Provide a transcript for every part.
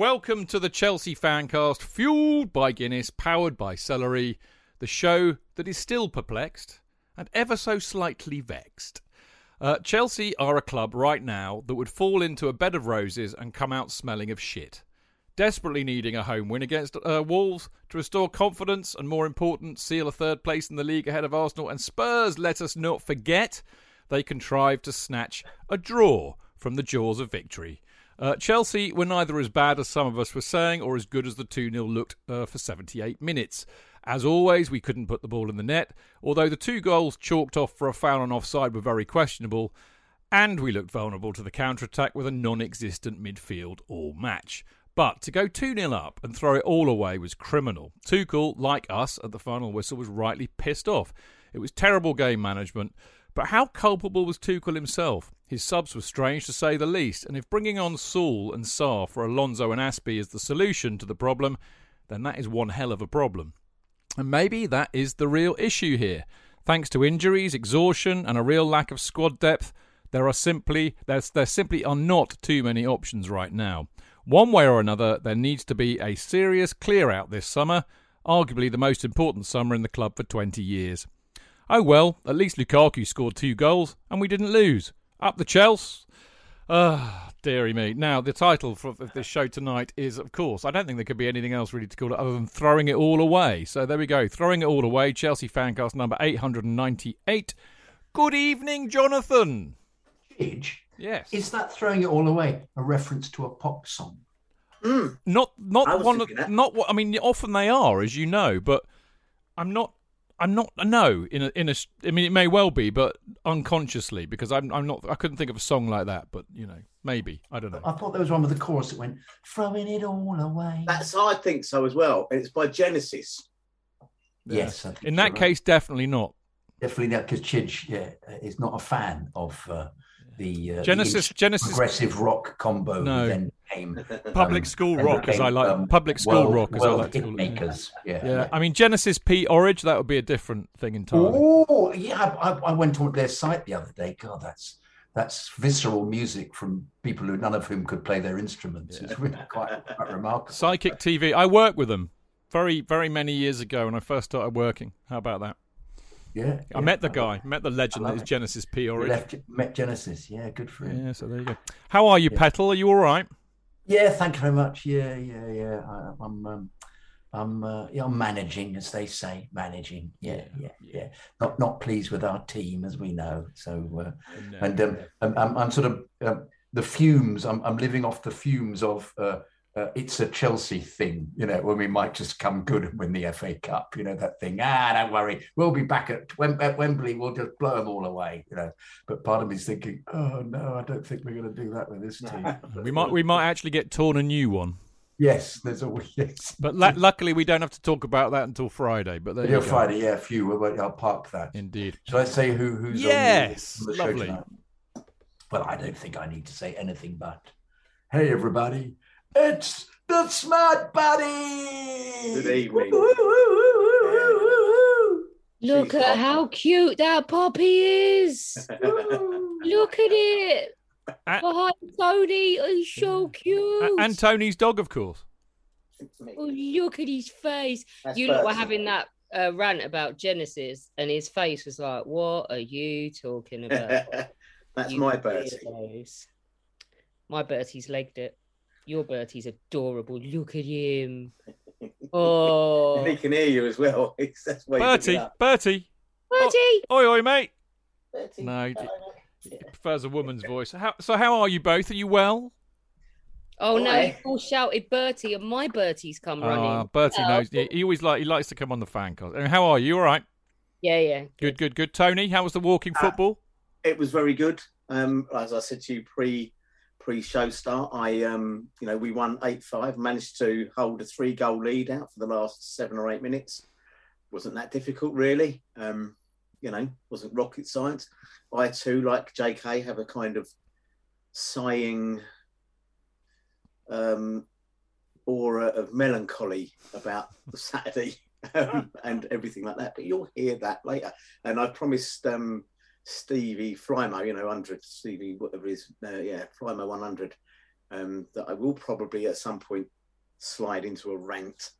Welcome to the Chelsea Fancast, fueled by Guinness, powered by Celery, the show that is still perplexed and ever so slightly vexed. Uh, Chelsea are a club right now that would fall into a bed of roses and come out smelling of shit. Desperately needing a home win against uh, Wolves to restore confidence and, more important, seal a third place in the league ahead of Arsenal and Spurs, let us not forget, they contrived to snatch a draw from the jaws of victory. Uh, Chelsea were neither as bad as some of us were saying or as good as the 2 0 looked uh, for 78 minutes. As always, we couldn't put the ball in the net, although the two goals chalked off for a foul on offside were very questionable, and we looked vulnerable to the counter attack with a non existent midfield all match. But to go 2 0 up and throw it all away was criminal. Tuchel, like us at the final whistle, was rightly pissed off. It was terrible game management. But how culpable was Tuchel himself? His subs were strange to say the least, and if bringing on Saul and Sarr for Alonso and Azpi is the solution to the problem, then that is one hell of a problem. And maybe that is the real issue here. Thanks to injuries, exhaustion, and a real lack of squad depth, there are simply there simply are not too many options right now. One way or another, there needs to be a serious clear out this summer, arguably the most important summer in the club for 20 years. Oh well, at least Lukaku scored two goals and we didn't lose. Up the Chelsea. Ah, uh, dearie me. Now, the title of this show tonight is, of course, I don't think there could be anything else really to call it other than Throwing It All Away. So there we go. Throwing It All Away, Chelsea Fancast number 898. Good evening, Jonathan. Chidge? Yes. Is that Throwing It All Away a reference to a pop song? Mm. Not, not one. Of, that. not what I mean. Often they are, as you know, but I'm not I'm not no in a in a I mean it may well be but unconsciously because I'm I'm not I couldn't think of a song like that but you know maybe I don't know I thought there was one with the chorus that went throwing it all away That's I think so as well. It's by Genesis. yes I in that right. case definitely not definitely not because Chidge yeah is not a fan of uh, the uh, Genesis the Genesis progressive rock combo No. then became public um, school rock as I like um, public school world- rock as I like to call it yeah. yeah yeah I mean Genesis P-Orridge that would be a different thing entirely Oh, yeah. I, I went on their site the other day. God, that's that's visceral music from people who none of whom could play their instruments. It's really quite, quite remarkable. Psychic TV I worked with them very very many years ago when I first started working how about that yeah, I yeah. met the guy met the legend that it. Genesis P left met Genesis. Yeah, good for him. yeah so there you go how are you Yeah. Petal are you all right Yeah, thank you very much. Yeah, yeah, yeah. I, I'm, um, I'm, uh, yeah, I'm managing, as they say, managing. Yeah, yeah, yeah. Not, not pleased with our team, as we know. So, uh, No. and um, I'm, I'm, I'm sort of um, the fumes. I'm, I'm living off the fumes of uh, uh, it's a Chelsea thing, you know, when we might just come good and win the FA Cup, you know, that thing. Ah, don't worry, we'll be back at, Wem- at Wembley. We'll just blow them all away, you know. But part of me's thinking, oh no, I don't think we're going to do that with this team. We might we might actually get torn a new one. Yes, there's always yes. But lu- luckily, we don't have to talk about that until Friday. But there you Your go. Friday, yeah, a few. Well, I'll park that. Indeed. Shall I say who who's on the- Yes, on the, show lovely. tonight? Well, I don't think I need to say anything but, hey everybody, it's the Smart Buddy. Good evening. Look She's at hot. how cute that puppy is. Look at it. Behind Tony, he's so cute. And Tony's dog, of course. oh, look at his face. That's you were having that uh, rant about Genesis, and his face was like, "What are you talking about?" That's You my Bertie. weirdos." My Bertie's legged it. Your Bertie's adorable. Look at him. Oh, And he can hear you as well. That's why you Bertie. Bertie. Bertie. Oi, oi, mate. Bertie. No, he- Yeah. prefers a woman's voice. How, so, how are you both? Are you well? Oh no! Why? You all shouted Bertie, and my Bertie's come running. Ah, Bertie Oh. knows. He, he always like he likes to come on the fan cast. And How are you? All right. Yeah, yeah. Good, good, good. Tony, how was the walking Ah. football? It was very good. Um, as I said to you pre pre show start, I um, you know, we won eight five, managed to hold a three goal lead out for the last seven or eight minutes. Wasn't that difficult really. Um, you know, wasn't rocket science. I too, like JK, have a kind of sighing um aura of melancholy about the Saturday um, and everything like that. But you'll hear that later. And I promised um Stevie Frymo, you know, 100, Stevie, whatever it is, uh, yeah, Frymo 100, um, that I will probably at some point slide into a rant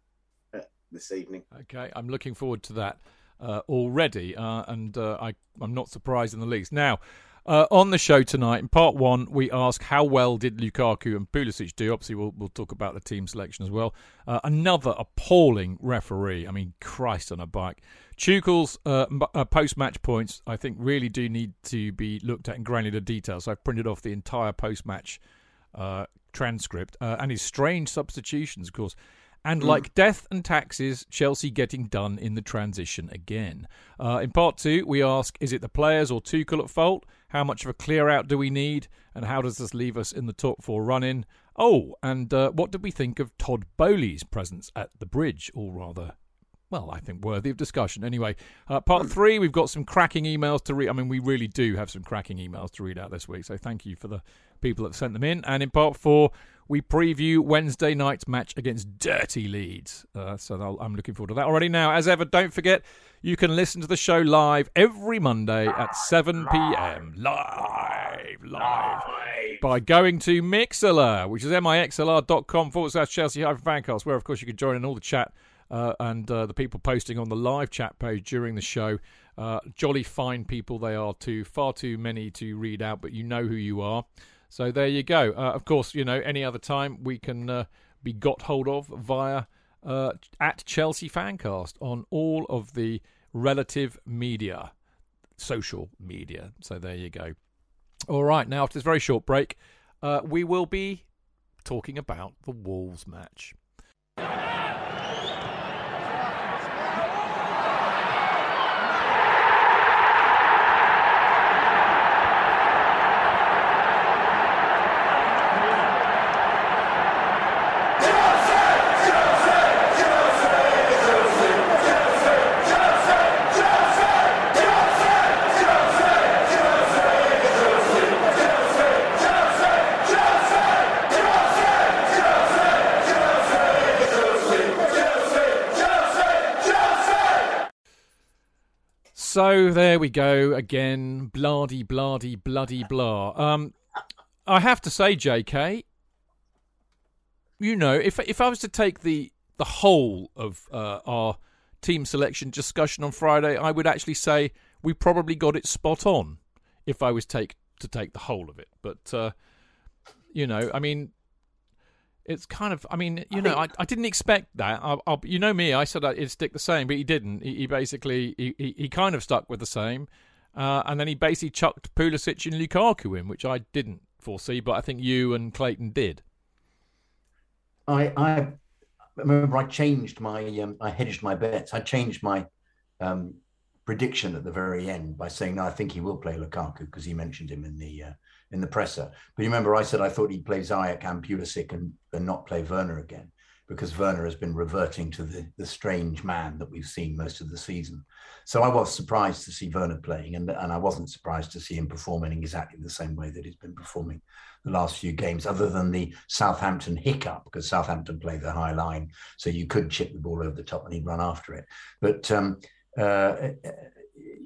uh, this evening. Okay, I'm looking forward to that uh, already, uh, and uh, I, I'm not surprised in the least. Now, uh, on the show tonight, in part one, we ask how well did Lukaku and Pulisic do. Obviously, we'll, we'll talk about the team selection as well. Uh, another appalling referee. I mean, Christ on a bike. Tuchel's uh, uh, post-match points, I think, really do need to be looked at in granular detail. So I've printed off the entire post-match uh, transcript uh, and his strange substitutions, of course. And like death and taxes, Chelsea getting done in the transition again. Uh, in part two, we ask is it the players or Tuchel at fault? How much of a clear out do we need? And how does this leave us in the top four run in? Oh, and uh, what did we think of Todd Boehly's presence at the bridge? Or rather, well, I think worthy of discussion. Anyway, uh, part three, we've got some cracking emails to read. I mean, we really do have some cracking emails to read out this week. So thank you for the people that sent them in. And in part four, we preview Wednesday night's match against Dirty Leeds. Uh, so I'm looking forward to that already. Now, as ever, don't forget you can listen to the show live every Monday at 7 p.m. Live, live. live. By going to Mixlr, which is mixlr.com forward slash Chelsea Hyper Fancast, where, of course, you can join in all the chat uh, and uh, the people posting on the live chat page during the show. Uh, jolly fine people they are too. Far too many to read out, but you know who you are. So there you go. Uh, of course, you know any other time we can uh, be got hold of via uh, at Chelsea Fancast on all of the relative media, social media. So there you go. All right, now after this very short break, we will be talking about the Wolves match. So there we go again. Bloody, bloody, bloody, blah. Um, I have to say, J.K. You know, if if I was to take the the whole of uh, our team selection discussion on Friday, I would actually say we probably got it spot on. If I was take to take the whole of it, but uh, you know, I mean, it's kind of. I mean, you know, I, I didn't expect that. I, I, you know me, I said it'd stick the same, but he didn't. He, he basically he, he, he kind of stuck with the same, uh, and then he basically chucked Pulisic and Lukaku in, which I didn't foresee, but I think you and Clayton did. I, I remember I changed my, um, I hedged my bets. I changed my um, prediction at the very end by saying, "No, I think he will play Lukaku because he mentioned him in the uh, in the presser." But you remember, I said I thought he'd play Ziyech and Pulisic and, and not play Werner again because Werner has been reverting to the the strange man that we've seen most of the season. So I was surprised to see Werner playing, and and I wasn't surprised to see him performing in exactly the same way that he's been performing the last few games, other than the Southampton hiccup, because Southampton play the high line, so you could chip the ball over the top and he'd run after it. But um, uh,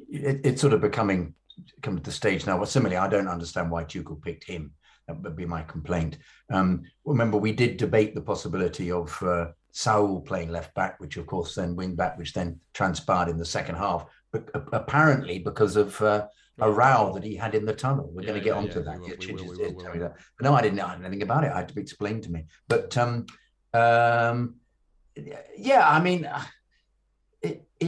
it, it's sort of becoming come to the stage now. Well, similarly, I don't understand why Tuchel picked him. That would be my complaint. Um, remember, we did debate the possibility of uh, Saul playing left back, which of course then wing back, which then transpired in the second half, but apparently because of uh, a row that he had in the tunnel. We're yeah, going to get yeah, onto yeah, that. But no, I didn't know anything about it. I had to be explained to me. But um, um, yeah, I mean,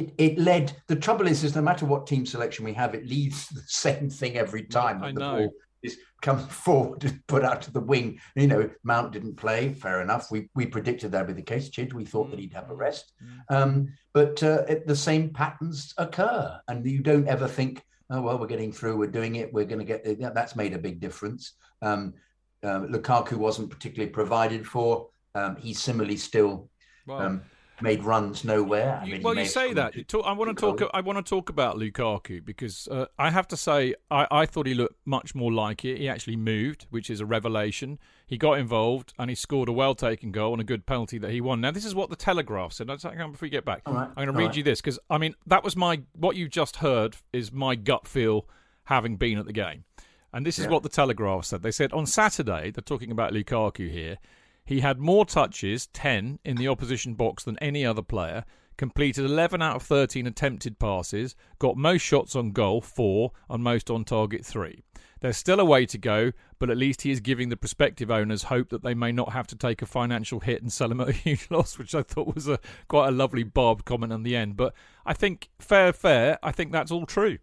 it, it, led. The trouble is, is no matter what team selection we have, it leads the same thing every time. I the know. Ball is comes forward and put out to the wing. You know, Mount didn't play. Fair enough. We we predicted that would be the case. Chid, we thought mm. that he'd have a mm. rest. Mm. Um, but uh, it, the same patterns occur, and you don't ever think, oh well, we're getting through. We're doing it. We're going to get. That's made a big difference. Um, uh, Lukaku wasn't particularly provided for. Um, he's similarly still. Wow. Made runs nowhere. I mean, well, you say that. You talk, I want to talk. I want to talk about Lukaku because uh, I have to say I, I thought he looked much more like it. He actually moved, which is a revelation. He got involved and he scored a well-taken goal and a good penalty that he won. Now, this is what the Telegraph said. Before you get back, right. I'm going to read right. you this because I mean that was my what you just heard is my gut feel having been at the game. And this is yeah. what the Telegraph said. They said on Saturday, they're talking about Lukaku here. He had more touches, 10, in the opposition box than any other player, completed 11 out of 13 attempted passes, got most shots on goal, 4, and most on target, 3. There's still a way to go, but at least he is giving the prospective owners hope that they may not have to take a financial hit and sell him at a huge loss, which I thought was a quite a lovely barbed comment on the end. But I think fair, fair. I think that's all true.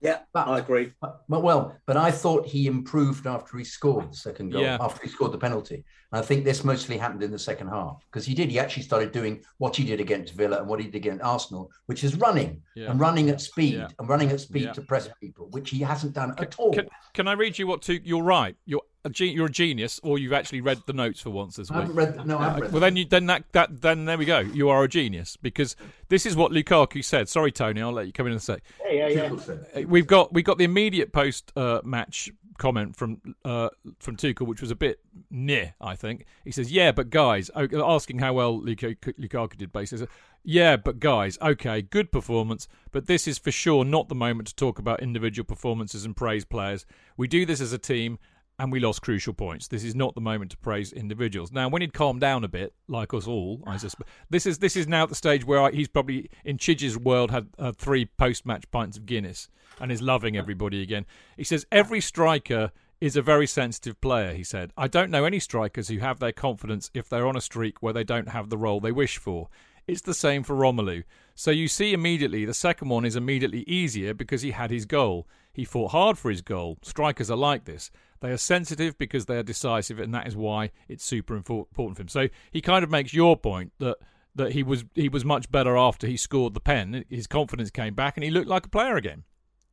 Yeah, but, I agree. But, well, but I thought he improved after he scored the second goal, yeah. after he scored the penalty. And I think this mostly happened in the second half because he did. He actually started doing what he did against Villa and what he did against Arsenal, which is running yeah. and running at speed yeah. and running at speed to press people, which he hasn't done can, at all. Can, can, I read you what to? You're right. You're a ge- you're a genius, or you've actually read the notes for once this week. I haven't read. No, I haven't read Well, then you then that that then there we go. You are a genius because this is what Lukaku said. Sorry, Tony, I'll let you come in and say. Yeah, yeah, yeah. Uh, we've got we got the immediate post uh, match comment from uh, from Tuchel, which was a bit near. I think he says, "Yeah, but guys," asking how well Lukaku, Lukaku did. But says, "Yeah, but guys, okay, good performance, but this is for sure not the moment to talk about individual performances and praise players. We do this as a team." And we lost crucial points. This is not the moment to praise individuals. Now, when he'd calmed down a bit, like us all, I suspect, this is this is now at the stage where I, he's probably in Chidge's world had uh, three post-match pints of Guinness and is loving everybody again. He says every striker is a very sensitive player. He said, "I don't know any strikers who have their confidence if they're on a streak where they don't have the role they wish for." It's the same for Romelu. So you see immediately the second one is immediately easier because he had his goal. He fought hard for his goal. Strikers are like this. They are sensitive because they are decisive, and that is why it's super important for him. So he kind of makes your point that that he was he was much better after he scored the pen. His confidence came back, and he looked like a player again.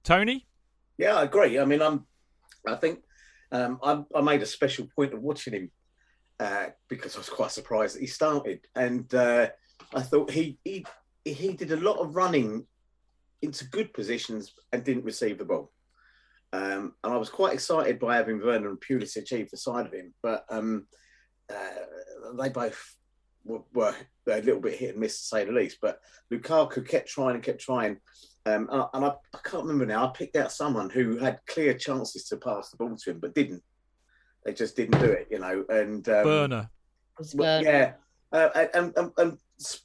Tony, yeah, I agree. I mean, I'm I think um, I, I, made a special point of watching him uh, because I was quite surprised that he started, and uh, I thought he he he did a lot of running into good positions and didn't receive the ball. Um, and I was quite excited by having Werner and Pulisic either side of him, but um, uh, they both were, were, a little bit hit and miss to say the least. But Lukaku kept trying and kept trying. Um, and, I, and I, I, can't remember now. I picked out someone who had clear chances to pass the ball to him, but didn't. They just didn't do it, you know. And um, Werner, well, yeah, uh, and, and, and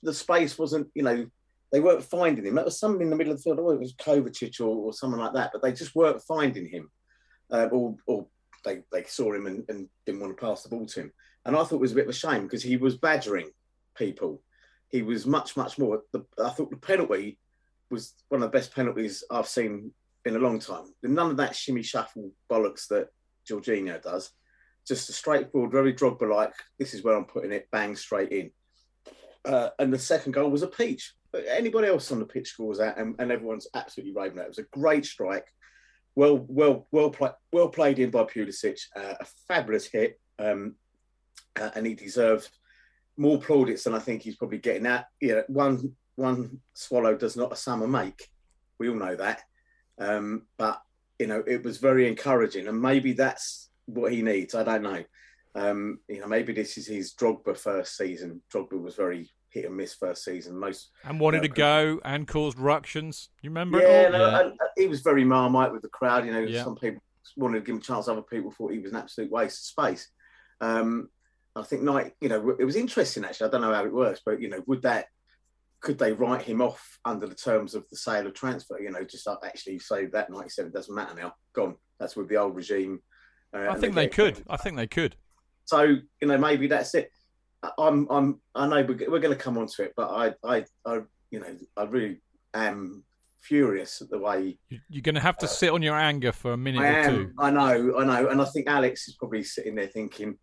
the space wasn't, you know, they weren't finding him. That was someone in the middle of the field. Oh, it was Kovacic or, or someone like that, but they just weren't finding him. Uh, or, or they, they saw him and, and, didn't want to pass the ball to him. And I thought it was a bit of a shame because he was badgering people. He was much, much more. The, I thought the penalty was one of the best penalties I've seen in a long time. None of that shimmy shuffle bollocks that Jorginho does. Just a straightforward, very Drogba like, this is where I'm putting it, bang straight in. uh, and the second goal was a peach. Anybody else on the pitch scores that, and, and everyone's absolutely raving at it. Was a great strike, well, well, well, play, well played in by Pulisic. Uh, a fabulous hit, um, uh, and he deserved more plaudits than I think he's probably getting. That you know, one one swallow does not a summer make. We all know that, um, but you know, it was very encouraging, and maybe that's what he needs. I don't know. Um, you know, maybe this is his Drogba first season. Drogba was very hit and miss first season. Most and wanted to go and caused ructions. You remember? Yeah, no, yeah. he was very marmite with the crowd. You know, yeah. some people wanted to give him a chance. Other people thought he was an absolute waste of space. Um, I think night, you know, it was interesting actually. I don't know how it works, but you know, would that could they write him off under the terms of the sale of transfer? You know, just like actually say that 97 doesn't matter now, gone. That's with the old regime. Uh, I think they, they could. I think they could. So you know, maybe that's it. I'm, I'm, I know we're, we're going to come on to it, but I, I, I, you know, I really am furious at the way you're going to have to uh, sit on your anger for a minute I or am, two. I know, I know, and I think Alex is probably sitting there thinking,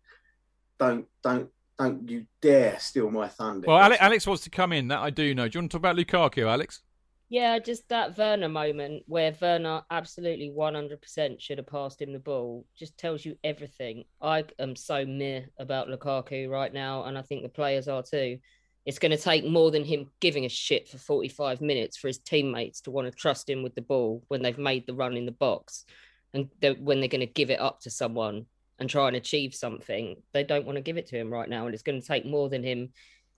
"Don't, don't, don't you dare steal my thunder." Well, Alex, Alex wants to come in. That I do know. Do you want to talk about Lukaku, Alex? Yeah, just that Werner moment where Werner absolutely 100% should have passed him the ball just tells you everything. I am so meh about Lukaku right now, and I think the players are too. It's going to take more than him giving a shit for 45 minutes for his teammates to want to trust him with the ball when they've made the run in the box and they're, when they're going to give it up to someone and try and achieve something. They don't want to give it to him right now, and it's going to take more than him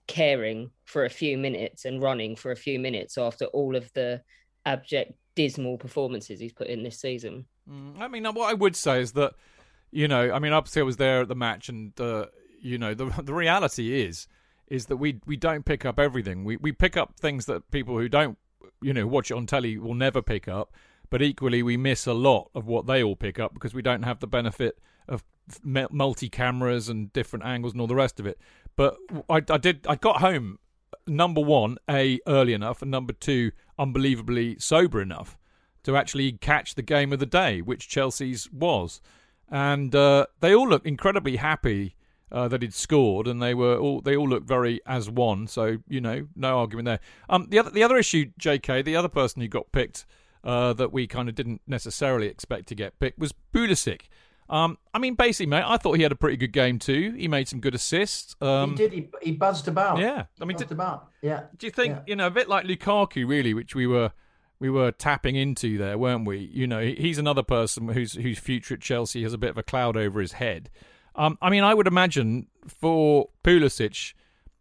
caring for a few minutes and running for a few minutes after all of the abject, dismal performances he's put in this season. Mm, I mean, what I would say is that, you know, I mean, obviously I was there at the match, and uh, you know, the the reality is is that we we don't pick up everything. We we pick up things that people who don't, you know, watch it on telly will never pick up. But equally, we miss a lot of what they all pick up because we don't have the benefit of multi cameras and different angles and all the rest of it. But I, I did. I got home number one, a early enough, and number two, unbelievably sober enough to actually catch the game of the day, which Chelsea's was, and uh, they all looked incredibly happy uh, that he'd scored, and they were all they all looked very as one. So you know, no argument there. Um, the other the other issue, J.K., the other person who got picked uh, that we kind of didn't necessarily expect to get picked was Pulisic. Um, I mean, basically, mate, I thought he had a pretty good game too. He made some good assists. Um, he did. He, he buzzed about. Yeah, I mean, buzzed did, about. Yeah. Do you think yeah. you know a bit like Lukaku, really, which we were we were tapping into there, weren't we? You know, he's another person whose whose future at Chelsea has a bit of a cloud over his head. Um, I mean, I would imagine for Pulisic.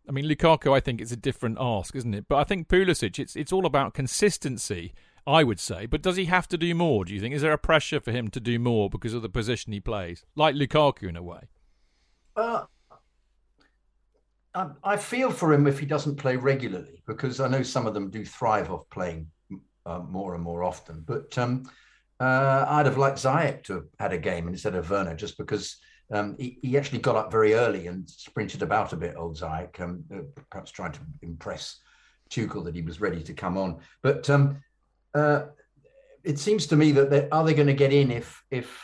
I mean, Lukaku, I think it's a different ask, isn't it? But I think Pulisic, it's it's all about consistency I would say. But does he have to do more, do you think? Is there a pressure for him to do more because of the position he plays? Like Lukaku in a way. Uh, I, I feel for him if he doesn't play regularly because I know some of them do thrive off playing uh, more and more often. But um, uh, I'd have liked Ziyech to have had a game instead of Werner just because um, he, he, actually got up very early and sprinted about a bit, old Ziyech, um, uh, perhaps trying to impress Tuchel that he was ready to come on. But um, uh, it seems to me that they, are they going to get in if if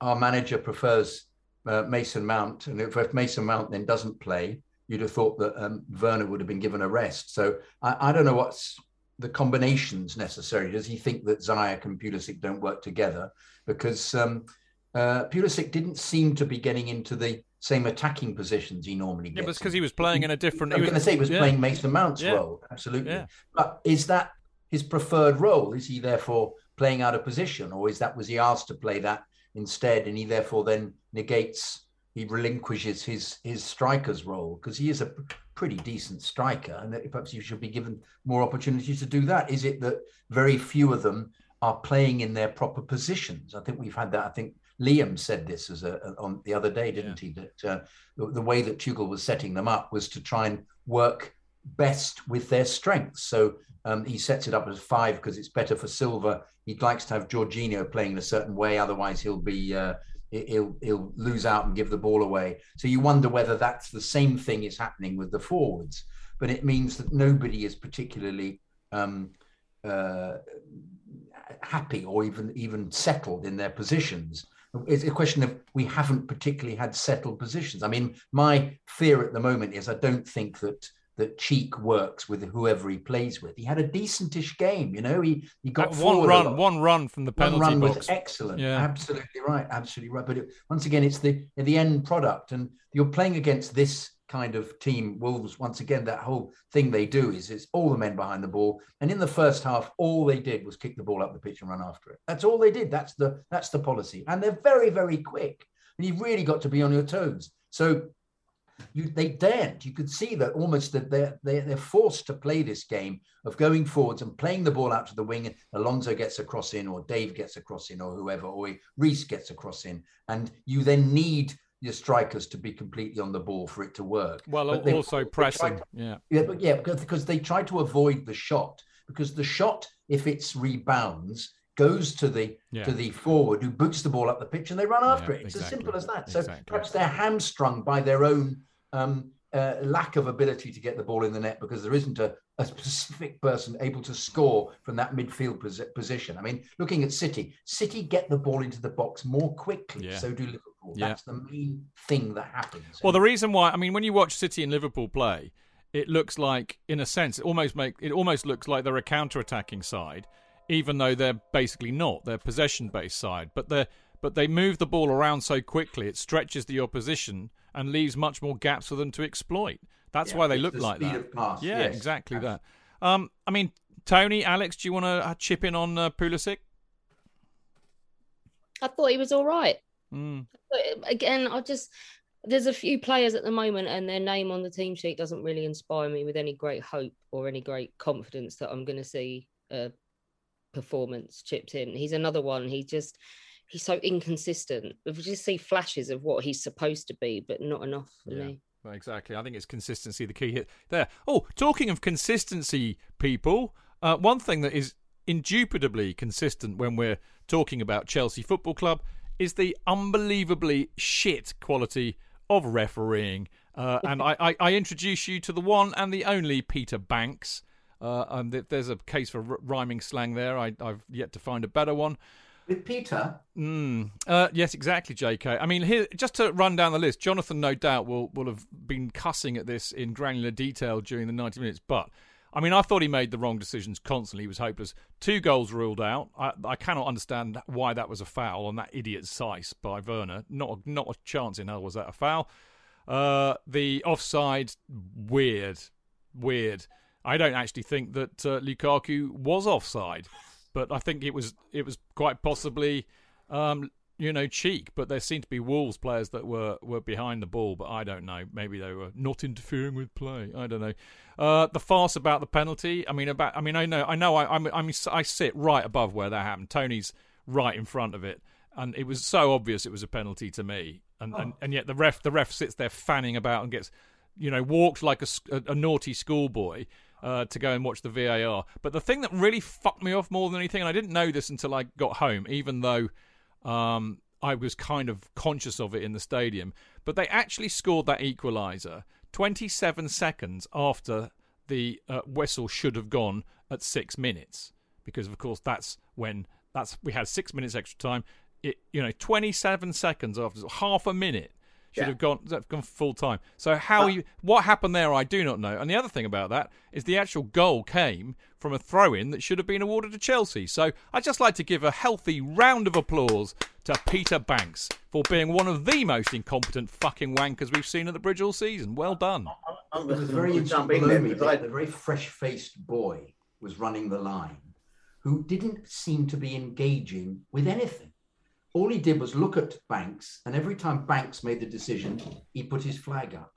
our manager prefers uh, Mason Mount, and if, if, Mason Mount then doesn't play, you'd have thought that um, Werner would have been given a rest. So I, I, don't know what's the combinations necessary. Does he think that Ziyech and Pulisic don't work together? Because um, uh, Pulisic didn't seem to be getting into the same attacking positions he normally gets. Yeah, but because he was playing in a different. I was, was going to say he was yeah. playing Mason Mount's yeah. role, absolutely. Yeah. But is that his preferred role? Is he therefore playing out of position, or is that was he asked to play that instead, and he therefore then negates, he relinquishes his his striker's role because he is a pretty decent striker, and perhaps he should be given more opportunities to do that. Is it that very few of them are playing in their proper positions? I think we've had that. I think Liam said this as a, on the other day, didn't yeah. he? That uh, the, the, way that Tuchel was setting them up was to try and work best with their strengths. So um, he sets it up as five because it's better for Silva. He likes to have Jorginho playing in a certain way, otherwise he'll be uh, he'll he'll lose out and give the ball away. So you wonder whether that's the same thing is happening with the forwards, but it means that nobody is particularly um, uh, happy or even even settled in their positions. It's a question of we haven't particularly had settled positions. I mean, my fear at the moment is I don't think that that Cheek works with whoever he plays with. He had a decentish game, you know. He he got one run, one run from the penalty one run box. was excellent. Yeah. Absolutely right, absolutely right. But it, once again, it's the the end product, and you're playing against this kind of team. Wolves, once again, that whole thing they do is it's all the men behind the ball, and in the first half, all they did was kick the ball up the pitch and run after it. That's all they did. That's the that's the policy, and they're very very quick, and you've really got to be on your toes. So you they daren't. You could see that almost that they're, they're they're forced to play this game of going forwards and playing the ball out to the wing. And Alonso gets a cross in, or Dave gets a cross in, or whoever, or Reece gets a cross in, and you then need your strikers to be completely on the ball for it to work. Well, they- also pressing. tried- Yeah. yeah, but yeah, because, because they try to avoid the shot because the shot, if it's rebounds, goes to the Yeah. to the forward who boots the ball up the pitch and they run after Yeah, it. It's as simple as that. So Exactly. perhaps they're hamstrung by their own um, uh, lack of ability to get the ball in the net because there isn't a, a specific person able to score from that midfield posi- position. I mean, looking at City, City get the ball into the box more quickly. Yeah. So do Liverpool. Yeah. That's the main thing that happens. Well, the reason why I mean, when you watch City and Liverpool play, it looks like, in a sense, it almost make it almost looks like they're a counter-attacking side, even though they're basically not. They're possession-based side, but they but they move the ball around so quickly it stretches the opposition and leaves much more gaps for them to exploit. That's Yeah, why they look the like speed that. of pass, Yeah, yes. exactly that. Um, I mean, Tony, Alex, do you want to chip in on uh, Pulisic? I thought he was all right. Mm. But again, I just there's a few players at the moment, and their name on the team sheet doesn't really inspire me with any great hope or any great confidence that I'm going to see a performance chipped in. He's another one. He just he's so inconsistent. We just see flashes of what he's supposed to be, but not enough for Yeah. me. Exactly. I think it's consistency the key hit there. Oh, talking of consistency, people, uh, one thing that is indubitably consistent when we're talking about Chelsea Football Club is the unbelievably shit quality of refereeing. Uh, and I, I, I introduce you to the one and the only Peter Banks. Uh, and there's a case for r- rhyming slang there. I, I've yet to find a better one. With Peter, Mm. Uh, yes, exactly, J.K. I mean, here just to run down the list, Jonathan, no doubt, will will have been cussing at this in granular detail during the ninety minutes. But I mean, I thought he made the wrong decisions constantly. He was hopeless. Two goals ruled out. I, I cannot understand why that was a foul on that idiot Saïss by Werner. Not a, not a chance in hell was that a foul. Uh, the offside, weird, weird. I don't actually think that uh, Lukaku was offside, but I think it was it was quite possibly, um, you know, cheek. But there seemed to be Wolves players that were were behind the ball, but I don't know. Maybe they were not interfering with play. I don't know. Uh, the farce about the penalty. I mean, about. I mean, I know. I know. I I'm, I'm I sit right above where that happened. Tony's right in front of it, and it was so obvious it was a penalty to me. And and, and yet the ref the ref sits there fanning about and gets, you know, walked like a a naughty schoolboy. Uh, to go and watch the VAR. But the thing that really fucked me off more than anything, and I didn't know this until I got home, even though um, I was kind of conscious of it in the stadium, but they actually scored that equaliser 27 seconds after the uh, whistle should have gone at six minutes, because of course that's when that's we had six minutes extra time. It you know 27 seconds after half a minute should Yeah. have gone have gone full time. So how you what happened there, I do not know. And the other thing about that is the actual goal came from a throw in that should have been awarded to Chelsea. So I'd just like to give a healthy round of applause to Peter Banks for being one of the most incompetent fucking wankers we've seen at the bridge all season. Well done. I'm There was going very to interesting jump in below there me because I, the very fresh-faced boy was running the line, who didn't seem to be engaging with anything. All he did was look at Banks, and every time Banks made the decision, he put his flag up.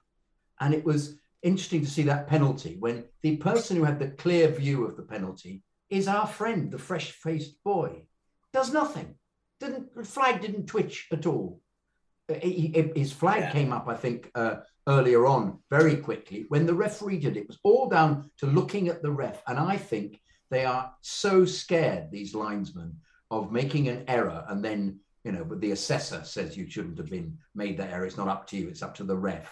And it was interesting to see that penalty when the person who had the clear view of the penalty is our friend, the fresh-faced boy. Does nothing. Didn't the flag didn't twitch at all. Uh, he- he- his flag Yeah. came up, I think, uh, earlier on very quickly when the referee did it. It was all down to looking at the ref. And I think they are so scared, these linesmen, of making an error and then, you know, but the assessor says you shouldn't have been made that error. It's not up to you, it's up to the ref.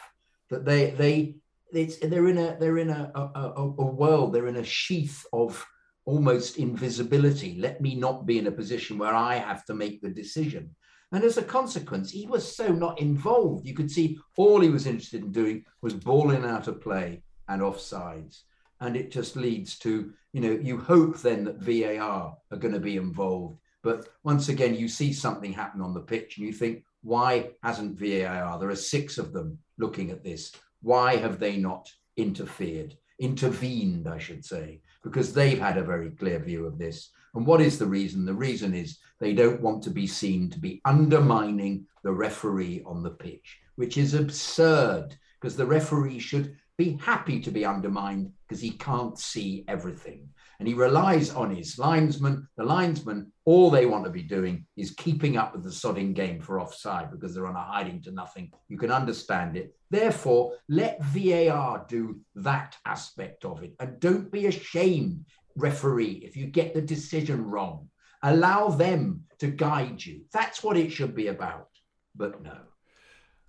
That they they it's, they're in a they're in a, a, a, world, they're in a sheath of almost invisibility. Let me not be in a position where I have to make the decision. And as a consequence, he was so not involved. You could see all he was interested in doing was balling out of play and offsides. And it just leads to, you know, you hope then that VAR are going to be involved. But once again, you see something happen on the pitch and you think, why hasn't VAR? There are six of them looking at this. Why have they not interfered? Intervened, I should say, because they've had a very clear view of this. And what is the reason? The reason is they don't want to be seen to be undermining the referee on the pitch, which is absurd because the referee should be happy to be undermined because he can't see everything. And he relies on his linesman. The linesman, all they want to be doing is keeping up with the sodding game for offside because they're on a hiding to nothing. You can understand it. Therefore, let VAR do that aspect of it. And don't be ashamed, referee, if you get the decision wrong. Allow them to guide you. That's what it should be about. But no.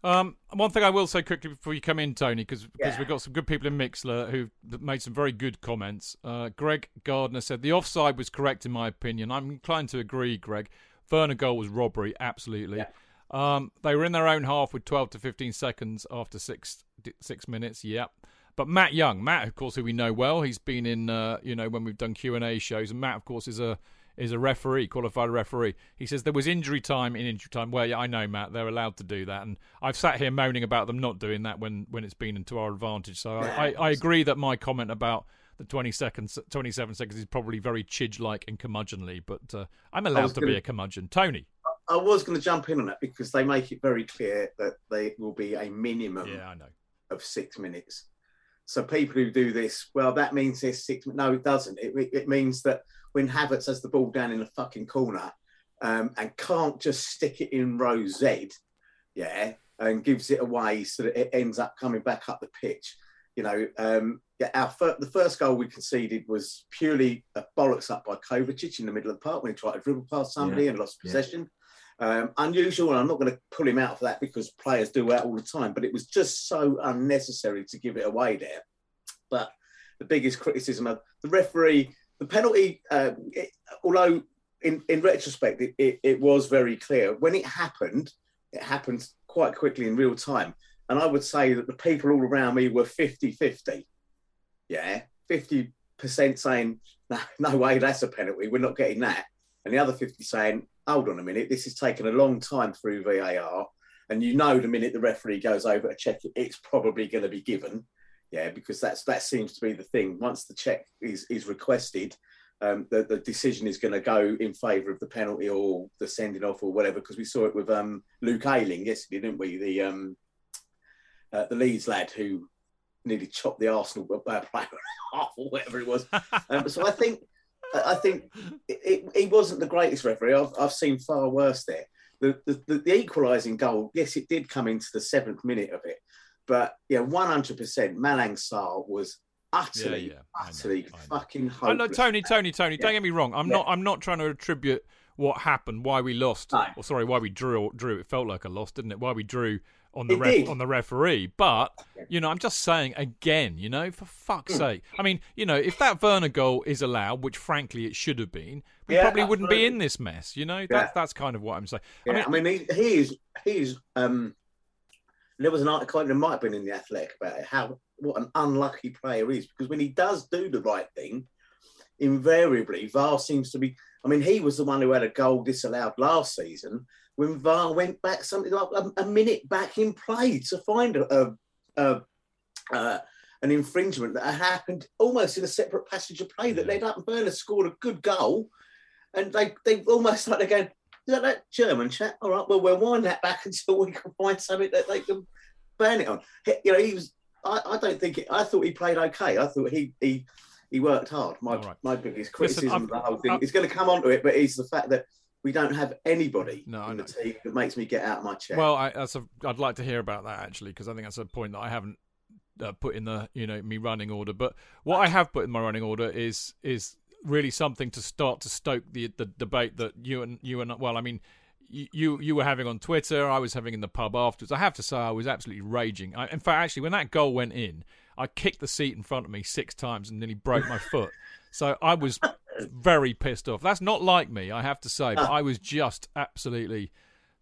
Um, one thing I will say quickly before you come in, Tony, because Yeah. we've got some good people in Mixlr who've made some very good comments. Uh, Greg Gardner said the offside was correct in my opinion. I'm inclined to agree, Greg. Werner goal was robbery, absolutely. Yeah. Um, they were in their own half with 12 to 15 seconds after six six minutes. Yep. But Matt Young, Matt, of course, who we know well, he's been in, uh, you know, when we've done Q and A shows, and Matt, of course, is a is a referee, qualified referee. He says there was injury time in injury time. Well, yeah, I know, Matt. They're allowed to do that, and I've sat here moaning about them not doing that when when it's been to our advantage. So I, I, I agree that my comment about the 20 seconds, 27 seconds is probably very chidge-like and curmudgeonly, but uh, I'm allowed to gonna- be a curmudgeon. Tony. I was going to jump in on that because they make it very clear that they will be a minimum Yeah, I know. of six minutes. So people who do this, well, that means there's six. No, it doesn't. It, it means that when Havertz has the ball down in the fucking corner um, and can't just stick it in row Z, yeah, and gives it away so that it ends up coming back up the pitch. You know, um, yeah, our fir- the first goal we conceded was purely a bollocks up by Kovacic in the middle of the park when he tried to dribble past somebody Yeah. and lost Yeah. possession. Um, unusual, and I'm not going to pull him out for that because players do that all the time, but it was just so unnecessary to give it away there. But the biggest criticism of the referee, the penalty, um, it, although in, in retrospect, it, it, it was very clear. When it happened, it happened quite quickly in real time. And I would say that the people all around me were 50 50. Yeah, 50% saying, no, no way, that's a penalty. We're not getting that. And the other 50 saying, hold on a minute, this has taken a long time through VAR. And you know, the minute the referee goes over to check it, it's probably going to be given. Yeah, because that's that seems to be the thing. Once the check is is requested, um, the, the decision is going to go in favour of the penalty or the sending off or whatever. Because we saw it with um, Luke Ayling yesterday, didn't we? The um, uh, the Leeds lad who nearly chopped the Arsenal uh, player in half or whatever it was. Um, so I think I think it, it, he wasn't the greatest referee. I've, I've seen far worse there. The, the, the, the equalising goal, yes, it did come into the seventh minute of it, but yeah, one hundred percent. Malang Sarr was utterly, Yeah, yeah, I know, utterly I know. fucking hopeless. I know, Tony, Tony, Tony. Don't get me wrong. I'm Yeah. not. I'm not trying to attribute what happened, why we lost, No. or sorry, why we drew. Drew. It felt like a loss, didn't it? Why we drew on the ref, on the referee. But you know, I'm just saying again. You know, for fuck's Hmm. sake. I mean, you know, if that Werner goal is allowed, which frankly it should have been, we Yeah, probably wouldn't be in this mess. You know, Yeah. that's that's kind of what I'm saying. Yeah, I mean, he, he is he is. Um, there was an article that might have been in the Athletic about it, how what an unlucky player is because when he does do the right thing, invariably VAR seems to be. I mean, he was the one who had a goal disallowed last season when VAR went back something like a, a minute back in play to find a, a, a uh, an infringement that happened almost in a separate passage of play that Yeah. led up and Burnley scored a good goal, and they they almost like they're going. Is that that German chat? All right, well, we'll wind that back until we can find something that they can burn it on. He- You know, he was. I, I don't think. It, I thought he played okay. I thought he he he worked hard. My right. my biggest criticism I'm- of the whole thing I'm- is going to come onto it, but it's the fact that we don't have anybody No, in the team that makes me get out of my chair. Well, I, that's a, I'd like to hear about that actually because I think that's a point that I haven't uh, put in the you know me running order. But what I have put in my running order is is really something to start to stoke the the debate that you and you and well, I mean. You, you were having on Twitter. I was having in the pub afterwards. I have to say, I was absolutely raging. I, in fact, actually, when that goal went in, I kicked the seat in front of me six times and nearly broke my foot. So I was very pissed off. That's not like me, I have to say. But I was just absolutely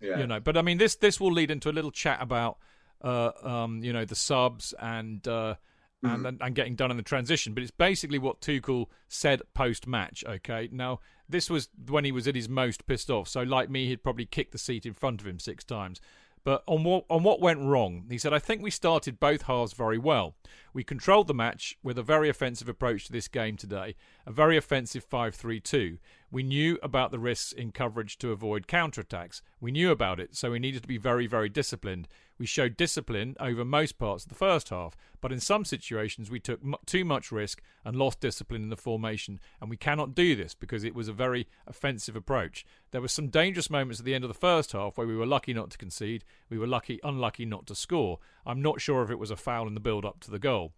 yeah. you know but i mean this this will lead into a little chat about uh um you know the subs and uh and, and, and getting done in the transition. But it's basically what Tuchel said post match. Okay, now this was when he was at his most pissed off. So like me, he'd probably kicked the seat in front of him six times. But on what on what went wrong, he said, I think we started both halves very well. We controlled the match with a very offensive approach to this game today, a very offensive 5-3-2. We knew about the risks in coverage to avoid counterattacks. We knew about it, so we needed to be very, very disciplined. We showed discipline over most parts of the first half, but in some situations we took m- too much risk and lost discipline in the formation, and we cannot do this because it was a very offensive approach. There were some dangerous moments at the end of the first half where we were lucky not to concede, we were lucky unlucky not to score. I'm not sure if it was a foul in the build up to the goal.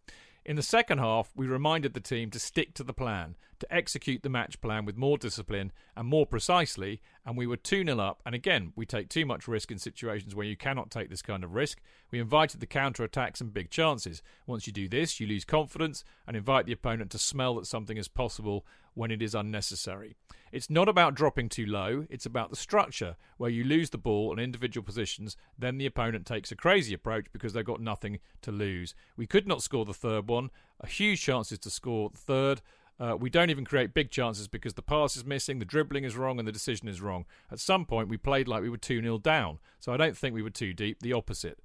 In the second half, we reminded the team to stick to the plan, to execute the match plan with more discipline and more precisely, and we were 2 0 up. And again, we take too much risk in situations where you cannot take this kind of risk. We invited the counter attacks and big chances. Once you do this, you lose confidence and invite the opponent to smell that something is possible when it is unnecessary. It's not about dropping too low, it's about the structure, where you lose the ball in individual positions, then the opponent takes a crazy approach because they've got nothing to lose. We could not score the third one, a huge chances to score the third. Uh, we don't even create big chances because the pass is missing, the dribbling is wrong, and the decision is wrong. At some point, we played like we were 2 0 down, so I don't think we were too deep, the opposite.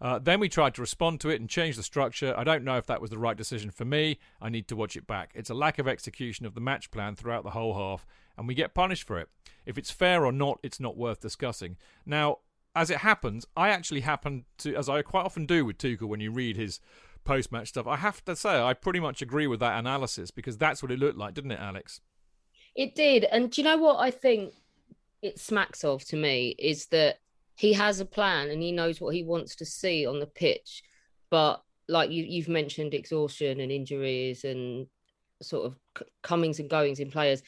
Uh, then we tried to respond to it and change the structure. I don't know if that was the right decision for me. I need to watch it back. It's a lack of execution of the match plan throughout the whole half, and we get punished for it. If it's fair or not, it's not worth discussing. Now, as it happens, I actually happen to, as I quite often do with Tuchel when you read his post match stuff, I have to say I pretty much agree with that analysis because that's what it looked like, didn't it, Alex? It did. And do you know what I think it smacks of to me is that he has a plan and he knows what he wants to see on the pitch. But like you, you've mentioned exhaustion and injuries and sort of comings and goings in players.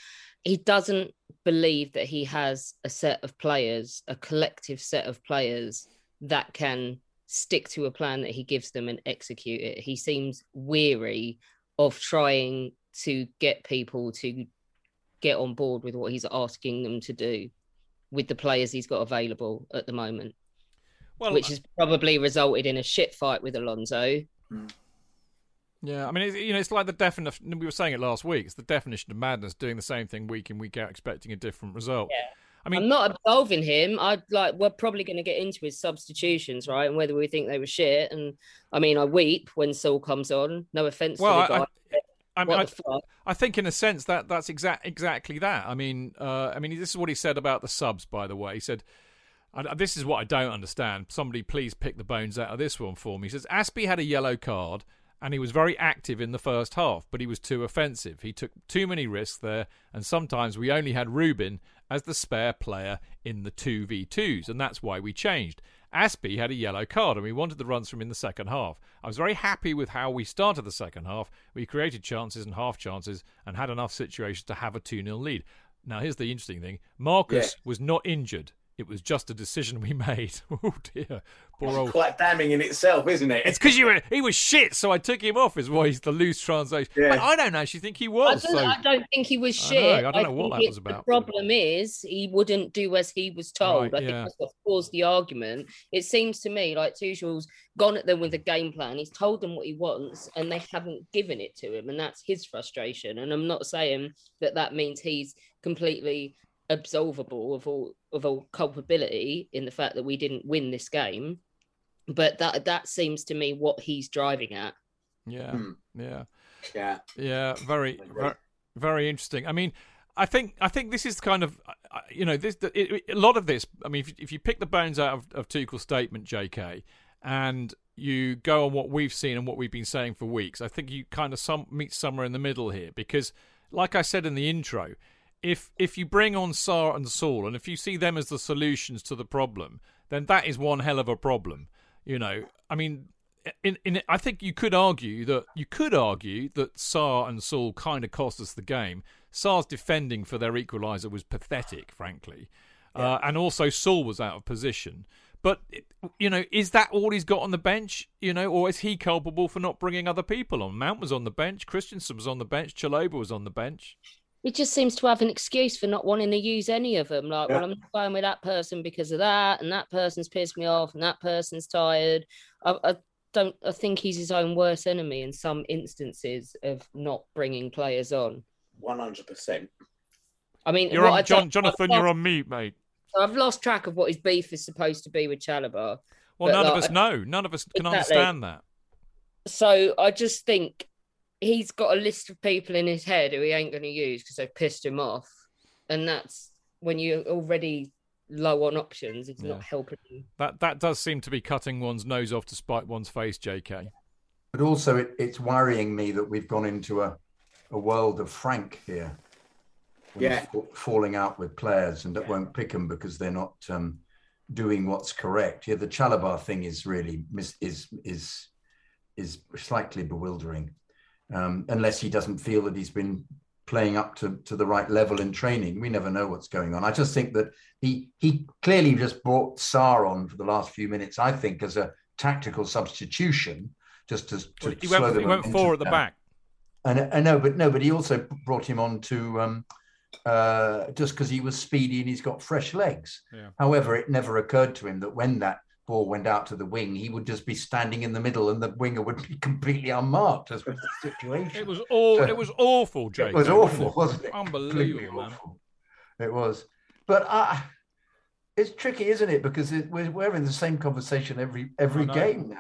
He doesn't believe that he has a set of players, a collective set of players that can stick to a plan that he gives them and execute it. He seems weary of trying to get people to get on board with what he's asking them to do with the players he's got available at the moment. Well, which has probably resulted in a shit fight with Alonso. Hmm. Yeah, I mean, it's, you know, it's like the definition. We were saying it last week. It's the definition of madness, doing the same thing week in week out, expecting a different result. Yeah. I mean, I'm not absolving him. I like we're probably going to get into his substitutions, right? And whether we think they were shit. And I mean, I weep when Saul comes on. No offense well, to the guy. I, I, mean, I, I, think in a sense that that's exact exactly that. I mean, uh, I mean, this is what he said about the subs. By the way, he said. This is what I don't understand. Somebody please pick the bones out of this one for me. He says Azpi had a yellow card and he was very active in the first half, but he was too offensive. He took too many risks there, and sometimes we only had Ruben as the spare player in the 2v2s, and that's why we changed. Azpi had a yellow card, and we wanted the runs from him in the second half. I was very happy with how we started the second half. We created chances and half chances and had enough situations to have a 2 0 lead. Now, here's the interesting thing Marcus yeah. was not injured. It was just a decision we made. oh dear, poor old. Quite damning in itself, isn't it? It's because you were he was shit, so I took him off. Is why he's the loose translation. Yeah. I don't actually think he was. I don't, so... I don't think he was shit. I, know, I don't know what that was about. The problem is he wouldn't do as he was told. Right, I think that's what caused the argument. It seems to me like Tuchel's gone at them with a game plan. He's told them what he wants, and they haven't given it to him, and that's his frustration. And I'm not saying that that means he's completely absolvable of all of all culpability in the fact that we didn't win this game. But that that seems to me what he's driving at. Yeah, hmm. yeah, yeah, yeah. Very, very, very interesting. I mean, I think I think this is kind of you know this it, it, a lot of this. I mean, if, if you pick the bones out of, of Tuchel's statement, J.K. and you go on what we've seen and what we've been saying for weeks, I think you kind of some meet somewhere in the middle here because, like I said in the intro, if if you bring on Sarr and Saul, and if you see them as the solutions to the problem, then that is one hell of a problem. You know, I mean, in, in I think you could argue that you could argue that Sarr and Saul kind of cost us the game. Sarr's defending for their equaliser was pathetic, frankly, yeah. uh, and also Saul was out of position. But you know, is that all he's got on the bench? You know, or is he culpable for not bringing other people on? Mount was on the bench, Christensen was on the bench, Chalobah was on the bench he just seems to have an excuse for not wanting to use any of them. Like, yeah. well, I'm not going with that person because of that, and that person's pissed me off, and that person's tired. I, I, don't. I think he's his own worst enemy in some instances of not bringing players on. One hundred percent. I mean, You're what on, John, don't- Jonathan. I've You're on mute, mate. I've lost track of what his beef is supposed to be with Chalobah. Well, But, none of us know. None of us can Exactly. understand that. So I just think he's got a list of people in his head who he ain't going to use because they've pissed him off, and that's when you're already low on options. It's Yeah. not helping you. That that does seem to be cutting one's nose off to spite one's face, J.K. But also, it, it's worrying me that we've gone into a, a world of Frank here. Yeah. he's fa- falling out with players and that won't pick them because they're not um, doing what's correct. Yeah, the Chalobah thing is really mis- is is is slightly bewildering, um, unless he doesn't feel that he's been playing up to, to the right level in training. We never know what's going on. I just think that he he clearly just brought Sarr on for the last few minutes. I think as a tactical substitution, just to, to Well, he slow went, the he went four at the down. back. And I know, but no, but he also brought him on to um, uh, just because he was speedy and he's got fresh legs. Yeah. However, it never occurred to him that when that ball went out to the wing, he would just be standing in the middle and the winger would be completely unmarked as was the situation. It was all. It was awful, Jake. It was awful, wasn't it? Unbelievable, man. awful. It was, but uh, it's tricky, isn't it? Because it, we're, we're in the same conversation every every game now.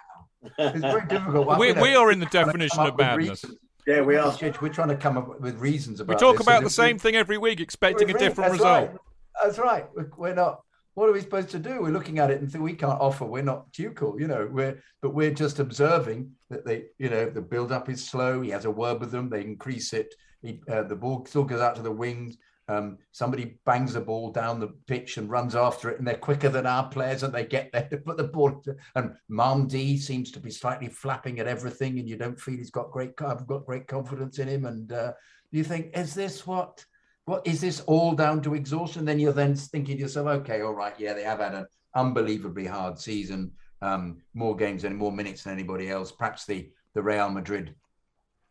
It's very difficult. We, You know, we are in the definition come of madness. Yeah, we are. We're trying to come up with reasons about. We talk this, about the same we- thing every week, expecting a different that's result. Right. That's right. We're- We're not. What are we supposed to do? We're looking at it and think we can't offer. We're not Tuchel, you know. We're but we're just observing that they, you know, the build up is slow. He has a word with them. They increase it. He, uh, the ball still goes out to the wings. Um, somebody bangs the ball down the pitch and runs after it, and they're quicker than our players, and they get there to put the ball. And D seems to be slightly flapping at everything, and you don't feel he's got great. I've got great confidence in him, and uh, you think, is this what? What is this all down to exhaustion? Then you're then thinking to yourself, okay, all right, yeah, they have had an unbelievably hard season, um, more games and more minutes than anybody else. Perhaps the the Real Madrid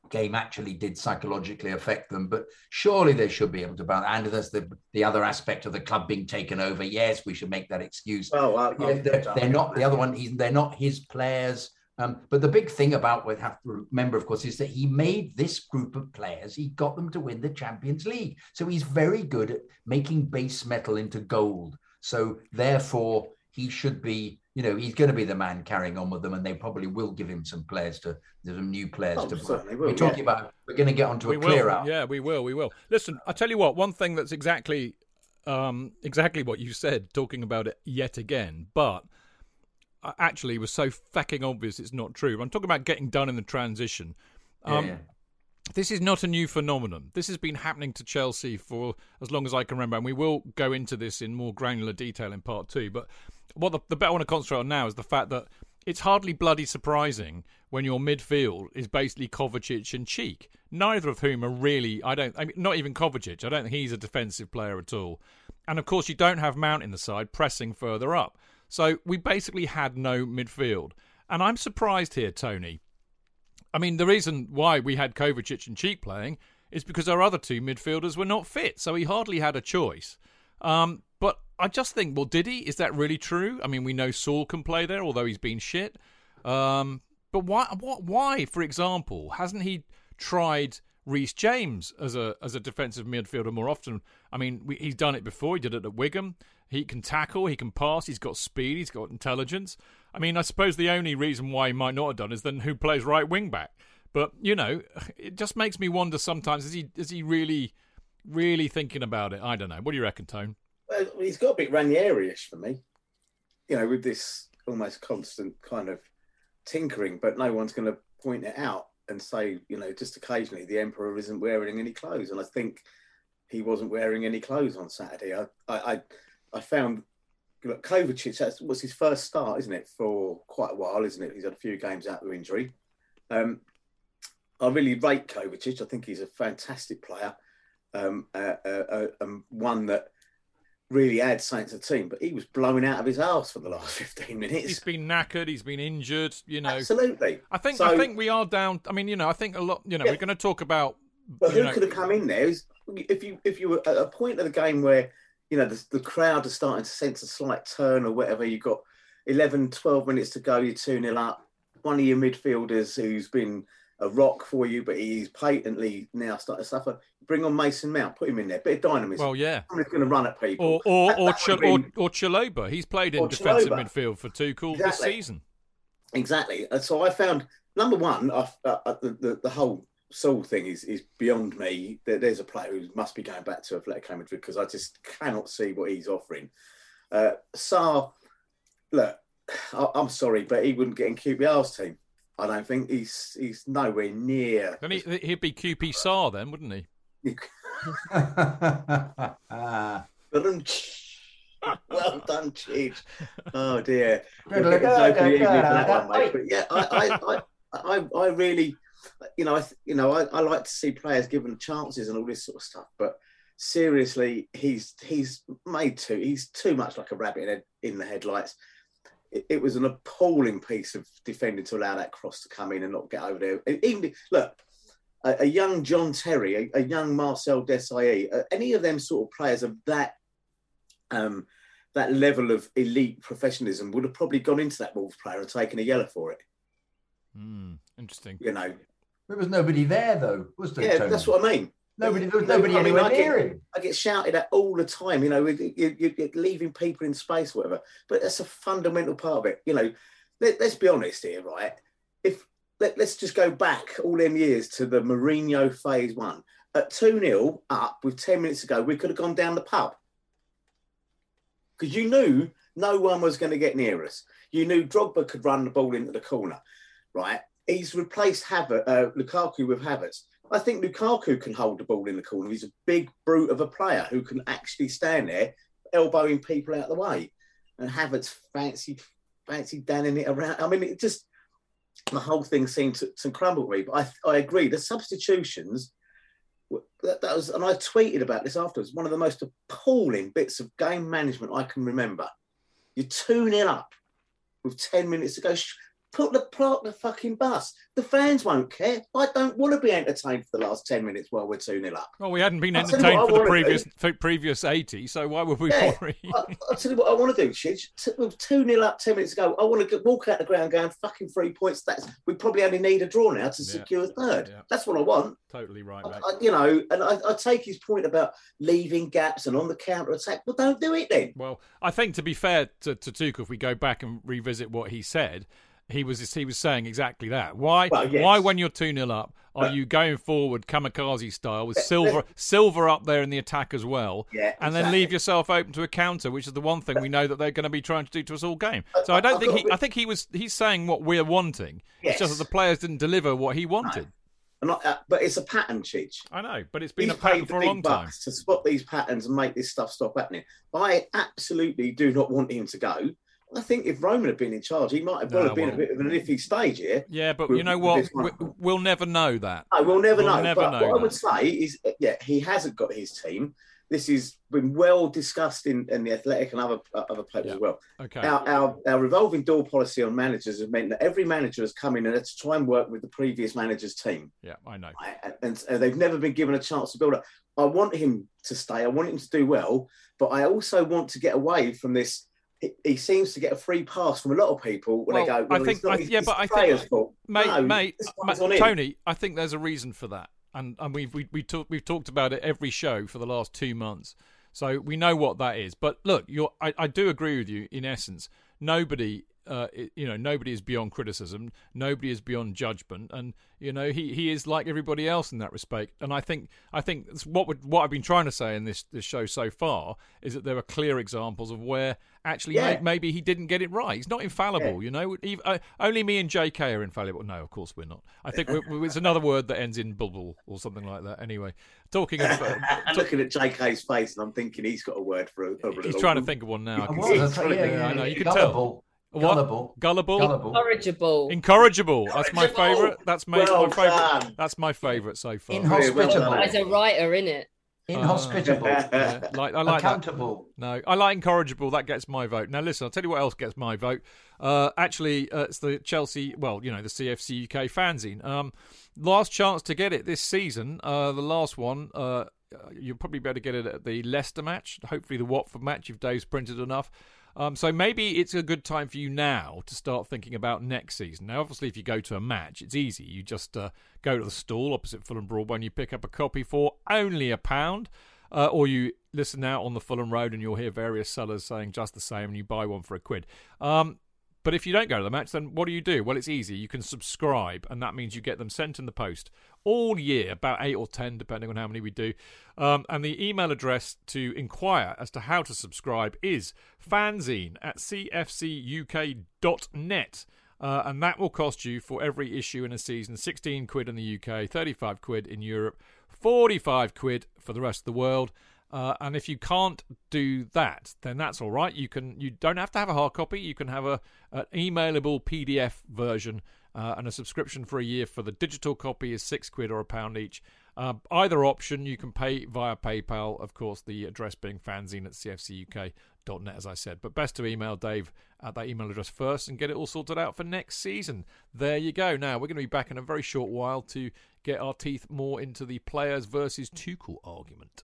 game actually did psychologically affect them, but surely they should be able to balance. And there's the the other aspect of the club being taken over. Yes, we should make that excuse. Oh, uh, they're, they're not the other one. He's, they're not his players. Um, but the big thing about we have to remember, of course, is that he made this group of players. He got them to win the Champions League. So he's very good at making base metal into gold. So therefore, he should be. You know, he's going to be the man carrying on with them, and they probably will give him some players to, some new players Oh, to. certainly will, we're talking yeah. about. We're going to get onto we a clear out. Yeah, we will. We will. Listen, I tell you what. One thing that's exactly, um, exactly what you said, talking about it yet again, but actually was so fucking obvious it's not true. I'm talking about getting done in the transition. Um, yeah. This is not a new phenomenon. This has been happening to Chelsea for as long as I can remember, and we will go into this in more granular detail in part two. But what the, the bit I want to concentrate on now is the fact that it's hardly bloody surprising when your midfield is basically Kovacic and Cheek, neither of whom are really. I don't. I mean, not even Kovacic. I don't think he's a defensive player at all. And of course, you don't have Mount in the side pressing further up. So we basically had no midfield. And I'm surprised here, Tony. I mean, the reason why we had Kovacic and Cheek playing is because our other two midfielders were not fit, so he hardly had a choice. Um, but I just think, well, did he? Is that really true? I mean, we know Saul can play there, although he's been shit. Um, but why? What? Why, for example, hasn't he tried Reece James as a as a defensive midfielder more often? I mean, we, he's done it before. He did it at Wigan. He can tackle. He can pass. He's got speed. He's got intelligence. I mean, I suppose the only reason why he might not have done is then who plays right wing back. But you know, it just makes me wonder sometimes: is he is he really really thinking about it? I don't know. What do you reckon, Tone? Well, he's got a bit Ranieri-ish for me. You know, with this almost constant kind of tinkering, but no one's going to point it out and say, you know, just occasionally the emperor isn't wearing any clothes, and I think he wasn't wearing any clothes on Saturday. I, I, I, I found look, Kovacic. That was his first start, isn't it, for quite a while, isn't it? He's had a few games out with injury. Um, I really rate Kovacic. I think he's a fantastic player, um, uh, uh, uh, um, one that really adds something to the team. But he was blowing out of his arse for the last fifteen minutes. He's been knackered. He's been injured. You know, Absolutely. I think So- I think we are down. I mean, you know, I think a lot. You know, Yeah. we're going to talk about. But who know, could have come in there? Is if you if you were at a point of the game where you know the, the crowd are starting to sense a slight turn or whatever, you've got 11, 12 minutes to go, you're 2 0 up. one of your midfielders who's been a rock for you, but he's patently now starting to suffer. Bring on Mason Mount, put him in there, bit of dynamism. Well, yeah. Somebody's going to run at people. Or or That- or, Ch- or, or Chalobah. He's played in defensive midfield for two cool Exactly. this season. Exactly. So I found number one, I, uh, the, the the whole Saul thing is is beyond me. There, there's a player who must be going back to Atletico Madrid because I just cannot see what he's offering. Uh, Sarr, look, I, I'm sorry, but he wouldn't get in QPR's team. I don't think he's he's nowhere near. Then he, he'd be QP Sar then, wouldn't he? Well done, Chidge. Oh dear. Good We'll get look, the good, joke in good, the evening for that good. one, mate. But yeah, I, I, I, I, I really, you know, I, th- you know, I, I like to see players given chances and all this sort of stuff. But seriously, he's he's made too. He's too much like a rabbit in, in the headlights. It, it was an appalling piece of defending to allow that cross to come in and not get over there. And Even look, a, a young John Terry, a, a young Marcel Desailly, uh, any of them sort of players of that um, that level of elite professionalism would have probably gone into that Wolves player and taken a yellow for it. Hmm, interesting. You know, There was nobody there though, was there? yeah, Tony? that's what I mean. Nobody. There was nobody I mean, anywhere I get- near him. I get shouted at all the time. You know, you, you, you're leaving people in space, whatever. But that's a fundamental part of it. You know, let, us be honest here, right? If let, let's just go back all them years to the Mourinho phase one. At two 0 up with ten minutes to go, we could have gone down the pub because you knew no one was going to get near us. You knew Drogba could run the ball into the corner, right? He's replaced Haver, uh, Lukaku with Havertz. I think Lukaku can hold the ball in the corner. He's a big brute of a player who can actually stand there, elbowing people out of the way. And Havertz fancy, fancy danning it around. I mean, it just the whole thing seemed to, to crumble. But I, I agree. The substitutions that, that was, and I tweeted about this afterwards. One of the most appalling bits of game management I can remember. You're two 0 up with ten minutes to go. Put the park the fucking bus. The fans won't care. I don't want to be entertained for the last ten minutes while we're two 0 up. Well, we hadn't been I'll entertained for the previous for previous eighty, so why would we Yeah. worry? I, I'll tell you what I want to do. T- With 2 0 up 10 minutes ago, I want to walk out the ground going, fucking three points. That's We probably only need a draw now to Yeah. secure a third. Yeah. That's what I want. totally right, I. I, you know, and I, I take his point about leaving gaps and on the counter attack. Well, don't do it then. Well, I think to be fair to, to Tuchel, if we go back and revisit what he said, he was he was saying exactly that. Why Well, yes. why when you're two 0 up are But- you going forward kamikaze style with Let- Silva let- Silva up there in the attack as well, Yeah, and then leave yourself open to a counter, which is the one thing we know that they're going to be trying to do to us all game. So I don't I've think he. I think he was he's saying what we're wanting. It's just Yes. that the players didn't deliver what he wanted. And I, uh, but it's a pattern, Chidge. I know, but it's been He's a pattern paid for a long time. to spot these patterns and make this stuff stop happening. I absolutely do not want him to go. I think if Roman had been in charge, he might have well No, have been well- a bit of an iffy stage here. Yeah, but with- you know what? We, we'll never know that. No, we'll never We'll know. never but know what I would say is, uh, yeah, he hasn't got his team. This has been well discussed in, in the Athletic and other uh, other papers Yeah. as well. Okay. Our, our our revolving door policy on managers has meant that every manager has come in and had to try and work with the previous manager's team, Yeah, I know. and, and they've never been given a chance to build up. I want him to stay. I want him to do well, but I also want to get away from this. He, he seems to get a free pass from a lot of people when they go. Well, I think- not I- yeah, but I think- fault. mate, No, mate, this ma- one's. Tony, I think there's a reason for that, and and we've we, we talk, we've talked about it every show for the last two months, so we know what that is. But look, you're I, I do agree with you in essence. Nobody, uh, i- you know, nobody is beyond criticism. Nobody is beyond judgment, and you know he, he is like everybody else in that respect. And I think I think what would, what I've been trying to say in this this show so far is that there are clear examples of where actually Yeah. may, maybe he didn't get it right. He's not infallible, you know. Even, uh, only me and JK are infallible. No, of course we're not. I think we're, we're- it's another word that ends in bubble or something like that. Anyway, talking of, uh, I'm looking at JK's face and I'm thinking he's got a word for a, a he's trying to think of one now. I I can see. I tell Yeah, yeah, I know, yeah, you can gullible, What? Gullible. Gullible, Gullible. Incorrigible. incorrigible. That's my favourite. That's my, Well my favourite. That's my favourite so far. Inhospitable. As a writer, in it. Inhospitable. Yeah, like, I like that. No, I like incorrigible. That gets my vote. Now, listen, I'll tell you what else gets my vote. Uh, actually, uh, it's the Chelsea, well, you know, the CFC UK fanzine. Um, last chance to get it this season. Uh, the last one, uh, you'll probably be able to get it at the Leicester match. Hopefully, the Watford match if Dave's printed enough. Um, so maybe it's a good time for you now to start thinking about next season. Now, obviously, if you go to a match, it's easy. You just uh, go to the stall opposite Fulham Broadway and you pick up a copy for only a pound. Uh, or you listen out on the Fulham Road and you'll hear various sellers saying just the same and you buy one for a quid. Um, but if you don't go to the match, then what do you do? Well, it's easy. You can subscribe, and that means you get them sent in the post all year, about eight or ten, depending on how many we do. Um, and the email address to inquire as to how to subscribe is fanzine at cfcuk.net. Uh, and that will cost you for every issue in a season 16 quid in the UK, 35 quid in Europe, 45 quid for the rest of the world. Uh, and if you can't do that, then that's all right. You can you don't have to have a hard copy. You can have a an emailable PDF version, uh, and a subscription for a year for the digital copy is six quid or a pound each. Uh, either option you can pay via PayPal. Of course, the address being fanzine at cfcuk.net, as I said. But best to email Dave at that email address first and get it all sorted out for next season. There you go. Now we're going to be back in a very short while to get our teeth more into the players versus Tuchel argument.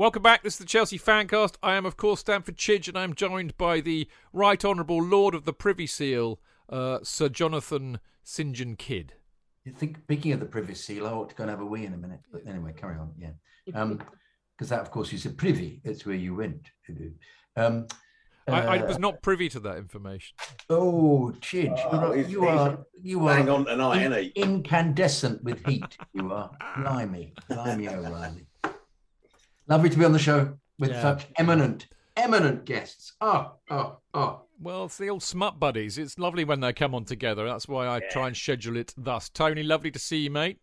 Welcome back. This is the Chelsea Fancast. I am, of course, Stamford Chidge, and I'm joined by the Right Honourable Lord of the Privy Seal, uh, Sir Jonathan St. John Kidd. You think, speaking of the Privy Seal, I ought to go and have a wee in a minute. But anyway, carry on. Yeah. Because that, of course, is a privy. It's where you went. Um, I, I uh, was not privy to that information. Oh, Chidge, Oh, you, he's- are, you are, are Hang on tonight, in- isn't incandescent with heat. You are. Blimey, blimey, O'Reilly. Lovely to be on the show with Yeah. such eminent, eminent guests. Oh, oh, oh. Well, it's the old smut buddies. It's lovely when they come on together. That's why I try and schedule it thus. Tony, lovely to see you, mate.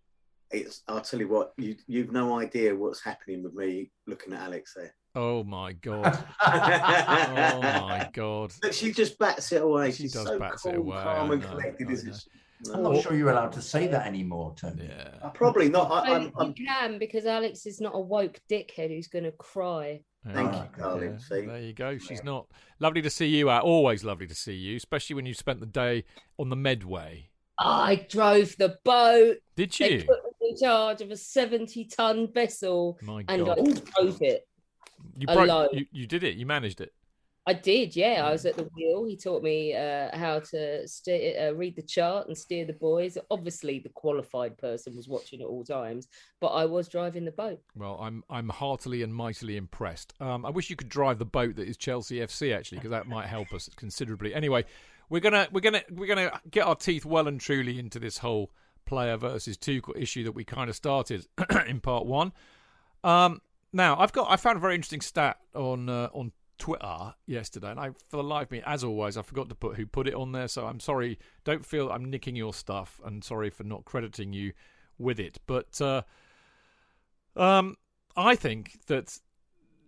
It's, I'll tell you what, you, you've no idea what's happening with me looking at Alex there. Oh my god. oh my god. But she just bats it away. She She's does so bats cool, it away, calm, and collected, isn't know. she? I'm not sure you're allowed to say that anymore, Tony. Yeah. Uh, Probably not. I, I'm, I'm, you can because Alex is not a woke dickhead who's going to cry. Thank Yeah. you, darling. See? There you go. She's not. Lovely to see you out. Always lovely to see you, especially when you spent the day on the Medway. I drove the boat. Did They you? put me in charge of a 70 ton vessel My God. and I drove it. You broke. alone. You, you did it. You managed it. I did, yeah. I was at the wheel. He taught me uh, how to steer, uh, read the chart and steer the boys. Obviously, the qualified person was watching at all times, but I was driving the boat. Well, I'm I'm heartily and mightily impressed. Um, I wish you could drive the boat that is Chelsea FC actually, because that might help us considerably. Anyway, we're gonna we're gonna we're gonna get our teeth well and truly into this whole player versus Tuchel issue that we kind of started in part one. Um, now, I've got I found a very interesting stat on uh, on Twitter yesterday, and I, for the life of me, as always, I forgot to put who put it on there. So I'm sorry. Don't feel I'm nicking your stuff, and sorry for not crediting you with it. But uh, um, I think that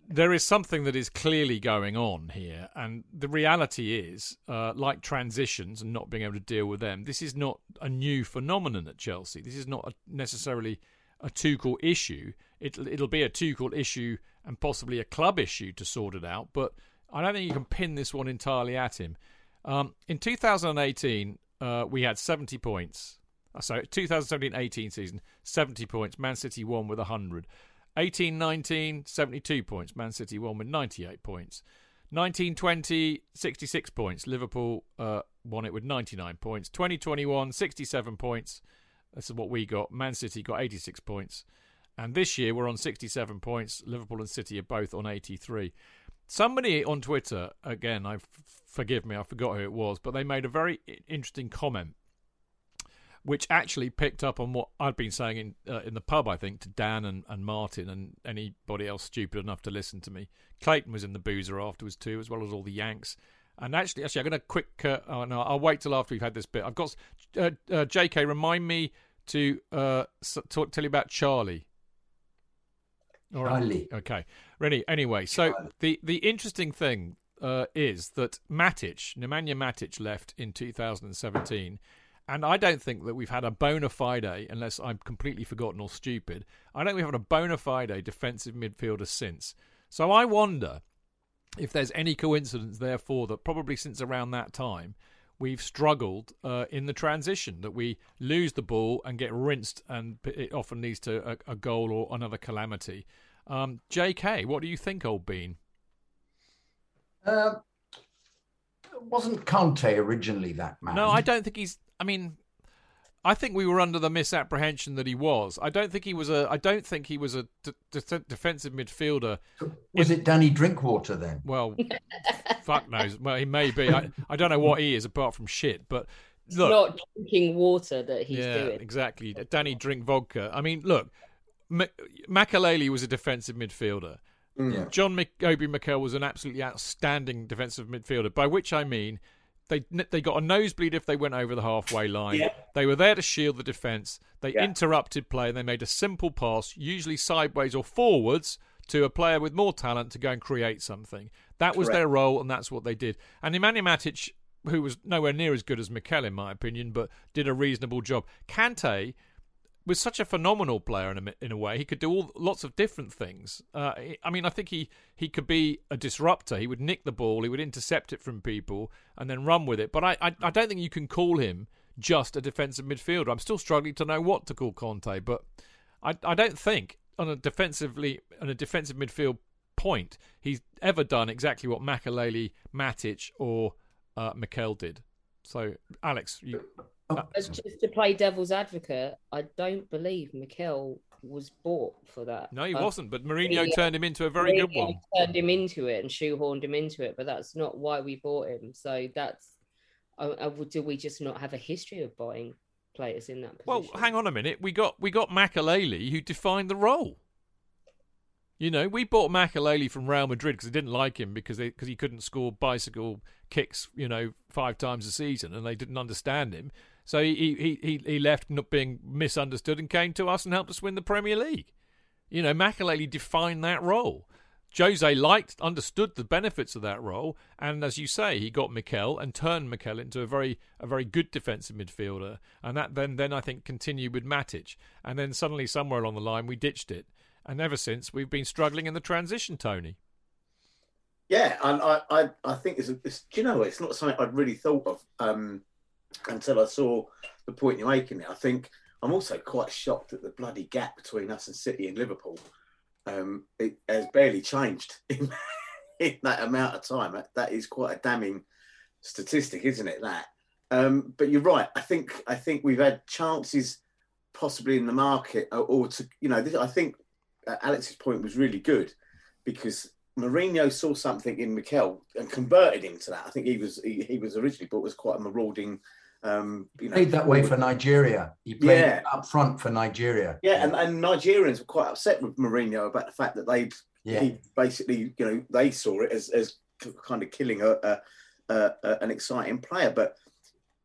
there is something that is clearly going on here, and the reality is, uh, like transitions and not being able to deal with them, this is not a new phenomenon at Chelsea. This is not a, necessarily a Tuchel issue. It'll, it'll be a Tuchel issue and possibly a club issue to sort it out, but I don't think you can pin this one entirely at him. Um, in 2018, uh, we had 70 points. Uh, sorry, 2017-18 season, 70 points. Man City won with 100. 18-19, 72 points. Man City won with 98 points. 1920, 66 points. Liverpool uh, won it with 99 points. 2021, 67 points. This is what we got. Man City got 86 points. And this year we're on 67 points. Liverpool and City are both on 83. Somebody on Twitter, again, I forgive me, I forgot who it was, but they made a very interesting comment, which actually picked up on what I'd been saying in uh, in the pub, I think, to Dan and, and Martin and anybody else stupid enough to listen to me. Clayton was in the boozer afterwards too, as well as all the Yanks. And actually, actually, I'm going to quick. Uh, oh no, I'll wait till after we've had this bit. I've got uh, uh J.K. Remind me to uh, talk, tell you about Charlie. All right. Charlie. Okay. Ready. Anyway, so Charlie. the the interesting thing uh, is that Matic, Nemanja Matic, left in 2017. And I don't think that we've had a bona fide, unless I'm completely forgotten or stupid, I don't think we've had a bona fide defensive midfielder since. So I wonder if there's any coincidence, therefore, that probably since around that time, we've struggled uh, in the transition, that we lose the ball and get rinsed, and it often leads to a, a goal or another calamity. Um, JK, what do you think, old Bean? Uh, wasn't Kante originally that man? No, I don't think he's. I mean, I think we were under the misapprehension that he was. I don't think he was a. I don't think he was a d- d- defensive midfielder. Was it Danny Drinkwater then? Well, fuck knows. Well, he may be. I, I don't know what he is apart from shit. But look, not drinking water that he's yeah, doing. exactly. Danny drink vodka. I mean, look, M- Makelele was a defensive midfielder. Mm. Yeah. John Mc- Obi Mikel was an absolutely outstanding defensive midfielder. By which I mean they they got a nosebleed if they went over the halfway line. Yeah. They were there to shield the defence. They Yeah. interrupted play and they made a simple pass, usually sideways or forwards, to a player with more talent to go and create something. That was Correct. their role, and that's what they did. And Nemanja Matic, who was nowhere near as good as Mikel in my opinion, but did a reasonable job. Kante was such a phenomenal player in a, in a way. He could do all lots of different things. Uh, I- mean, I think he, he could be a disruptor. He would nick the ball, he would intercept it from people, and then run with it. But I, I, I don't think you can call him just a defensive midfielder. I'm still struggling to know what to call Kante, but I, I don't think on a defensively on a defensive midfield point he's ever done exactly what Makelele, Matic, or uh, Mikel did. So, Alex, you, Oh, uh, as just to play devil's advocate, I don't believe Mikel was bought for that. no, he Uh, wasn't. But Mourinho Mourinho- turned him into a very good Mourinho one. Turned him into it and shoehorned him into it, but that's not why we bought him. So that's, uh, uh, I, I, do we just not have a history of buying players in that Well, hang on a minute. We got we got Makelele who defined the role. You know, we bought Makelele from Real Madrid because they didn't like him because they because he couldn't score bicycle kicks, you know, five times a season, and they didn't understand him. So he he he, he left not being misunderstood and came to us and helped us win the Premier League. You know, Makelele defined that role. Jose liked, understood the benefits of that role, and as you say, he got Mikel and turned Mikel into a very, a very good defensive midfielder, and that then, then I think continued with Matic, and then suddenly somewhere along the line we ditched it, and ever since we've been struggling in the transition, Tony. Yeah, and I, I, I think it's, it's. Do you know? It's not something I'd really thought of um, until I saw the point you're making. There, I think I'm also quite shocked at the bloody gap between us and City and Liverpool. Um, it has barely changed in, in that amount of time. That, is quite a damning statistic, isn't it? That. Um, but you're right. I think I think we've had chances, possibly in the market, or, or to you know. This, I think uh, Alex's point was really good because Mourinho saw something in Mikel and converted him to that. I think he was he, he was originally but was quite a marauding. Um, you know, Played that way for Nigeria. He played Yeah. up front for Nigeria. Yeah, and, and Nigerians were quite upset with Mourinho about the fact that they'd Yeah. he basically, you know, they saw it as, as kind of killing a, a, a, a an exciting player. But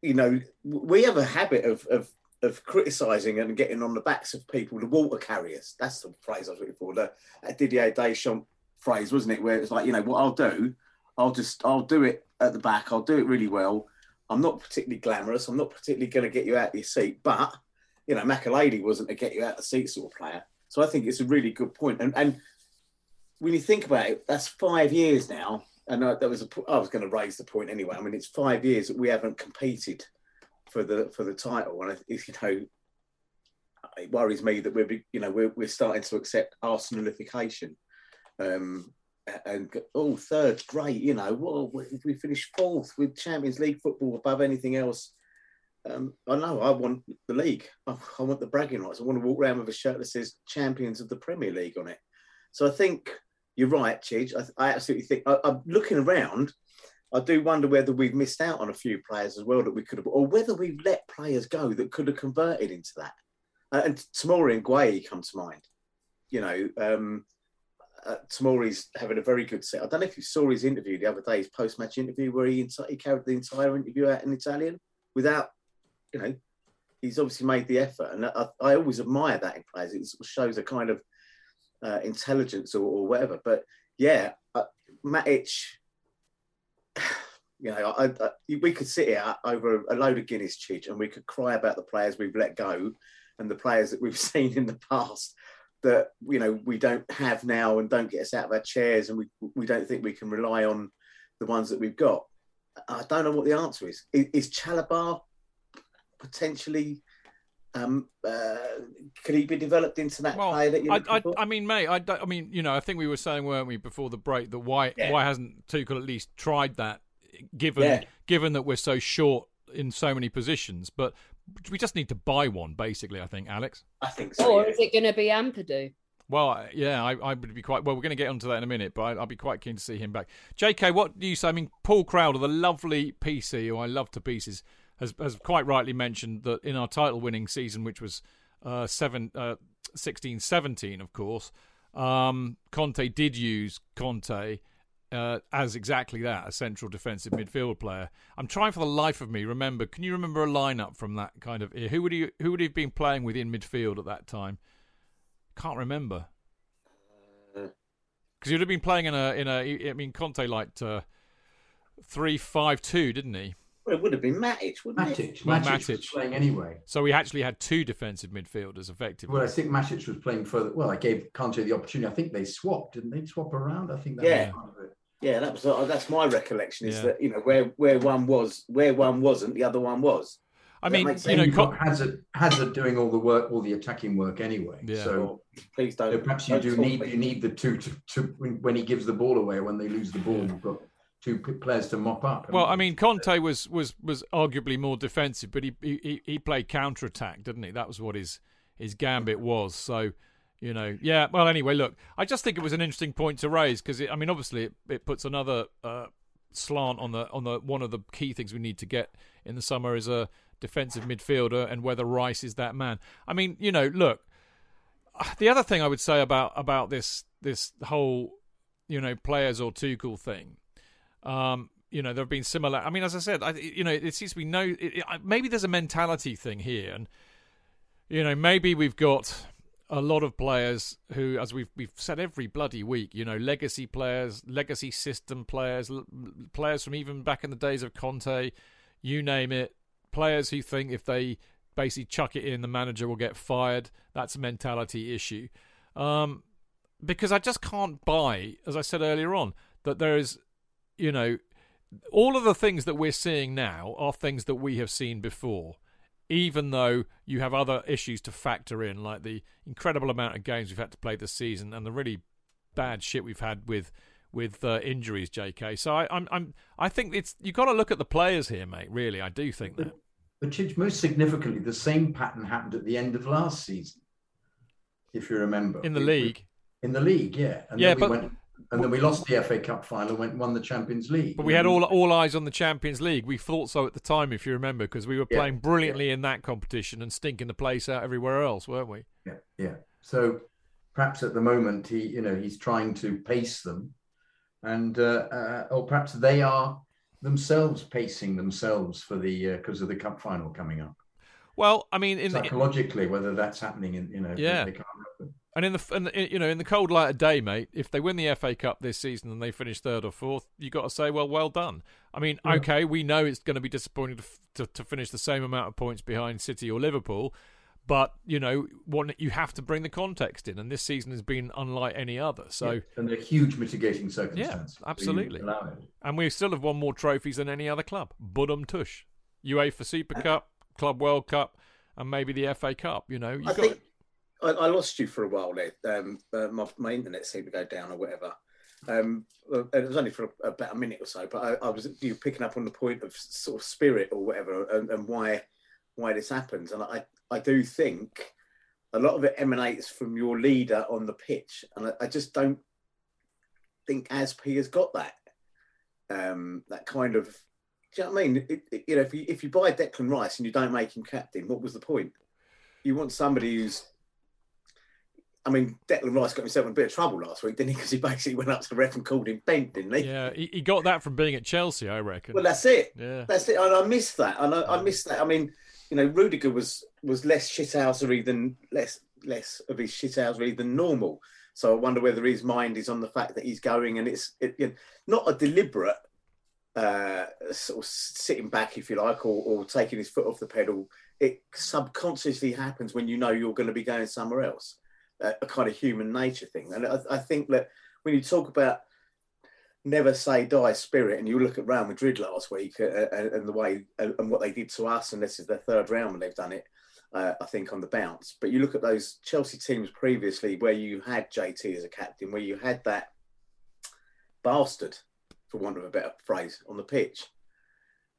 you know, we have a habit of of of criticizing and getting on the backs of people, the water carriers. That's the phrase I was looking for. The Didier Deschamps phrase, wasn't it? Where it's like, you know, what I'll do, I'll just I'll do it at the back. I'll do it really well. I'm not particularly glamorous. I'm not particularly going to get you out of your seat, but you know, Makelele wasn't a get you out of seat sort of player. So I think it's a really good point. And and when you think about it, that's five years now. And I, that was a, I was going to raise the point anyway. I mean, it's five years that we haven't competed for the for the title, and you know, it worries me that we're you know we're, we're starting to accept Arsenalification. Um, and oh, third, great. You know, well, we, we finished fourth with Champions League football above anything else. Um, I know I want the league. I, I want the bragging rights. I want to walk around with a shirt that says "Champions of the Premier League" on it. So I think you're right, Chidge. I, I absolutely think. I, I'm looking around. I do wonder whether we've missed out on a few players as well that we could have, or whether we've let players go that could have converted into that. Uh, and Tomori and Guéhi come to mind. You know, um, uh, Tomori's having a very good set. I don't know if you saw his interview the other day, his post-match interview, where he, he carried the entire interview out in Italian without, you know, he's obviously made the effort, and I, I always admire that in players. It shows a kind of uh, intelligence or, or whatever. But yeah, uh, Matic, you know, I, I, we could sit here over a load of Guinness chidge and we could cry about the players we've let go and the players that we've seen in the past that you know we don't have now and don't get us out of our chairs and we we don't think we can rely on the ones that we've got. I don't know what the answer is. Is, is Chalobah potentially? Um, uh, could he be developed into that Well, player that you're I, I. I mean, mate, I, I mean, you know, I think we were saying, weren't we, before the break, that why Yeah. why hasn't Tuchel at least tried that, given Yeah. given that we're so short in so many positions? But we just need to buy one, basically. I think, Alex. I think so. Or yeah. is it going to be Ampadu? Well, yeah, I, I would be quite. Well, we're going to get onto that in a minute, but I, I'll be quite keen to see him back. J.K., what do you say? I mean, Paul Crowder, the lovely PC, who I love to pieces, has has quite rightly mentioned that in our title-winning season, which was uh, seven, uh, 16-17, of course, um, Conte did use Kante uh, as exactly that, a central defensive midfield player. I'm trying for the life of me remember. Can you remember a lineup from that kind of? Who would you who would he have been playing with in midfield at that time? Can't remember. Uh, Because he'd have been playing in a in a. I mean, Conte liked uh, three five two, didn't he? Well, it would have been Matic, wouldn't it? Matic. Well, Matic, was playing anyway. So we actually had two defensive midfielders, effectively. Well, I think Matic was playing further. Well, I gave Conte the opportunity. I think they swapped, didn't they? Swap around. I think that Yeah. was part of it. Yeah, that was uh, that's my recollection. Is Yeah. that you know where where one was, where one wasn't, the other one was. I mean, makes you Then know, you've Con- got Hazard, Hazard doing all the work, all the attacking work anyway. Yeah. So, Please don't. so perhaps you don't do need me. you need the two to, to when, when he gives the ball away, when they lose the ball, you've got two players to mop up. well, I mean, Conte was was was arguably more defensive, but he he he played counter attack, didn't he? That was what his his gambit was. So. You know, yeah. Well, anyway, look, I just think it was an interesting point to raise because, I mean, obviously, it, it puts another uh, slant on the on the one of the key things we need to get in the summer is a defensive midfielder and whether Rice is that man. I mean, you know, look, the other thing I would say about about this this whole you know players or Tuchel thing, um, you know, there have been similar. I mean, as I said, I, you know, it seems to be no. It, it, maybe there's a mentality thing here, and you know, maybe we've got a lot of players who, as we've we've said every bloody week, you know, legacy players, legacy system players, l- players from even back in the days of Conte, you name it, players who think if they basically chuck it in, the manager will get fired. That's a mentality issue. Um, because I just can't buy, as I said earlier on, that there is, you know, all of the things that we're seeing now are things that we have seen before even though you have other issues to factor in, like the incredible amount of games we've had to play this season and the really bad shit we've had with with uh, injuries, J.K. So I, I'm, I'm, I think it's you've got to look at the players here, mate. Really, I do think that. But Chidge, most significantly, the same pattern happened at the end of last season, if you remember. In the We- league, In the league, yeah. And Yeah, then we but- went, and then we lost the FA Cup final, and won the Champions League. but we had all all eyes on the Champions League. We thought so at the time, if you remember, because we were Yeah, playing brilliantly in that competition and stinking the place out everywhere else, weren't we? Yeah, yeah. So perhaps at the moment he, you know, he's trying to pace them, and uh, uh, or perhaps they are themselves pacing themselves for the because of the cup final coming up. Well, I mean, in Psychologically, whether that's happening in, you know, Yeah. They can't happen. And in the and the- you know in the cold light of day, mate, if they win the FA Cup this season and they finish third or fourth, you got to say, well, well done. I mean, Yeah. okay, we know it's going to be disappointing to, to to finish the same amount of points behind City or Liverpool, but you know, what you have to bring the context in, and this season has been unlike any other. So, Yeah. and they're huge mitigating circumstance. You absolutely. and we still have won more trophies than any other club. Budum tush, UEFA Super uh, Cup, Club World Cup, and maybe the FA Cup. You know, you got think I, I lost you for a while there. Um, uh, my, my internet seemed to go down or whatever. Um, uh, it was only for about a minute or so, but I, I was you were picking up on the point of sort of spirit or whatever, and, and why why this happens. And I I do think a lot of it emanates from your leader on the pitch, and I, I just don't think Azpi has got that um, that kind of. Do you know what I mean? It, it- you know, if you if you buy Declan Rice and you don't make him captain, what was the point? You want somebody who's. I mean, Declan Rice got himself in a bit of trouble last week, didn't he? Because he basically went up to the ref and called him bent, didn't he? yeah, he, he got that from being at Chelsea, I reckon. Well, that's it. yeah, That's it. And I missed that. And I, I missed that. I mean, you know, Rudiger was was less shithousery than less less of his shithousery than normal. So I wonder whether his mind is on the fact that he's going and it's it, you know, not a deliberate uh, sort of sitting back, if you like, or, or taking his foot off the pedal. It subconsciously happens when you know you're going to be going somewhere else. A kind of human nature thing. And I, I think that when you talk about never say die spirit, and you look at Real Madrid last week uh, uh, and the way uh, and what they did to us, and this is their third round when they've done it. Uh, I think on the bounce, but you look at those Chelsea teams previously where you had JT as a captain, where you had that bastard, for want of a better phrase, on the pitch.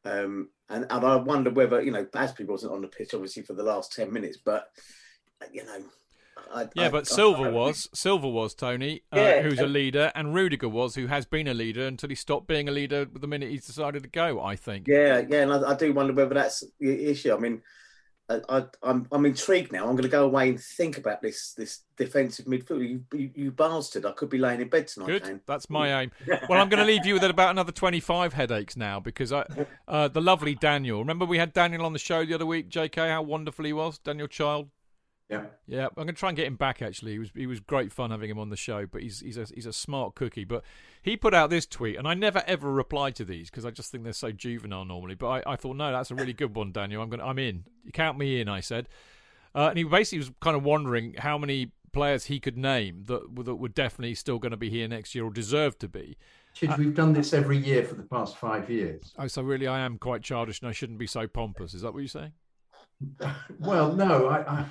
Um, and, and I wonder whether you know Azpi wasn't on the pitch obviously for the last ten minutes, but you know, I, yeah, I- but I- was Silva was Tony, uh, Yeah. who's a leader, and Rudiger was, who has been a leader until he stopped being a leader the minute he's decided to go. I think. Yeah, yeah, and I, I do wonder whether that's the issue. I mean, I, I, I'm I'm intrigued now. I'm going to go away and think about this this defensive midfield. You, you, you bastard! I could be laying in bed tonight. Good. Kane. That's my aim. Well, I'm going to leave you with about another 25 headaches now because I, uh, the lovely Daniel. Remember we had Daniel on the show the other week. J.K. How wonderful he was, Daniel Child. Yeah. Yeah, I'm going to try and get him back. Actually, he was he was great fun having him on the show. But he's he's a he's a smart cookie. But he put out this tweet, and I never ever reply to these because I just think they're so juvenile normally. But I, I thought no, that's a really good one, Daniel. I'm going I'm in. You count me in. I said, uh, and he basically was kind of wondering how many players he could name that were- that were definitely still going to be here next year or deserve to be. Chidge, we've done this every year for the past five years. Oh, so really, I am quite childish, and I shouldn't be so pompous. Is that what you're saying? Well, no, I, I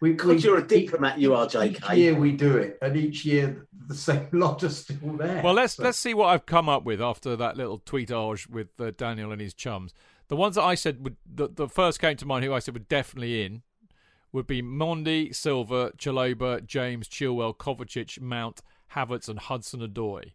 we, God, we- you're a diplomat, you are, Each JK. year we do it, and each year the same lot are still there. Well, let's So- let's see what I've come up with after that little tweetage with uh, Daniel and his chums. The ones that I said would the, the first came to mind, who I said were definitely in, would be Mendy, Silva, Chalobah, James, Chilwell, Kovacic, Mount, Havertz, and Hudson Odoi.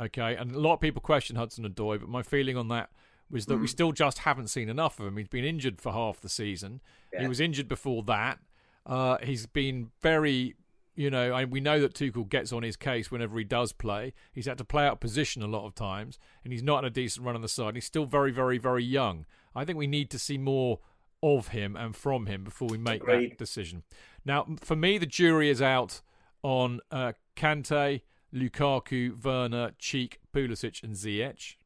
Okay, and a lot of people question Hudson Odoi, but my feeling on that was that we still just haven't seen enough of him. He's been injured for half the season. He was injured before that. Uh, he's been very, you know, I, we know that Tuchel gets on his case whenever he does play. He's had to play out position a lot of times, and he's not in a decent run on the side. He's still very, very, very young. I think we need to see more of him and from him before we make that decision. Now, for me, the jury is out on uh, Kante, Lukaku, Werner, Cheek, Pulisic, and Ziyech.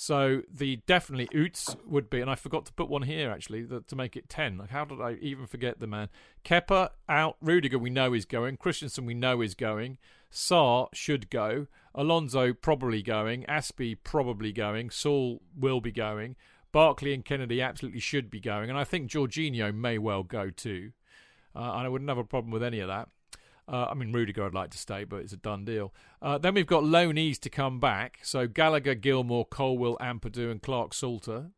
So the definitely Oots would be, and I forgot to put one here actually to make it ten. Like how did I even forget the man? Kepa out, Rudiger we know is going, Christensen we know is going, Sarr should go, Alonso probably going, Azpi probably going, Saul will be going, Barkley and Kennedy absolutely should be going, and I think Jorginho may well go too. Uh, and I wouldn't have a problem with any of that. Uh, I mean, Rudiger, I'd like to stay, but it's a done deal. Uh, then we've got loanees to come back. So Gallagher, Gilmour, Colwill, Ampadu, and Clarke-Salter.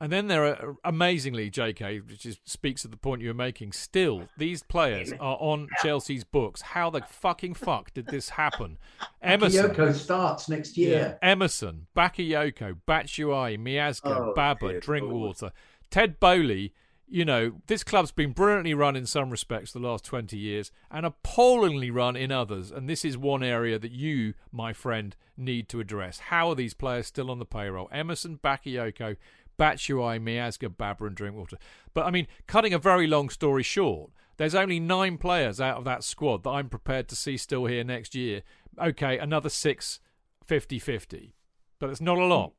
And then there are amazingly, JK, which is, speaks to the point you were making. Still, these players are on Chelsea's books. How the fucking fuck did this happen? Emerson Yoko starts next year. Emerson, Bakayoko, Batshuayi, Miazga, Oh, Baba, Drinkwater, Ted Boehly. You know, this club's been brilliantly run in some respects the last 20 years and appallingly run in others. And this is one area that you, my friend, need to address. How are these players still on the payroll? Emerson, Bakayoko, Batshuayi, Miazga, Baba, and Drinkwater. But I mean, cutting a very long story short, there's only nine players out of that squad that I'm prepared to see still here next year. Okay, another six 50 50. But it's not a lot.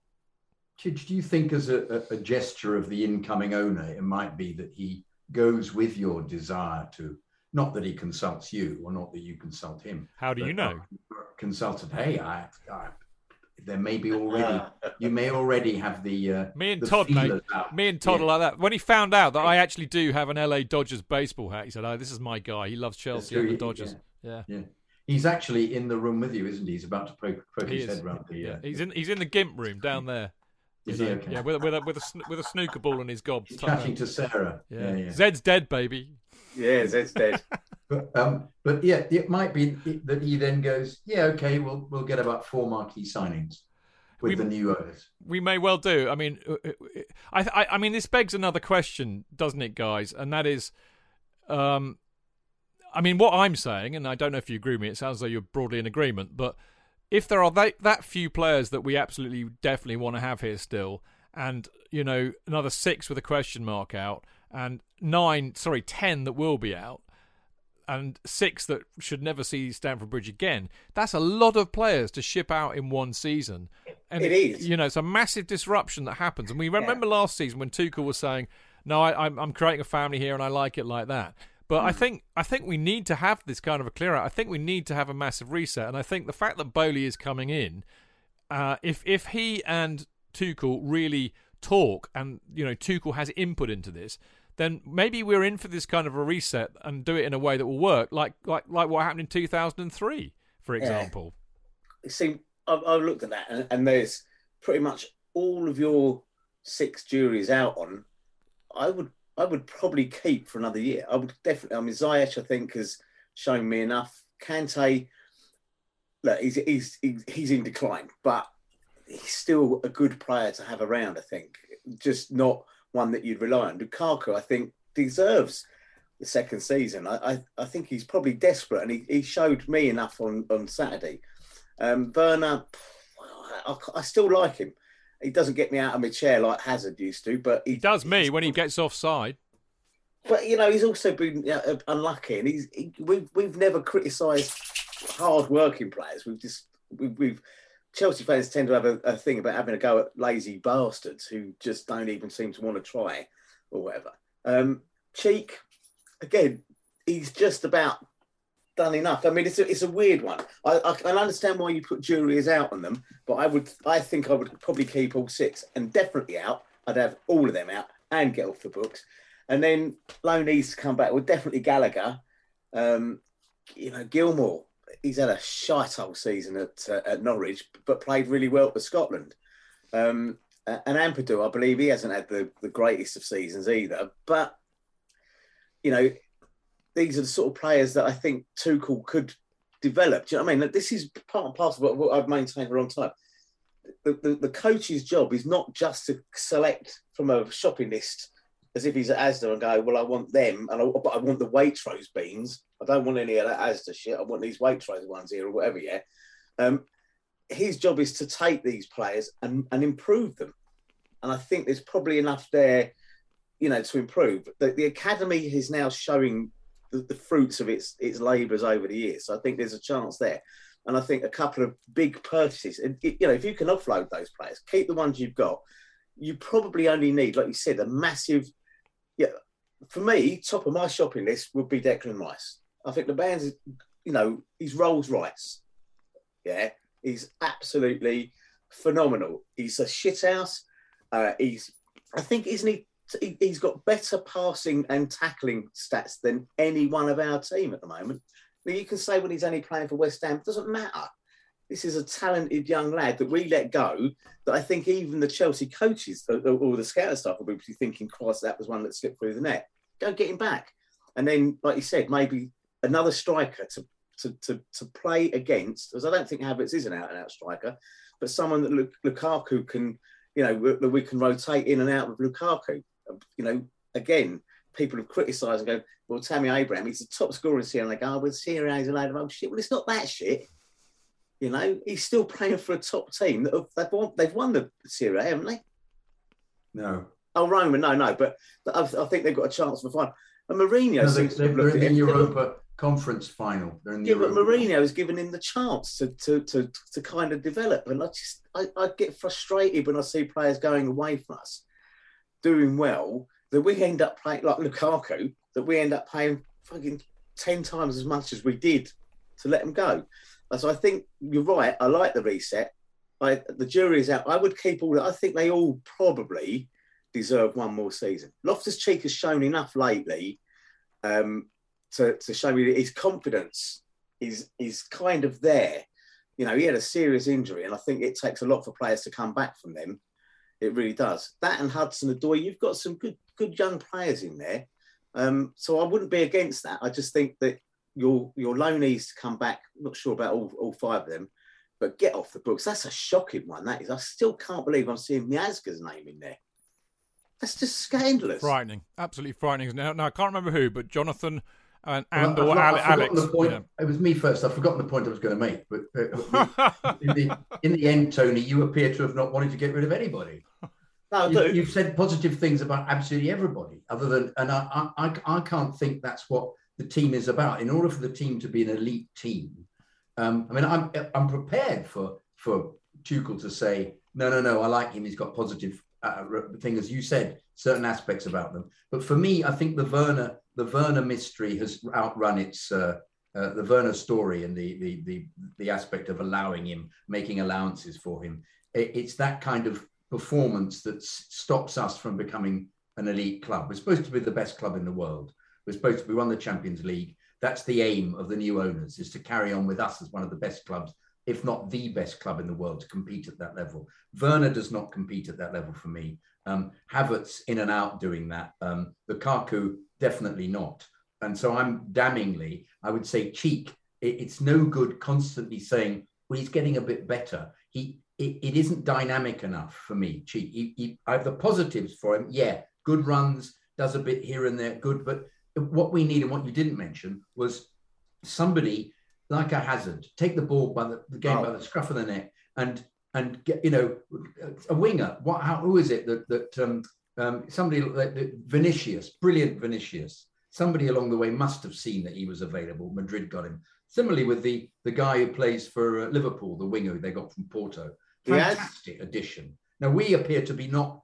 Chidge, do you think, as a, a, a gesture of the incoming owner, it might be that he goes with your desire to, not that he consults you or not that you consult him? How do you know? Consulted, hey, I, I, there may be already, you may already have the. Uh, Me and the Todd, mate. out. Me and Todd Yeah. are like that. When he found out that I actually do have an LA Dodgers baseball hat, he said, "Oh, this is my guy. He loves Chelsea and the Yeah. Dodgers." Yeah, Yeah. He's actually in the room with you, isn't he? He's about to poke, poke he his is. head round the. Yeah, Uh, he's in. He's in the gimp room down there. Is he okay? Yeah, with a, with a with a with a snooker ball in his gob. He's tucked chatting to Sarah. Yeah. Yeah, yeah. Zed's dead, baby. Yeah, Zed's dead. But, um, but yeah, it might be that he then goes, yeah, okay, we'll we'll get about four marquee signings with We- the new owners. We may well do. I mean, uh, uh, I, I, I mean, this begs another question, doesn't it, guys? And that is, um, I mean, what I'm saying, and I don't know if you agree with me. It sounds like you're broadly in agreement, but if there are that, that few players that we absolutely definitely want to have here still, and you know, another six with a question mark out, and nine, sorry, ten that will be out, and six that should never see Stamford Bridge again. That's a lot of players to ship out in one season. And It is. You know, it's a massive disruption that happens. And we remember last season when Tuchel was saying, "No, I, I'm, I'm creating a family here, and I like it like that." But Hmm. I think I think we need to have this kind of a clear out. I think we need to have a massive reset. And I think the fact that Boehly is coming in, uh, if if he and Tuchel really talk, and you know Tuchel has input into this, then maybe we're in for this kind of a reset and do it in a way that will work, like like like what happened in 2003, for example. see, I've, I've looked at that, and, and there's pretty much all of your six juries out on. I would, I would probably keep for another year. I would definitely. I mean, Ziyech, I think, has shown me enough. Kante, look, he's he's he's, in decline, but he's still a good player to have around. I think, just not one that you'd rely on. Lukaku, I think, deserves the second season. I, I, I think he's probably desperate, and he, he showed me enough on, on Saturday. Um, Werner, I, I still like him. He doesn't get me out of my chair like Hazard used to, but he, does me when he gets offside. But you know, he's also been uh, unlucky, and he's he, we've we've never criticised hard-working players. We've just we've, we've Chelsea fans tend to have a, a thing about having a go at lazy bastards who just don't even seem to want to try or whatever. Um, Cheek, again, he's just about done enough. I mean, it's a, it's a weird one. I, I understand why you put juries out on them, but I would I think I would probably keep all six and definitely out. I'd have all of them out and get off the books. And then loanees to come back. Well, definitely Gallagher. Um, you know, Gilmour. He's had a shite old season at uh, at Norwich, but played really well for Scotland. Um, and Ampadu, I believe he hasn't had the, the greatest of seasons either. But you know, these are the sort of players that I think Tuchel could develop. Do you know what I mean? Like, this is part and parcel of what I've maintained for a long time. The, the, the coach's job is not just to select from a shopping list as if he's at Asda and go, well, I want them, and I, but I want the Waitrose beans. I don't want any of that Asda shit. I want these Waitrose ones here or whatever. Yeah. Um, his job is to take these players and, and improve them, and I think there's probably enough there, you know, to improve. The, the academy is now showing the, the fruits of its its labours over the years. So I think there's a chance there. And I think a couple of big purchases, and you know, if you can offload those players, keep the ones you've got. You probably only need, like you said, a massive. Yeah, for me, top of my shopping list would be Declan Rice. I think the band's, you know, he's Rolls Royce. Yeah, he's absolutely phenomenal. He's a shithouse. Uh, he's, I think, isn't he? He- He's got better passing and tackling stats than any one of our team at the moment. You can say when he's only playing for West Ham, it doesn't matter. This is a talented young lad that we let go. That I think even the Chelsea coaches or, the scouting staff will be thinking, "Christ, that was one that slipped through the net." Go get him back, and then, like you said, maybe another striker to to to, to play against. Because I don't think Havertz is an out and out striker, but someone that Lukaku can, you know, that we can rotate in and out with Lukaku. You know, again, people have criticised and go, well, Tammy Abraham, he's the top scorer in Serie A. And they oh, well, Serie A is a load of oh, old shit. Well, it's not that shit. You know, he's still playing for a top team. That have, they've, won, they've won the Serie A, haven't they? No. Oh, Roma, no, no. But I, I think they've got a chance for final. And Mourinho no, they, they're, in the Europa Conference final. They're in the yeah, Europa. but Mourinho has given him the chance to, to, to, to kind of develop. And I just, I, I get frustrated when I see players going away from us, doing well, that we end up playing like Lukaku, that we end up paying fucking 10 times as much as we did to let him go. So I think you're right. I like the reset. I, the jury is out. I would keep all. I think they all probably deserve one more season. Loftus Cheek has shown enough lately um, to, to show me that his confidence is is kind of there. You know, he had a serious injury, and I think it takes a lot for players to come back from them. It really does. That and Hudson Odoi, you've got some good good young players in there. Um, so I wouldn't be against that. I just think that your your loan loanees to come back. I'm not sure about all, all five of them, but get off the books. That's a shocking one. That is. I still can't believe I'm seeing Miazga's name in there. That's just scandalous. Frightening. Absolutely frightening. Now, now I can't remember who, but Jonathan and, and well, or I've, Alex. I've the point. It was me first. I've forgotten the point I was going to make. But uh, in, the, in the end, Tony, you appear to have not wanted to get rid of anybody. No, you, have said positive things about absolutely everybody, other than, and I, I, I can't think that's what the team is about. In order for the team to be an elite team, um, I mean, I'm, I'm prepared for for Tuchel to say, no, no, no, I like him. He's got positive uh, thing, as you said, certain aspects about them. But for me, I think the Werner, the Werner mystery has outrun its. Uh, uh, the Werner story and the, the the the aspect of allowing him, making allowances for him. It, it's that kind of performance that stops us from becoming an elite club. We're supposed to be the best club in the world. We're supposed to be run the Champions League. That's the aim of the new owners is to carry on with us as one of the best clubs, if not the best club in the world, to compete at that level. Werner does not compete at that level for me. Um, Havertz in and out doing that. Um, Lukaku definitely not. And so I'm damningly, I would say, cheek. It, it's no good constantly saying, well, he's getting a bit better. He it, it isn't dynamic enough for me. Cheek. He, he, I have the positives for him. Yeah, good runs, does a bit here and there, good. But what we need and what you didn't mention was somebody like a Hazard take the ball by the, the game oh. by the scruff of the neck and and get you know a winger. What? How? Who is it that that um, um, somebody like Vinicius, brilliant Vinicius. Somebody along the way must have seen that he was available. Madrid got him. Similarly with the the guy who plays for uh, Liverpool, the winger they got from Porto. Fantastic yes. addition. Now we appear to be not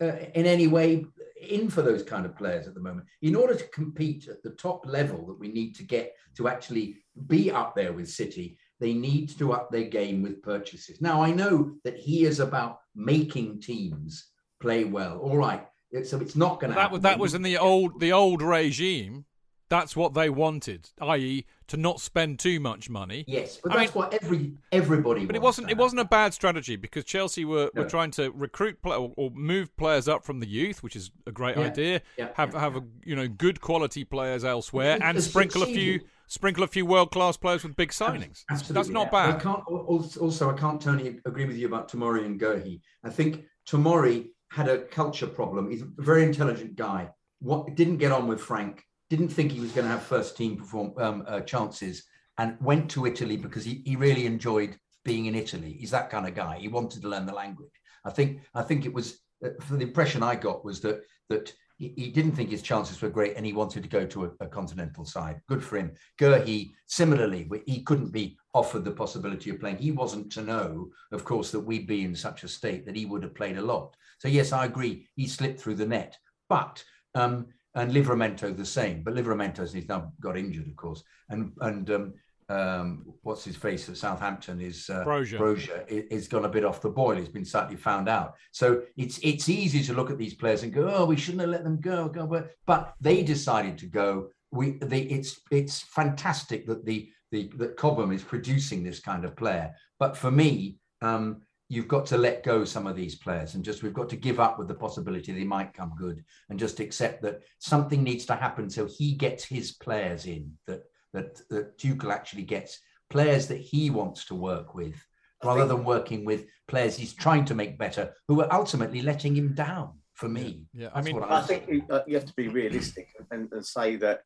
uh, in any way in for those kind of players at the moment. In order to compete at the top level that we need to get to actually be up there with City, they need to up their game with purchases. Now I know that he is about making teams play well. All right, so it's not going to. That, that was in the old the old regime. That's what they wanted, i.e., to not spend too much money. Yes, but I that's mean, what every everybody. But it wasn't. It wasn't a bad strategy because Chelsea were, no. were trying to recruit play, or, or, move players up from the youth, which is a great yeah. idea. Yeah. Have yeah. have a you know good quality players elsewhere and sprinkle a few sprinkle a few world class players with big signings. Absolutely, that's not bad. I can't. Also, I can't Tony agree with you about Tomori and Guéhi. I think Tomori had a culture problem. He's a very intelligent guy. What didn't get on with Frank didn't think he was going to have first team perform um, uh, chances and went to Italy because he, he really enjoyed being in Italy. He's that kind of guy. He wanted to learn the language. I think I think it was uh, for the impression I got was that that he, he, didn't think his chances were great and he wanted to go to a, a continental side. Good for him. Guéhi similarly, he couldn't be offered the possibility of playing. He wasn't to know, of course, that we'd be in such a state that he would have played a lot. So yes, I agree. He slipped through the net, but. Um, and Livramento the same. But Livramento he's now got injured, of course, and and um, um, what's his face at Southampton is uh, Broja. Broja is gone a bit off the boil. He's been slightly found out. So it's it's easy to look at these players and go, oh, we shouldn't have let them go. go. But they decided to go we the it's it's fantastic that the the that Cobham is producing this kind of player. But for me, um, you've got to let go some of these players and just we've got to give up with the possibility they might come good and just accept that something needs to happen so he gets his players in that that that Tuchel actually gets players that he wants to work with rather than working with players he's trying to make better who are ultimately letting him down for me Yeah, I mean, what I think you, uh, you have to be realistic and, and say that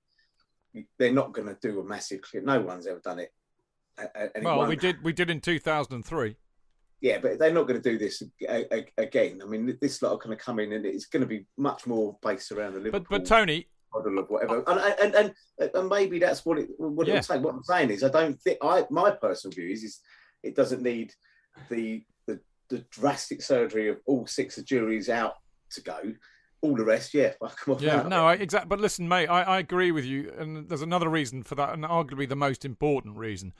they're not going to do a massive clear. No one's ever done it well, we did we did in 2003. Yeah, but they're not going to do this a- a- again. I mean, this lot are going to come in and it's going to be much more based around the Liverpool But but Tony, model of whatever. And and and, and maybe that's what it what Yeah. it saying. What I'm saying is, I don't think I my personal view is, is it doesn't need the the the drastic surgery of all six of juries out to go. All the rest, yeah, fuck 'em off Yeah, out. no, I, exactly. But listen, mate, I, I agree with you, and there's another reason for that, and arguably the most important reason.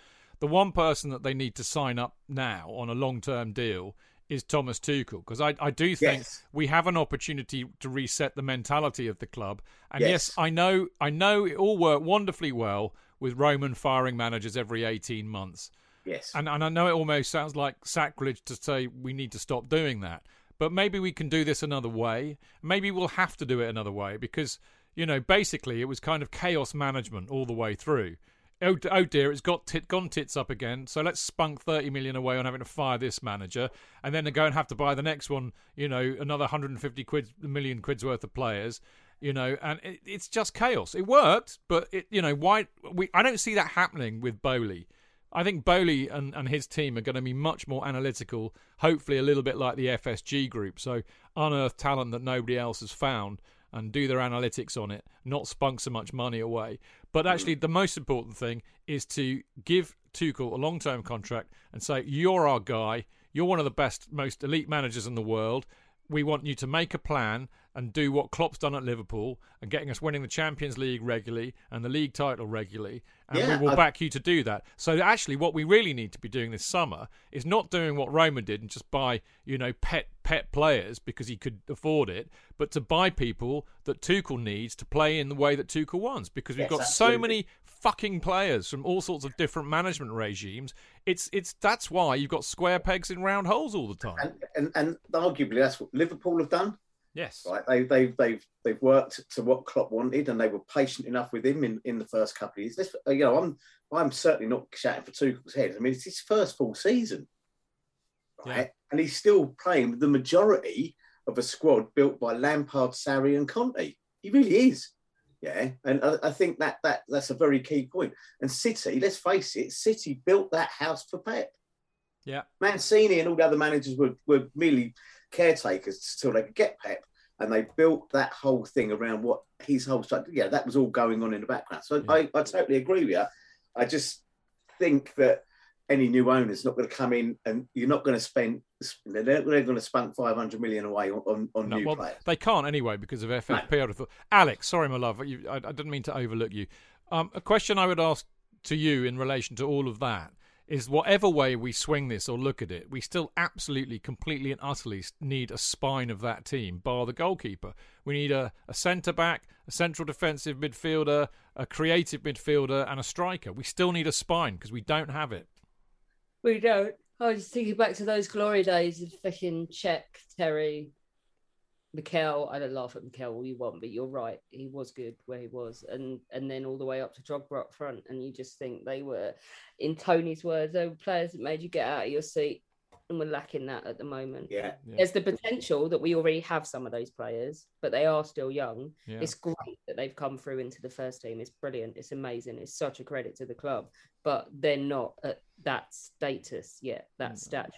The one person that they need to sign up now on a long-term deal is Thomas Tuchel, because I, I do think Yes. we have an opportunity to reset the mentality of the club. And yes, Yes. I know, I know it all worked wonderfully well with Roman firing managers every 18 months. Yes, And, and I know it almost sounds like sacrilege to say we need to stop doing that, but maybe we can do this another way. Maybe we'll have to do it another way because, you know, basically it was kind of chaos management all the way through. Oh, oh dear, it's got tit, gone tits up again. So let's spunk 30 million away on having to fire this manager and then go and have to buy the next one, you know, another 150 quid, million quid's worth of players you know, and it, it's just chaos. It worked, but it, you know, why we? I don't see that happening with Boehly. I think Boehly and, and his team are going to be much more analytical, hopefully a little bit like the FSG group. So unearth talent that nobody else has found and do their analytics on it, not spunk so much money away. But hmm. actually, the most important thing is to give Tuchel a long term contract and say, You're our guy. You're one of the best, most elite managers in the world. We want you to make a plan and do what Klopp's done at Liverpool and getting us winning the Champions League regularly and the league title regularly. And Yeah, we will I- back you to do that. So actually, what we really need to be doing this summer is not doing what Roman did and just buy, you know, pet pet players because he could afford it, but to buy people that Tuchel needs to play in the way that Tuchel wants. Because we've Yes, got so many fucking players from all sorts of different management regimes. It's it's that's why you've got square pegs in round holes all the time. and, and and arguably that's what Liverpool have done. Yes. Right, they, they've they've they've worked to what Klopp wanted, and they were patient enough with him in, in the first couple of years. This, you know, I'm I'm certainly not shouting for Tuchel's head. I mean, it's his first full season, right? Yeah. And he's still playing with the majority of a squad built by Lampard, Sarri, and Conte. He really is, yeah. And I, I think that that that's a very key point. And City, let's face it, City built that house for Pep. Yeah. Mancini and all the other managers were, were merely caretakers until they could get Pep, and they built that whole thing around what his whole structure. Yeah, that was all going on in the background. So I, I totally agree with you. I just think that any new owner's not going to come in and you're not going to spend. They're, they're going to spunk 500 million away on, on, No, new well, players. they can't anyway because of FFP. I'd have thought. Alex, sorry, my love, you, I, I didn't mean to overlook you. Um, a question I would ask to you in relation to all of that is whatever way we swing this or look at it, we still absolutely, completely, and utterly need a spine of that team, bar the goalkeeper. We need a, a centre back, a central defensive midfielder, a creative midfielder, and a striker. We still need a spine because we don't have it. We don't. I was thinking back to those glory days of fucking Cech, Terry, Mikel. I don't laugh at Mikel all you want, but you're right. He was good where he was, and and then all the way up to Drogba up front, and you just think they were, in Tony's words, they were players that made you get out of your seat, and we're lacking that at the moment. Yeah. Yeah. There's the potential that we already have some of those players, but they are still young. Yeah. It's great that they've come through into the first team. It's brilliant. It's amazing. It's such a credit to the club, but they're not at that status yet, that mm. stature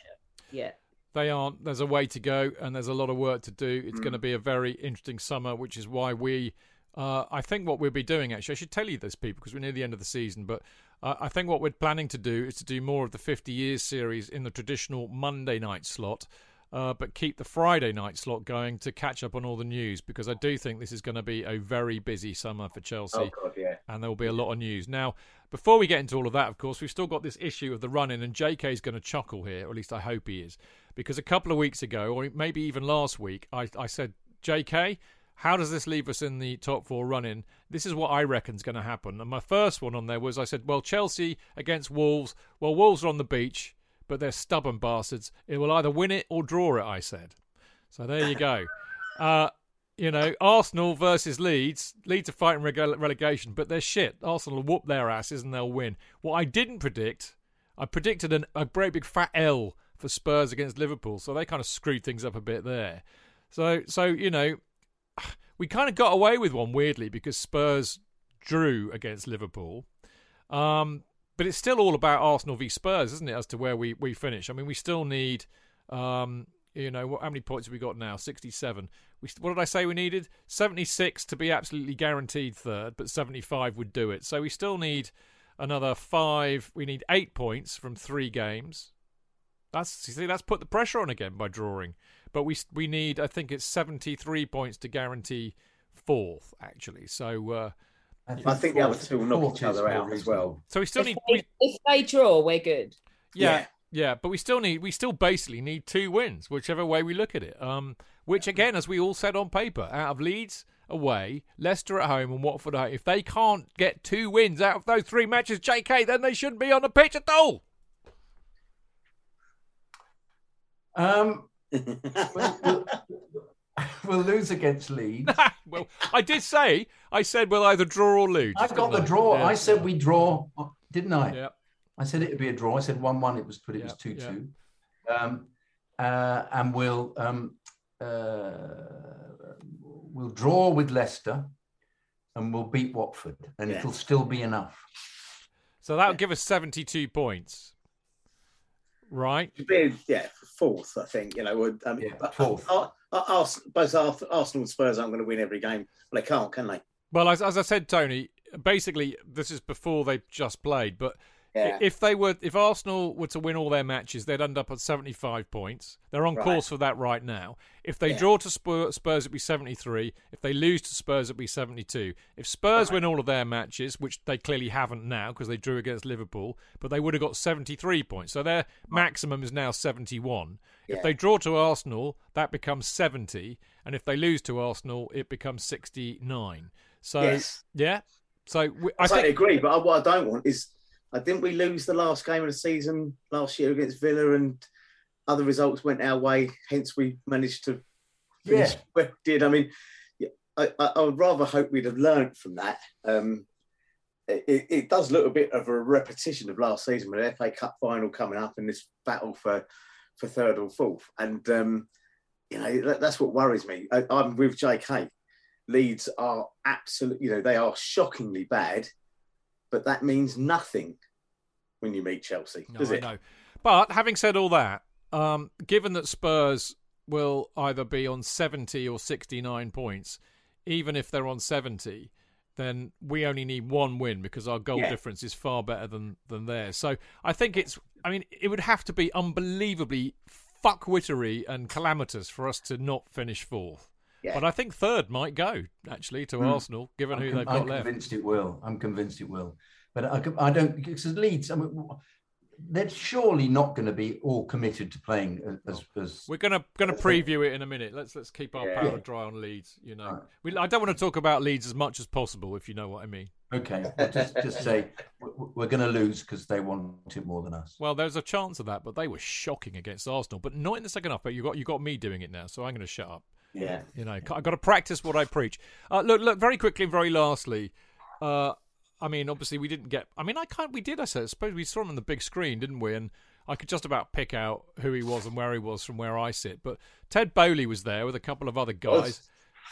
yet. They aren't. There's a way to go, and there's a lot of work to do. Mm. It's going to be a very interesting summer, which is why we. Uh, I think what we'll be doing actually, I should tell you this, people, because we're near the end of the season. But uh, I think what we're planning to do is to do more of the 50 years series in the traditional Monday night slot, uh, but keep the Friday night slot going to catch up on all the news, because I do think this is going to be a very busy summer for Chelsea Oh God, yeah. and there will be a lot of news. Now, before we get into all of that, of course, we've still got this issue of the run in, and JK is going to chuckle here, or at least I hope he is, because a couple of weeks ago, or maybe even last week, I, I said, JK, how does this leave us in the top four running? This is what I reckon's going to happen. And my first one on there was I said, well, Chelsea against Wolves. Well, Wolves are on the beach, but they're stubborn bastards. It will either win it or draw it. I said. So there you go. Uh, you know, Arsenal versus Leeds. Leeds are fighting rele- relegation, but they're shit. Arsenal will whoop their asses and they'll win. What I didn't predict, I predicted an, a great big fat L for Spurs against Liverpool, so they kind of screwed things up a bit there. So, so you know, we kind of got away with one weirdly because Spurs drew against Liverpool. Um, but it's still all about Arsenal v Spurs, isn't it? As to where we, we finish. I mean, we still need, um, you know, what, how many points have we got now? 67. We, what did I say we needed? 76 to be absolutely guaranteed third, but 75 would do it. So we still need another five. We need eight points from three games. That's you see, that's put the pressure on again by drawing. But we we need, I think it's 73 points to guarantee fourth, actually. So. Uh, I think the other two will knock each other out as well. So we still If need. they, We, if they draw, we're good. yeah, Yeah. Yeah, but we still need. We still basically need two wins, whichever way we look at it. Um, which again, as we all said on paper, out of Leeds away, Leicester at home, and Watford at home, if they can't get two wins out of those three matches, JK, then they shouldn't be on the pitch at all. Um, we'll, we'll, we'll lose against Leeds. well, I did say, I said we'll either draw or lose. I've got the draw. I said we draw, didn't I? Yeah. I said it would be a draw. I said one-one. It was, but it was Yeah, two-two. Um, uh, and we'll um, uh, we'll draw with Leicester, and we'll beat Watford, and Yeah. it'll still be enough. So that would give us 72 points. Right? Be- yeah, fourth, I think. You know, would I mean, Yeah, fourth. Ar- Ar- Ars- both Arsenal and Spurs aren't going to win every game. Well, they can't, can they? Well, as, as I said, Tony, basically, this is before they've just played, but Yeah. if they were, if Arsenal were to win all their matches, they'd end up at 75 points. They're on Right. course for that right now. If they Yeah. draw to Spurs, Spurs, it'd be 73. If they lose to Spurs, it'd be 72. If Spurs win all of their matches, which they clearly haven't now because they drew against Liverpool, but they would have got 73 points. So their maximum is now 71. If they draw to Arsenal, that becomes 70. And if they lose to Arsenal, it becomes 69. So, Yes. yeah. So we, I, I think. agree, but what I don't want is, uh, didn't we lose the last game of the season last year against Villa, and other results went our way? Hence, we managed to finish Yeah. where we did. I mean, I, I, I would rather hope we'd have learned from that. Um, it, it- it does look a bit of a repetition of last season with the FA Cup final coming up and this battle for for third or fourth, and um, you know that, that's what worries me. I, I'm with JK. Leeds are absolutely, you know, they are shockingly bad, but that means nothing when you meet Chelsea, No, does it? know. But having said all that, um, given that Spurs will either be on 70 or 69 points, even if they're on 70, then we only need one win because our goal Yeah. difference is far better than, than theirs. So I think it's, I mean, it would have to be unbelievably fuckwittery and calamitous for us to not finish fourth. Yeah. But I think third might go, actually, to hmm. Arsenal, given I'm, who con- they've got I'm got left. convinced it will. I'm convinced it will. But I, I don't because Leeds. I mean, they're surely not going to be all committed to playing as oh. as. We're gonna gonna preview it in a minute. Let's let's keep our Yeah. powder dry on Leeds. You know, Right. we, I don't want to talk about Leeds as much as possible, if you know what I mean. Okay, well, just just say we're going to lose because they want it more than us. Well, there's a chance of that, but they were shocking against Arsenal, but not in the second half. But you got you got me doing it now, so I'm going to shut up. Yeah. You know, I've got to practice what I preach. Uh, look, look, very quickly and very lastly. Uh, I mean, obviously, we didn't get. I mean, I can't. We did. I suppose we saw him on the big screen, didn't we? And I could just about pick out who he was and where he was from where I sit. But Ted Boehly was there with a couple of other guys.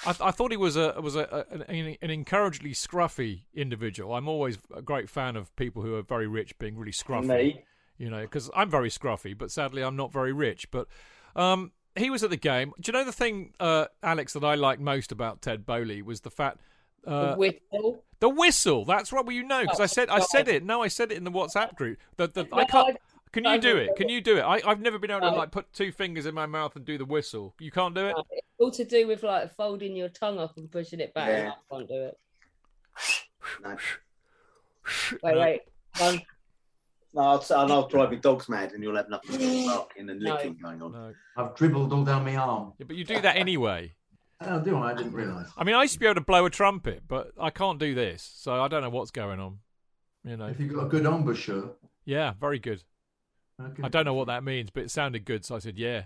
I, th- I thought he was a was a, a an, an encouragingly scruffy individual. I'm always a great fan of people who are very rich being really scruffy Me. you know, because I'm very scruffy, but sadly I'm not very rich. But um, he was at the game. Do you know the thing, uh, Alex, that I liked most about Ted Boehly was the fact uh, The whistle. the whistle. That's right. Well, you know, because I said I said it. No, I said it in the WhatsApp group. That the, I can't. Can you I do it? Can you do it? I, I've never been able to like put two fingers in my mouth and do the whistle. You can't do it. It's all to do with like folding your tongue up and pushing it back. Yeah. I can't do it. No, Wait, wait. One. No I'll, and I'll drive your dogs mad and you'll have nothing but barking and No. licking going on. No. I've dribbled all down my arm. Yeah, but you do that anyway. Oh, do I? I didn't realise. I mean, I used to be able to blow a trumpet, but I can't do this, so I don't know what's going on. You know. If you've got a good embouchure, Yeah, very good. okay. I don't know what that means, but it sounded good, so I said, "Yeah."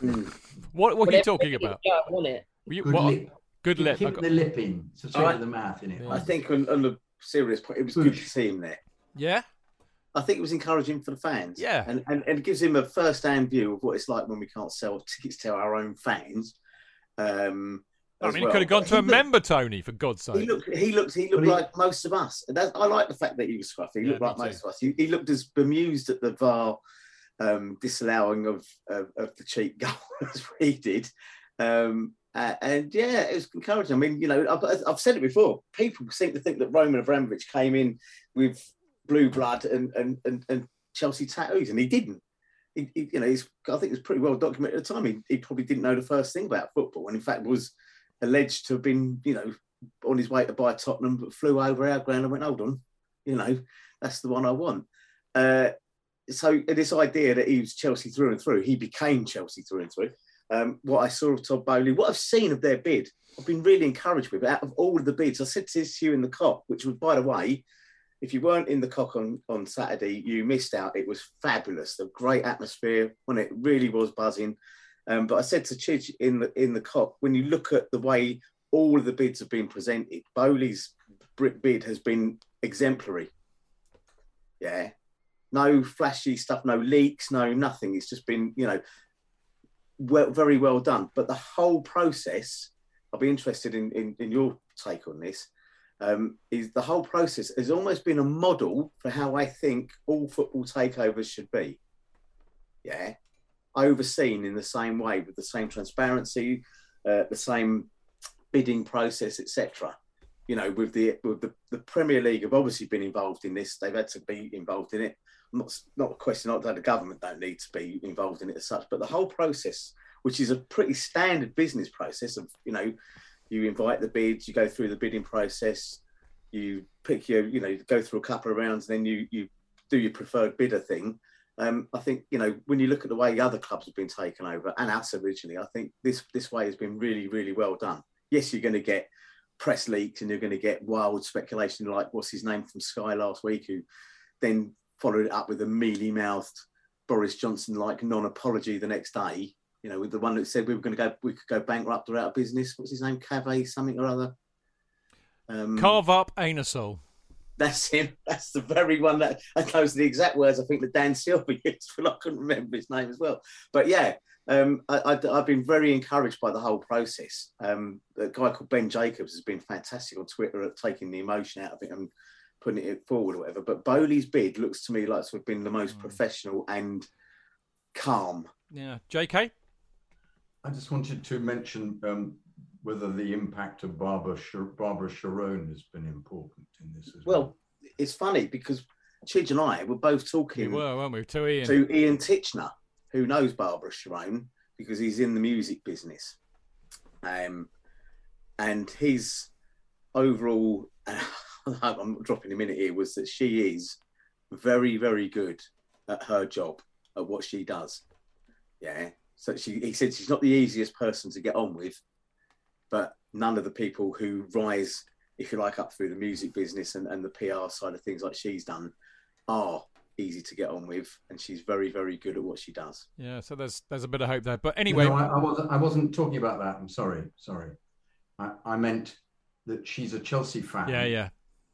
Mm. What What are you talking about? Yeah, don't want it. You- Good what- lip. Good lip. I keep got- the lip in, so straight I- to the mouth in it. Yeah. I think on, on the serious point, it was good to see him there. Yeah, I think it was encouraging for the fans. Yeah. And, and, and it gives him a first hand view of what it's like when we can't sell tickets to our own fans. Um, I as mean, he could have gone But to a looked- member, Tony, for God's He sake. looked, he looked, he looked he- like most of us. And that, I like the fact that he was scruffy. He Yeah, looked like me most of us. He, he looked as bemused at the VAR um, disallowing of, of of the cheap goal as we did. Um, uh, and yeah, it was encouraging. I mean, you know, I've, I've said it before. People seem to think that Roman Abramovich came in with blue blood and and and, and Chelsea tattoos, and he didn't. He, he- you know, he's, I think it's pretty well documented at the time. He, he probably didn't know the first thing about football, and in fact was alleged to have been, you know, on his way to buy Tottenham, but flew over our ground and went, "Hold on, you know, that's the one I want." Uh, so this idea that he was Chelsea through and through, he became Chelsea through and through. Um, what I saw of Todd Boehly, what I've seen of their bid, I've been really encouraged with. Out of all of the bids, I said to this you in the cock, which was, by the way, if you weren't in the cock on, on Saturday, you missed out. It was fabulous, the great atmosphere when it really was buzzing. Um, but I said to Chidge in the in the cock, when you look at the way all of the bids have been presented, Boehly's bid has been exemplary. Yeah, no flashy stuff, no leaks, no nothing. It's just been, you know, well, very well done. But the whole process, I'll be interested in, in, in your take on this. Um, is the whole process has almost been a model for how I think all football takeovers should be. Yeah, overseen in the same way with the same transparency, uh, the same bidding process, etc. You know, with the with the, the Premier League have obviously been involved in this. They've had to be involved in it. Not not a question not that the government don't need to be involved in it as such, but the whole process, which is a pretty standard business process of you know, you invite the bids, you go through the bidding process, you pick your you know go through a couple of rounds, then you you do your preferred bidder thing. Um, I think you know when you look at the way other clubs have been taken over and us originally, I think this this way has been really really well done. Yes, you're going to get press leaks and you're going to get wild speculation like what's his name from Sky last week, who then followed it up with a mealy mouthed Boris Johnson like non apology the next day. You know, with the one that said we were going to go, we could go bankrupt or out of business. What's his name? Kaveh something or other. Um, Carve up Anasol. that's him. That's the very one that and those are the exact words I think that Dan Silver used. But I couldn't remember his name as well. But yeah, um, I, have been very encouraged by the whole process. Um, a guy called Ben Jacobs has been fantastic on Twitter at taking the emotion out of it and putting it forward or whatever. But Boehly's bid looks to me like to have been the most professional and calm. Yeah, J.K. I just wanted to mention um, whether the impact of Barbara Sh- Barbara Charone has been important in this as well. Well, it's funny because Chidge and I were both talking. We talking were, weren't we? To Ian. to Ian Titchener, who knows Barbara Charone because he's in the music business. Um, and his overall, I'm dropping a minute here, was that she is very, very good at her job, at what she does. Yeah. So she, he said she's not the easiest person to get on with, but none of the people who rise, if you like, up through the music business and, and the PR side of things like she's done are easy to get on with, and she's very, very good at what she does. Yeah, so there's there's a bit of hope there. But anyway, no, I, I wasn't. I wasn't talking about that. I'm sorry. Sorry. I, I meant that she's a Chelsea fan. yeah, yeah.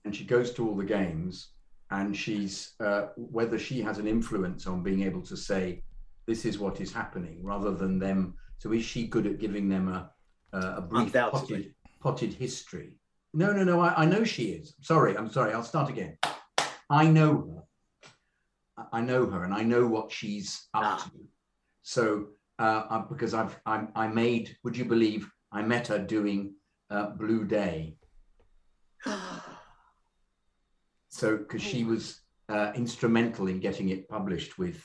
and she goes to all the games and she's uh, whether she has an influence on being able to say this is what is happening rather than them so is she good at giving them a a, a brief potted, potted history? No no no I, I know she is. Sorry i'm sorry i'll start again. I know her. I- i know her and i know what she's up Ah. to. So uh, I- because i've I'm, i made would you believe i met her doing uh, blue day. So because she was uh, instrumental in getting it published with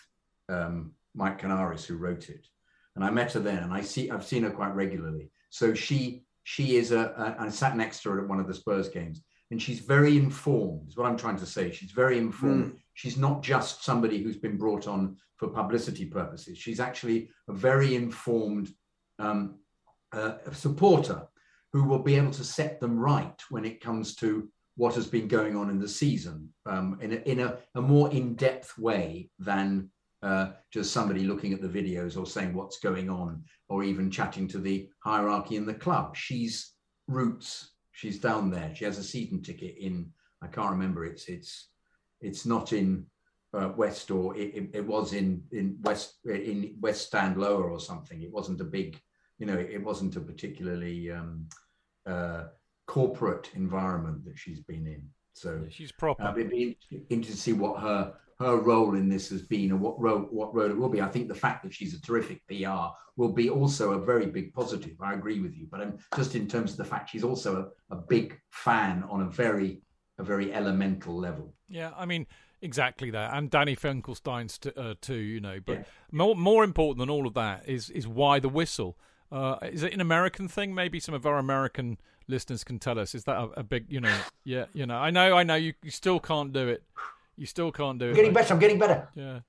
um, Mike Canaris, who wrote it, and I met her then, and I see I've seen her quite regularly. So she she is a, a I sat next to her at one of the Spurs games, and she's very informed. Is what I'm trying to say. She's very informed. She's not just somebody who's been brought on for publicity purposes. She's actually a very informed um, uh, supporter who will be able to set them right when it comes to what has been going on in the season um, in, a, in a, a, more in-depth way than uh, just somebody looking at the videos or saying what's going on or even chatting to the hierarchy in the club. She's roots. She's down there. She has a season ticket in. I can't remember. It's it's it's not in uh, West or it, it, it, was in in West in West Stand Lower or something. It wasn't a big, you know, it wasn't a particularly um, uh, corporate environment that she's been in. So yeah, she's proper. Uh, it'd be interesting to see what her her role in this has been and what role what role it will be. I think the fact that she's a terrific PR will be also a very big positive. I agree with you, but I'm just in terms of the fact she's also a, a big fan on a very a very elemental level. Yeah, I mean exactly that, and Danny Finkelstein's t- uh, too. You know, but yeah. more more important than all of that is is why the whistle. Uh, is it an American thing? Maybe some of our American listeners can tell us. Is that a, a big, you know? Yeah, you know. I know, I know. You, you still can't do it. You still can't do I'm it. Getting better. I'm getting better. Yeah.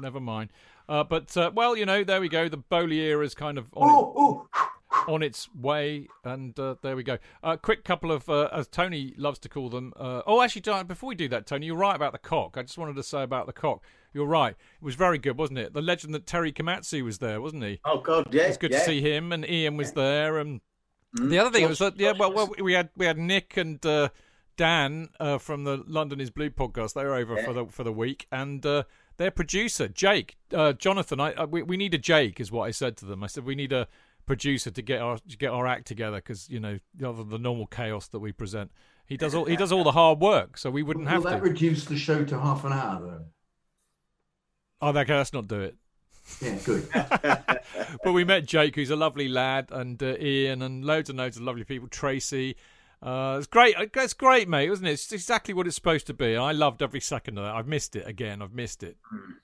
never mind. Uh, but uh, well, you know, there we go. The Boehly era is kind of on, ooh, it, on its way, and uh, there we go. A uh, quick couple of, uh, as Tony loves to call them. Uh, oh, actually, before we do that, Tony, you're right about the cock. I just wanted to say about the cock. You're right. It was very good, wasn't it? The legend that Terry Komatsu was there, wasn't he? Oh God, yeah. It's good yeah. to see him, and Ian was yeah. there, and mm. the other thing Josh, was that yeah, well, well, we had we had Nick and uh, Dan uh, from the London is Blue podcast. They're over yeah. for the for the week, and uh, their producer Jake, uh, Jonathan. I, I we, we need a Jake, is what I said to them. I said we need a producer to get our to get our act together because you know other than the normal chaos that we present, he does all he does all the hard work, so we wouldn't Will have that to. reduce the show to half an hour though? Oh, okay, let's not do it. Yeah, good. but we met Jake, who's a lovely lad, and uh, Ian, and loads and loads of lovely people. Tracy. Uh, it's great. It's great, mate, wasn't it? It's exactly what it's supposed to be. I loved every second of that. I've missed it again. I've missed it. Mm.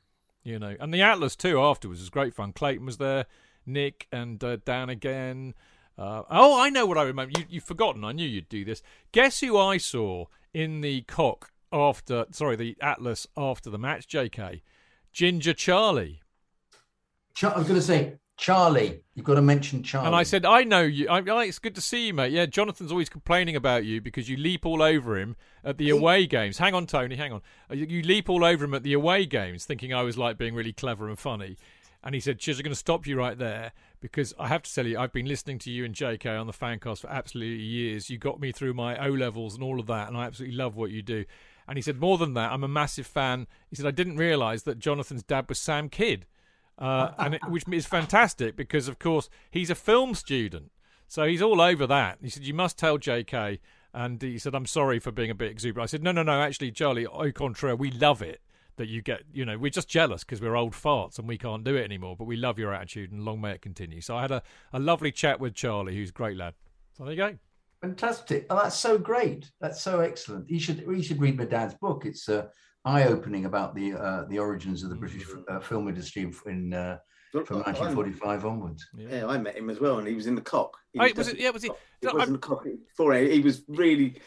You know, and the Atlas too. Afterwards was great fun. Clayton was there, Nick and uh, Dan again. Uh, oh, I know what I remember. You, you've forgotten. I knew you'd do this. Guess who I saw in the cock after? Sorry, the Atlas after the match. J.K. Ginger Charlie. Char- I was going to say Charlie. You've got to mention Charlie. And I said, I know you. I, I, it's good to see you, mate. Yeah, Jonathan's always complaining about you because you leap all over him at the away games. Hang on, Tony. Hang on. Uh, you, you leap all over him at the away games, thinking I was like being really clever and funny. And he said, Chiz, I'm going to stop you right there because I have to tell you, I've been listening to you and JK on the fancast for absolutely years. You got me through my O levels and all of that, and I absolutely love what you do. And he said, more than that, I'm a massive fan. He said, I didn't realise that Jonathan's dad was Sam Kydd, uh, and it, which is fantastic because, of course, he's a film student. So he's all over that. He said, You must tell JK. And he said, I'm sorry for being a bit exuberant. I said, No, no, no, actually, Charlie, au contraire, we love it that you get, you know, we're just jealous because we're old farts and we can't do it anymore, but we love your attitude and long may it continue. So I had a, a lovely chat with Charlie, who's a great lad. So there you go. Fantastic! Oh, that's so great. That's so excellent. You should you should read my dad's book. It's uh, eye opening about the uh, the origins of the British uh, film industry in uh, from 1945 onwards. Yeah. yeah. I met him as well, and he was in the cock. He was, was it? Yeah, was he? He was in the cock before. He was really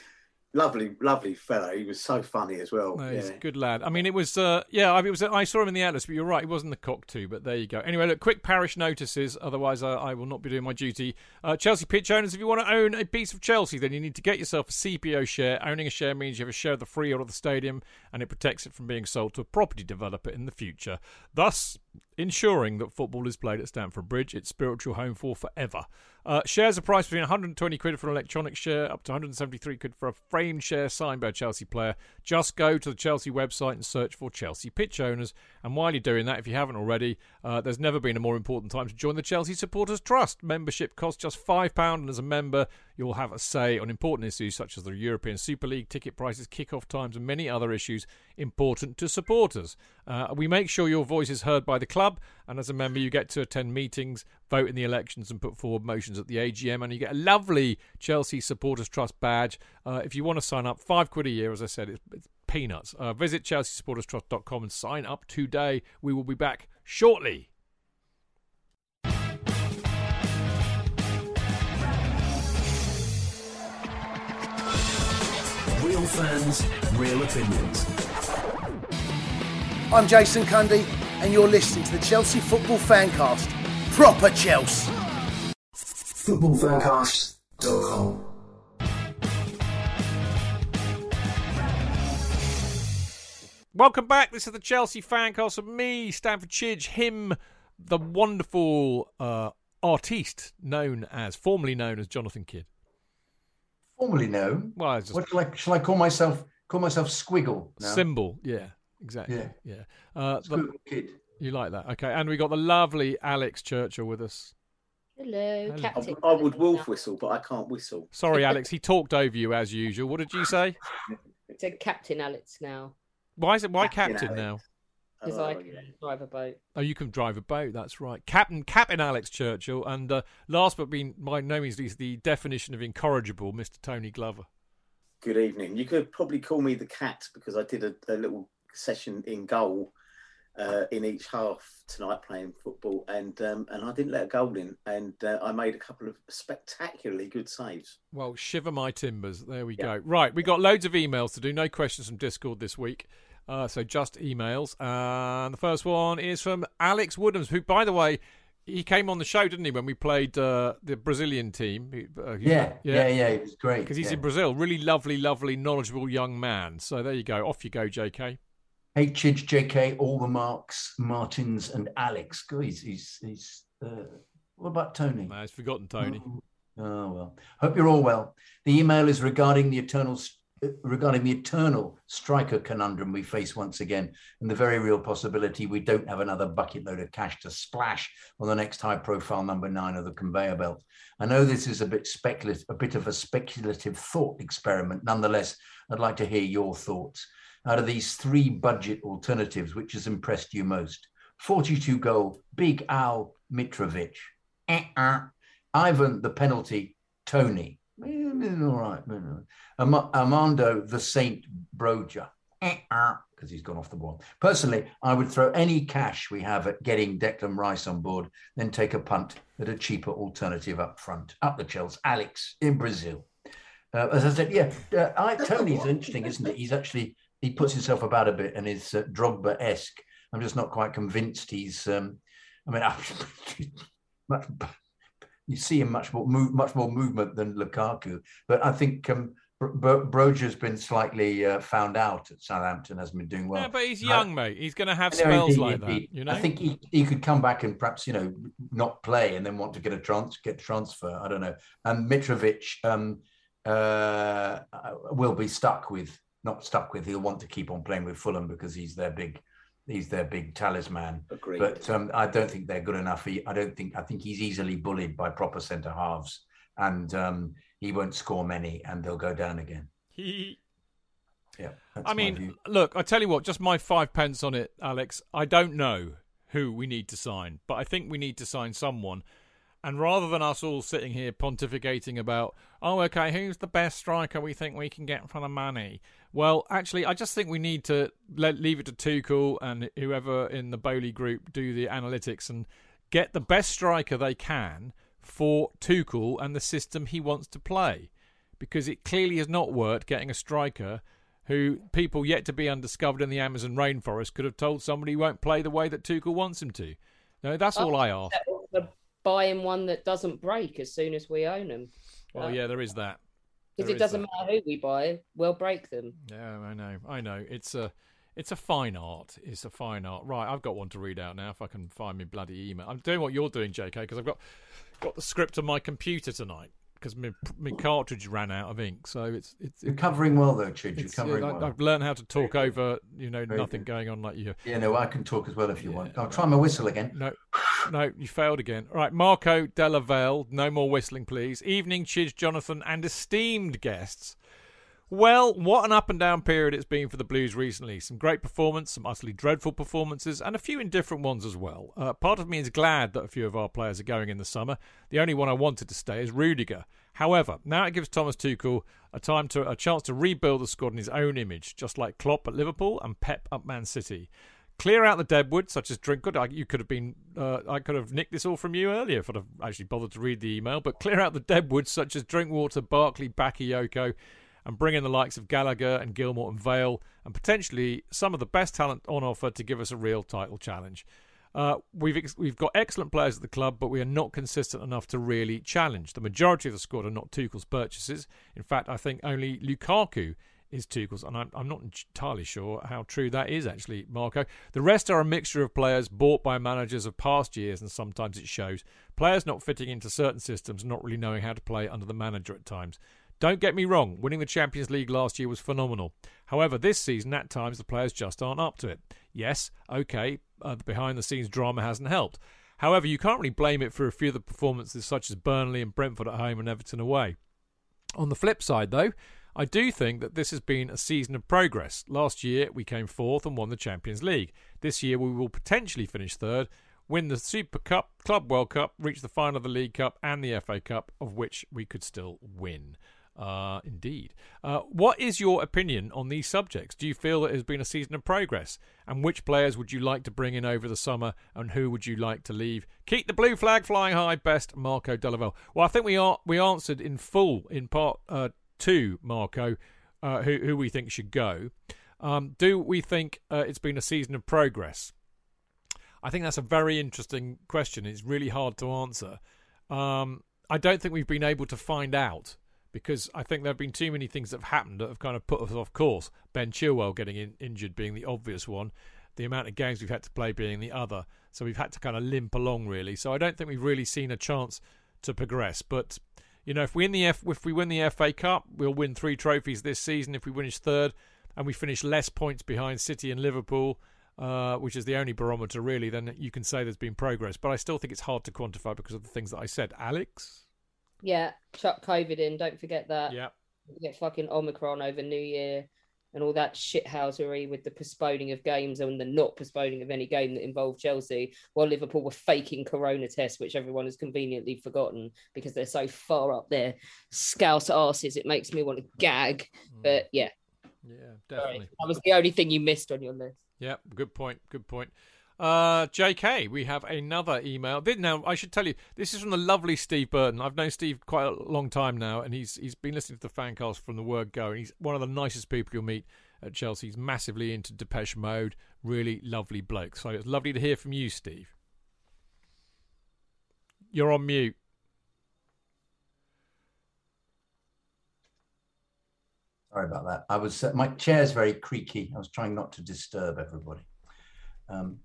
lovely, lovely fellow. He was so funny as well. No, he's yeah. a good lad. I mean, it was, uh, yeah, I, mean, it was. I saw him in the Atlas, but you're right, he wasn't the cock too. But there you go. Anyway, look, quick parish notices. Otherwise, uh, I will not be doing my duty. Uh, Chelsea pitch owners, if you want to own a piece of Chelsea, then you need to get yourself a CPO share. Owning a share means you have a share of the freehold of the stadium, and it protects it from being sold to a property developer in the future. Thus, ensuring that football is played at Stamford Bridge, its spiritual home for forever. Uh, shares are priced between 120 quid for an electronic share, up to 173 quid for a framed share signed by a Chelsea player. Just go to the Chelsea website and search for Chelsea pitch owners. And while you're doing that, if you haven't already, uh, there's never been a more important time to join the Chelsea Supporters Trust. Membership costs just £5, and as a member, you'll have a say on important issues such as the European Super League, ticket prices, kick-off times, and many other issues important to supporters. Uh, we make sure your voice is heard by the club, and as a member, you get to attend meetings, vote in the elections, and put forward motions at the AGM, and you get a lovely Chelsea Supporters Trust badge. Uh, if you want to sign up, five quid a year, as I said, it's, it's peanuts. Uh, visit chelseasupporterstrust.com and sign up today. We will be back shortly. Real fans, real opinions. I'm Jason Cundy, and you're listening to the Chelsea Football Fancast. Proper Chelsea. footballfancast.com. Welcome back. This is the Chelsea Fancast of me, Stamford Chidge, him, the wonderful uh, artiste known as, formerly known as Jonathan Kydd. Formerly known. Well, it's just What shall I, shall I call myself? Call myself Squiggle now. symbol. Yeah, exactly. Yeah. Yeah. Uh, the- Squiggle Kid. You like that? Okay. And we got the lovely Alex Churchill with us. Hello, I, Captain. I would wolf whistle, but I can't whistle. Sorry, Alex. He talked over you as usual. What did you say? It's a Captain Alex now Why is it? Why Captain captain now? Because Oh, I yeah. can drive a boat. Oh, you can drive a boat. That's right, Captain Captain Alex Churchill, and uh, last but being by no means least, the definition of incorrigible, Mr. Tony Glover. Good evening. You could probably call me the cat because I did a, a little session in goal uh, in each half tonight playing football, and um, and I didn't let a goal in, and uh, I made a couple of spectacularly good saves. Well, shiver my timbers. There we Yeah. go. Right, we got loads of emails to do. No questions from Discord this week. Uh, so just emails. And the first one is from Alex Woodhams, who, by the way, he came on the show, didn't he, when we played uh, the Brazilian team? He- uh, he- Yeah, yeah, yeah. It was great. Because he's yeah. in Brazil. Really lovely, lovely, knowledgeable young man. So there you go. Off you go, JK. Hey, Chidge, JK, all the Marks, Martins, and Alex. Good. He's, he's, he's uh, what about Tony? No, he's forgotten Tony. Oh well. Hope you're all well. The email is regarding the eternal uh, regarding the eternal striker conundrum we face once again, and the very real possibility we don't have another bucket load of cash to splash on the next high-profile number nine of the conveyor belt. I know this is a bit speculative, a bit of a speculative thought experiment. Nonetheless, I'd like to hear your thoughts. Out of these three budget alternatives, which has impressed you most? 42 goal, Big Al Mitrovic. Ivan, the penalty, Toney. All right. Am- Armando, the Saint Broja. Because he's gone off the ball. Personally, I would throw any cash we have at getting Declan Rice on board, then take a punt at a cheaper alternative up front. Up the Chelsea. Alex in Brazil. Uh, as I said, yeah, uh, I, Toney's interesting, isn't it? He's actually, he puts himself about a bit and is uh, Drogba esque. I'm just not quite convinced he's, um, I mean, much, you see him much more move, much more movement than Lukaku. But I think um, Bro- Bro- Broja's been slightly uh, found out at Southampton, hasn't been doing well. yeah, but he's I- young, mate. He's going to have I spells indeed, like indeed. that. You know. I think he, he could come back and perhaps you know not play and then want to get a trans get transfer. I don't know. And Mitrovic um, uh, will be stuck with not stuck with. He'll want to keep on playing with Fulham because he's their big he's their big talisman. Agreed. But um, I don't think they're good enough. He, I don't think. I think he's easily bullied by proper centre halves, and um, he won't score many, and they'll go down again. He. Yeah. I mean, look, I tell you what, just my five pence on it, Alex. I don't know who we need to sign, but I think we need to sign someone. And rather than us all sitting here pontificating about, oh, okay, who's the best striker we think we can get for the money? Well, actually, I just think we need to let, leave it to Tuchel and whoever in the Boehly group do the analytics and get the best striker they can for Tuchel and the system he wants to play. Because it clearly has not worked getting a striker who people yet to be undiscovered in the Amazon rainforest could have told somebody he won't play the way that Tuchel wants him to. No, that's oh, all I ask. We're buying one that doesn't break as soon as we own them. Well, uh, yeah, there is that. Because it doesn't that. matter who we buy, we'll break them. Yeah, I know, I know. It's a, it's a fine art. It's a fine art. Right, I've got one to read out now. If I can find my bloody email, I'm doing what you're doing, J.K. Because I've got got the script on my computer tonight because my, my cartridge ran out of ink. So it's it's. You're covering well though, Chid. You're uh, covering I, well. I've learned how to talk over, you know, Very nothing good. going on like you. Yeah, no, I can talk as well if you want. I'll try my whistle again. No, no, you failed again. All right, Marco Della Vale, no more whistling, please. Evening, Chidge, Jonathan, and esteemed guests. Well, what an up and down period it's been for the Blues recently. Some great performance, some utterly dreadful performances, and a few indifferent ones as well. Uh, part of me is glad that a few of our players are going in the summer. The only one I wanted to stay is Rudiger. However, now it gives Thomas Tuchel a time to a chance to rebuild the squad in his own image, just like Klopp at Liverpool and Pep at Man City. Clear out the deadwood, such as Drinkwood. I, you could have been, uh, I could have nicked this all from you earlier if I'd have actually bothered to read the email. But clear out the deadwood, such as Drinkwater, Barkley, Bakayoko, and bring in the likes of Gallagher and Gilmour and Vale, and potentially some of the best talent on offer to give us a real title challenge. Uh, we've ex- we've got excellent players at the club, but we are not consistent enough to really challenge. The majority of the squad are not Tuchel's purchases. In fact, I think only Lukaku is Tuchel's, and I'm, I'm not entirely sure how true that is actually, Marco. The rest are a mixture of players bought by managers of past years, and sometimes it shows. Players not fitting into certain systems, not really knowing how to play under the manager at times. Don't get me wrong, winning the Champions League last year was phenomenal. However, this season, at times, the players just aren't up to it. Yes, okay, uh, the behind the scenes drama hasn't helped. However, you can't really blame it for a few of the performances such as Burnley and Brentford at home and Everton away. On the flip side, though, I do think that this has been a season of progress. Last year, we came fourth and won the Champions League. This year, we will potentially finish third, win the Super Cup, Club World Cup, reach the final of the League Cup and the FA Cup, of which we could still win. Uh, indeed. Uh, what is your opinion on these subjects? Do you feel that it has been a season of progress? And which players would you like to bring in over the summer, and who would you like to leave? Keep the blue flag flying high. Best, Marco Delaval. Well, I think we are we answered in full in part uh, two, Marco, uh, who who we think should go. Um, do we think uh, it's been a season of progress? I think that's a very interesting question. It's really hard to answer. Um, I don't think we've been able to find out because I think there have been too many things that have happened that have kind of put us off course. Ben Chilwell getting in, injured being the obvious one, the amount of games we've had to play being the other. So we've had to kind of limp along really. So I don't think we've really seen a chance to progress. But you know, if we win the F, if we win the FA Cup, we'll win three trophies this season. If we finish third and we finish less points behind City and Liverpool. Uh, which is the only barometer, really, then you can say there's been progress. But I still think it's hard to quantify because of the things that I said. Alex? Yeah, chuck COVID in. Don't forget that. Yeah. Get fucking Omicron over New Year and all that shithousery with the postponing of games and the not postponing of any game that involved Chelsea, while Liverpool were faking corona tests, which everyone has conveniently forgotten because they're so far up there, scouse asses. It makes me want to gag. Mm. But yeah. Yeah, definitely. Sorry. That was the only thing you missed on your list. Yeah, good point. Good point. Uh, JK, we have another email. Now, I should tell you, this is from the lovely Steve Burton. I've known Steve quite a long time now, and he's he's been listening to the fancast from the word go. And he's one of the nicest people you'll meet at Chelsea. He's massively into Depeche Mode. Really lovely bloke. So it's lovely to hear from you, Steve. You're on mute. Sorry about that. I was uh, my chair's very creaky. I was trying not to disturb everybody. Um,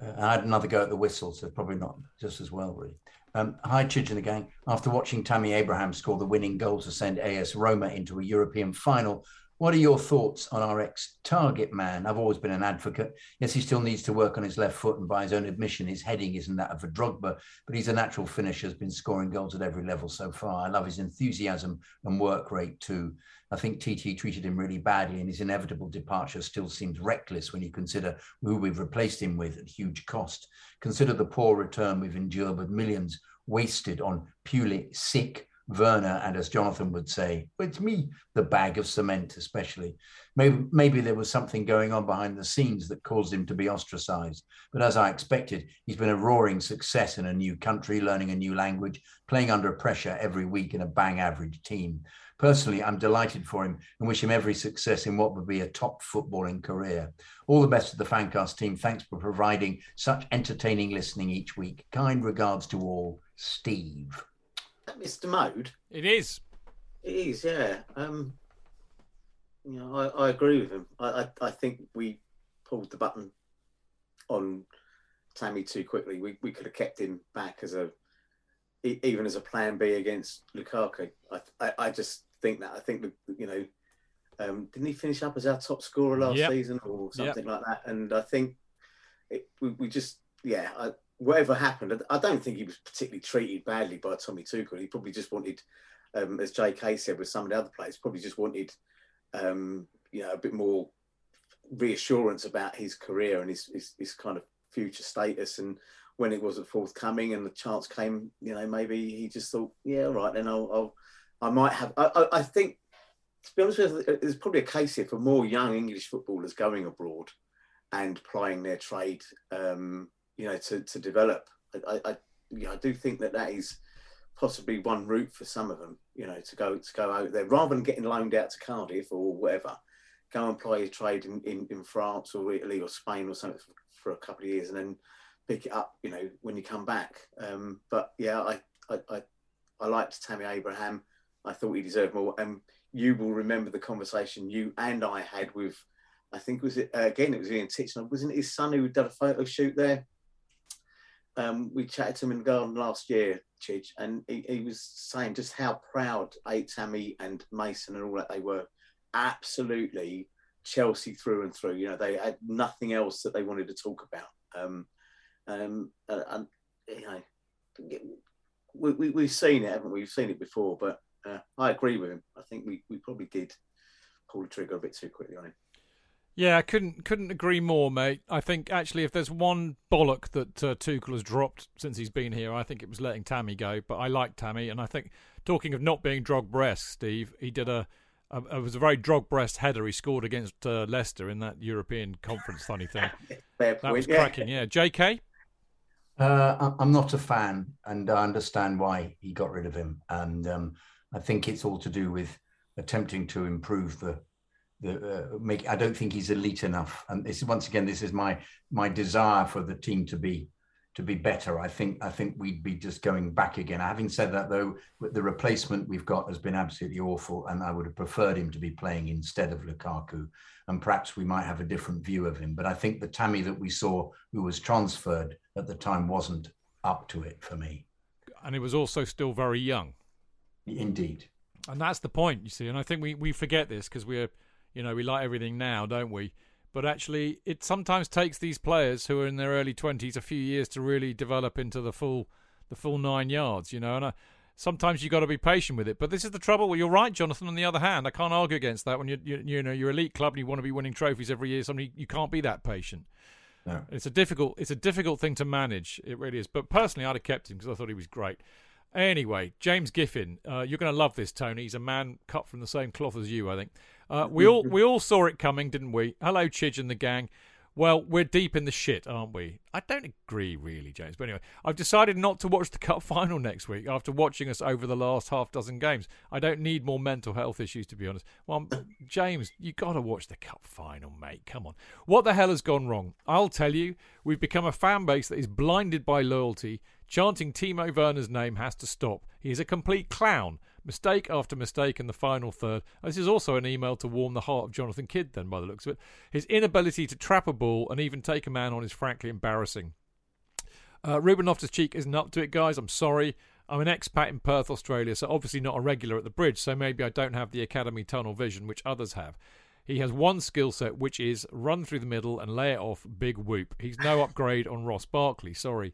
uh, I had another go at the whistle, so probably not just as well, really. Um, hi, Chidge and the gang. After watching Tammy Abraham score the winning goal to send AS Roma into a European final, what are your thoughts on our ex target man? I've always been an advocate. Yes, he still needs to work on his left foot, and by his own admission, his heading isn't that of a Drogba, but he's a natural finisher, has been scoring goals at every level so far. I love his enthusiasm and work rate too. I think TT treated him really badly, and his inevitable departure still seems reckless when you consider who we've replaced him with at huge cost. Consider the poor return we've endured with millions wasted on purely sick Werner, and as Jonathan would say, it's me, the bag of cement, especially. Maybe, maybe there was something going on behind the scenes that caused him to be ostracized. But as I expected, he's been a roaring success in a new country, learning a new language, playing under pressure every week in a bang average team. Personally, I'm delighted for him and wish him every success in what would be a top footballing career. All the best to the Fancast team. Thanks for providing such entertaining listening each week. Kind regards to all, Steve. Mr. Mode? It is. It is, yeah. Um, you know, I, I agree with him. I, I, I think we pulled the button on Tammy too quickly. We we could have kept him back as a even as a plan B against Lukaku. I I, I just think that I think you know um, didn't he finish up as our top scorer last yep. season or something yep. like that? And I think it, we, we just yeah I, whatever happened, I don't think he was particularly treated badly by Tommy Tuchel. He probably just wanted, um, as J.K. said with some of the other players, probably just wanted, um, you know, a bit more reassurance about his career and his, his, his kind of future status. And when it wasn't forthcoming and the chance came, you know, maybe he just thought, yeah, all right, then I'll, I'll I might have. I, I, I think, to be honest with you, there's probably a case here for more young English footballers going abroad and plying their trade. Um, you know, to, to develop. I, I, you know, I do think that that is possibly one route for some of them, you know, to go to go out there rather than getting loaned out to Cardiff or whatever. Go and play a trade in, in, in France or Italy or Spain or something for, for, a couple of years and then pick it up, you know, when you come back. Um, but yeah, I, I, I, I liked Tammy Abraham. I thought he deserved more. And you will remember the conversation you and I had with, I think was it uh, again, it was Ian Titchener. Wasn't it his son who did a photo shoot there? Um, we chatted to him in the garden last year, Chidge, and he, he was saying just how proud Tammy and Mason and all that they were. Absolutely Chelsea through and through. You know, they had nothing else that they wanted to talk about. Um, um, and, and you know, we, we, we've seen it, haven't we? We've seen it before, but uh, I agree with him. I think we, we probably did pull the trigger a bit too quickly on him. Yeah, I couldn't couldn't agree more, mate. I think actually, if there's one bollock that uh, Tuchel has dropped since he's been here, I think it was letting Tammy go. But I like Tammy, and I think talking of not being Drogba-esque, Steve, he did a, a, it was a very Drogba-esque header he scored against uh, Leicester in that European Conference funny thing. Fair that point, was yeah. cracking. Yeah, J.K. Uh, I- I'm not a fan, and I understand why he got rid of him. And um, I think it's all to do with attempting to improve the the uh, make. I don't think he's elite enough. And this is once again, this is my my desire for the team to be to be better. I think I think we'd be just going back again. Having said that, though, the replacement we've got has been absolutely awful, and I would have preferred him to be playing instead of Lukaku. And perhaps we might have a different view of him. But I think the Tammy that we saw, who was transferred at the time, wasn't up to it for me. And he was also still very young. Indeed. And that's the point, you see. And I think we, we forget this because we're, you know, we like everything now, don't we? But actually, it sometimes takes these players who are in their early twenties a few years to really develop into the full, the full nine yards. You know, and I, sometimes you've got to be patient with it. But this is the trouble. Well, you're right, Jonathan. On the other hand, I can't argue against that. When you you, you know you're elite club and you want to be winning trophies every year, somebody you can't be that patient. No. It's a difficult it's a difficult thing to manage. It really is. But personally, I'd have kept him because I thought he was great. Anyway, James Giffin, uh, you're going to love this, Tony. He's a man cut from the same cloth as you, I think. Uh, we all we all saw it coming, didn't we? Hello, Chidge and the gang. Well, we're deep in the shit, aren't we? I don't agree, really, James. But anyway, I've decided not to watch the cup final next week after watching us over the last half dozen games. I don't need more mental health issues, to be honest. Well, James, you got to watch the cup final, mate. Come on. What the hell has gone wrong? I'll tell you. We've become a fan base that is blinded by loyalty. Chanting Timo Werner's name has to stop. He is a complete clown. Mistake after mistake in the final third. This is also an email to warm the heart of Jonathan Kydd, then, by the looks of it. His inability to trap a ball and even take a man on is frankly embarrassing. Uh, Ruben Loftus Cheek isn't up to it, guys. I'm sorry. I'm an expat in Perth, Australia, so obviously not a regular at the bridge, so maybe I don't have the academy tunnel vision which others have. He has one skill set, which is run through the middle and lay it off, big whoop. He's no upgrade on Ross Barkley, sorry.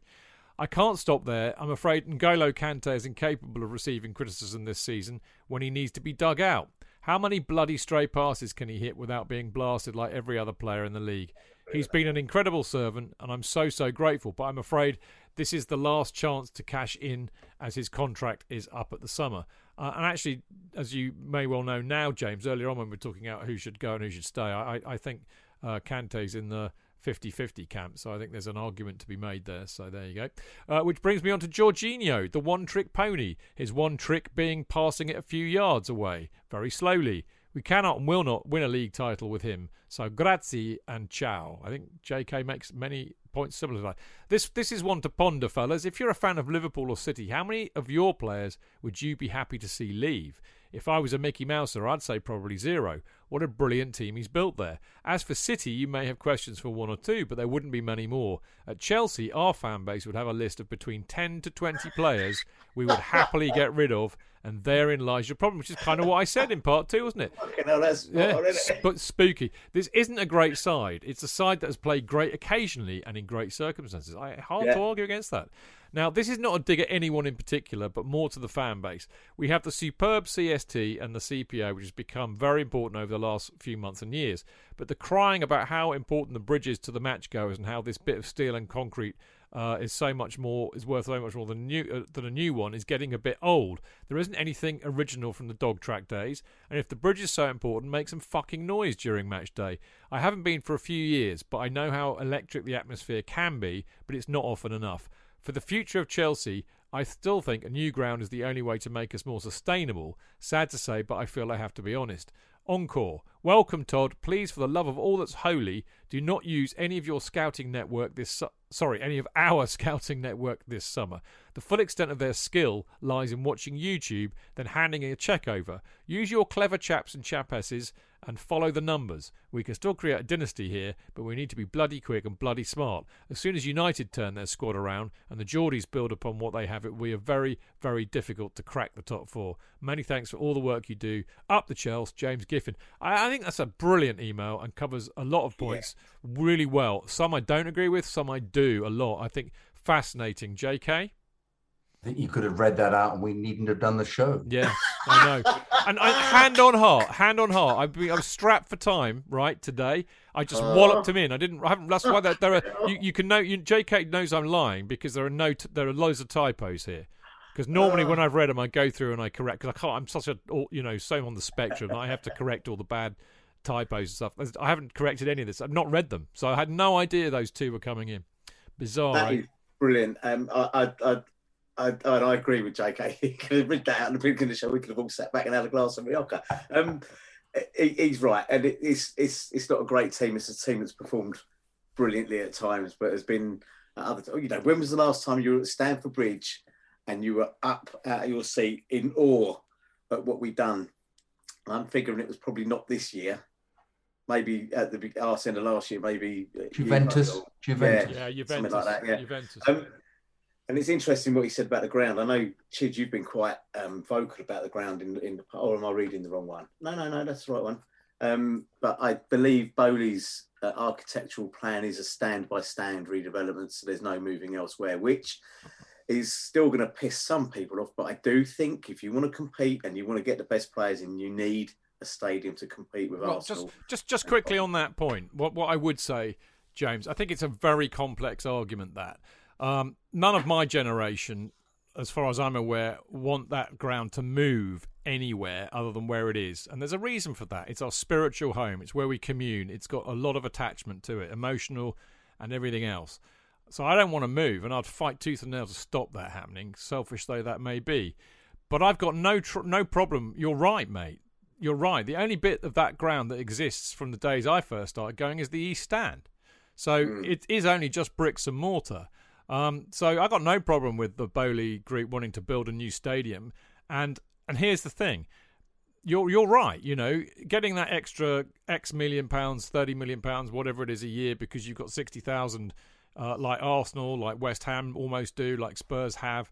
I can't stop there. I'm afraid N'Golo Kante is incapable of receiving criticism this season when he needs to be dug out. How many bloody stray passes can he hit without being blasted like every other player in the league? He's been an incredible servant, and I'm so, so grateful, but I'm afraid this is the last chance to cash in as his contract is up at the summer. Uh, and actually, as you may well know now, James, earlier on when we were talking about who should go and who should stay, I, I think uh, Kante's in the 50 50 camp. So I think there's an argument to be made there. So there you go. Uh, which brings me on to Jorginho, the one trick pony. His one trick being passing it a few yards away, very slowly. We cannot and will not win a league title with him. So grazie and ciao. I think JK makes many points similar to that. This this is one to ponder, fellas. If you're a fan of Liverpool or City, how many of your players would you be happy to see leave? If I was a Mickey Mouser, I'd say probably zero. What a brilliant team he's built there. As for City, you may have questions for one or two, but there wouldn't be many more. At Chelsea, our fan base would have a list of between 10 to 20 players we would happily get rid of, and therein lies your problem, which is kind of what I said in part two, wasn't it? Fucking hell, that's Yeah, spot on, isn't it? but spooky. This isn't a great side. It's a side that has played great occasionally and in great circumstances. I hard to argue against that. Now, this is not a dig at anyone in particular, but more to the fan base. We have the superb CST and the CPO, which has become very important over the last few months and years. But the crying about how important the bridge is to the match goers and how this bit of steel and concrete uh, is so much more is worth so much more than new uh, than a new one is getting a bit old. There isn't anything original from the dog track days, and if the bridge is so important, make some fucking noise during match day. I haven't been for a few years, but I know how electric the atmosphere can be, but it's not often enough. For the future of Chelsea, I still think a new ground is the only way to make us more sustainable. Sad to say, but I feel I have to be honest. Encore. Welcome, Todd. Please, for the love of all that's holy, do not use any of your scouting network this su- sorry, any of our scouting network this summer. The full extent of their skill lies in watching YouTube, then handing a check over. Use your clever chaps and chapesses and follow the numbers. We can still create a dynasty here, but we need to be bloody quick and bloody smart. As soon as United turn their squad around and the Geordies build upon what they have, it will be very, very difficult to crack the top four. Many thanks for all the work you do. Up the Chelsea, James Giffen. I, I think that's a brilliant email and covers a lot of points really well. Some I don't agree with, some I do a lot. I think fascinating. JK? I think you could have read that out and we needn't have done the show. Yeah, I know. and I, hand on heart, hand on heart, I've been, I was strapped for time, right, today. I just walloped him in. I didn't, I haven't, that's why there, there are, you, you can know, you, JK knows I'm lying because there are no, there are loads of typos here. Because normally when I've read them, I go through and I correct, because I can't, I'm such a, you know, so on the spectrum, I have to correct all the bad typos and stuff. I haven't corrected any of this. I've not read them. So I had no idea those two were coming in. Bizarre. That eh? brilliant. Um, I, I, I, I, I, I agree with JK. He could have read that out in the beginning of the show. We could have all sat back and had a glass of Rioja. Um, he, he's right, and it, it's it's it's not a great team. It's a team that's performed brilliantly at times, but has been at other. You know, when was the last time you were at Stamford Bridge and you were up out of your seat in awe at what we've done? I'm figuring it was probably not this year. Maybe at the big- arse end of last year, maybe Juventus. you know, Juventus. yeah, Juventus. something like that, yeah. Juventus. um, and it's interesting what you said about the ground. I know, Chid, you've been quite um, vocal about the ground in, in the. Or am I reading the wrong one? No, no, no, that's the right one. Um, but I believe Boehly's uh, architectural plan is a stand by stand redevelopment, so there's no moving elsewhere, which is still going to piss some people off. But I do think if you want to compete and you want to get the best players in, you need a stadium to compete with Well, Arsenal. just just just quickly on that point, what what I would say, James, I think it's a very complex argument that um, none of my generation, as far as I'm aware, want that ground to move anywhere other than where it is, and there's a reason for that. It's our spiritual home. It's where we commune. It's got a lot of attachment to it, emotional, and everything else. So I don't want to move, and I'd fight tooth and nail to stop that happening. Selfish though that may be, but I've got no tr- no problem. You're right, mate. You're right. The only bit of that ground that exists from the days I first started going is the East Stand. So hmm. it is only just bricks and mortar. Um, so I got no problem with the Boehly group wanting to build a new stadium. And and here's the thing. You're you're right, you know, getting that extra X million pounds, thirty million pounds, whatever it is a year, because you've got sixty thousand, uh, like Arsenal, like West Ham almost do, like Spurs have,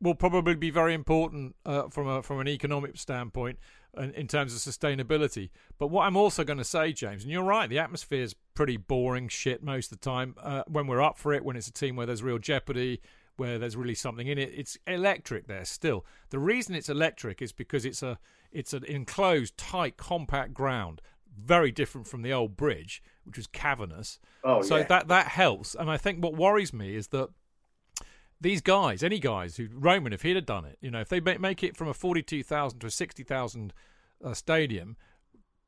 will probably be very important uh, from a from an economic standpoint in, terms of sustainability. But what I'm also going to say, James, and you're right, the atmosphere is pretty boring shit most of the time. Uh, when we're up for it, when it's a team where there's real jeopardy, where there's really something in it, it's electric there still. The reason it's electric is because it's a it's an enclosed, tight, compact ground. Very different from the old bridge, which was cavernous. Oh, so yeah. that that helps. And I think what worries me is that these guys, any guys who Roman, if he'd have done it, you know, if they make, it from a forty-two thousand to a sixty thousand uh, stadium,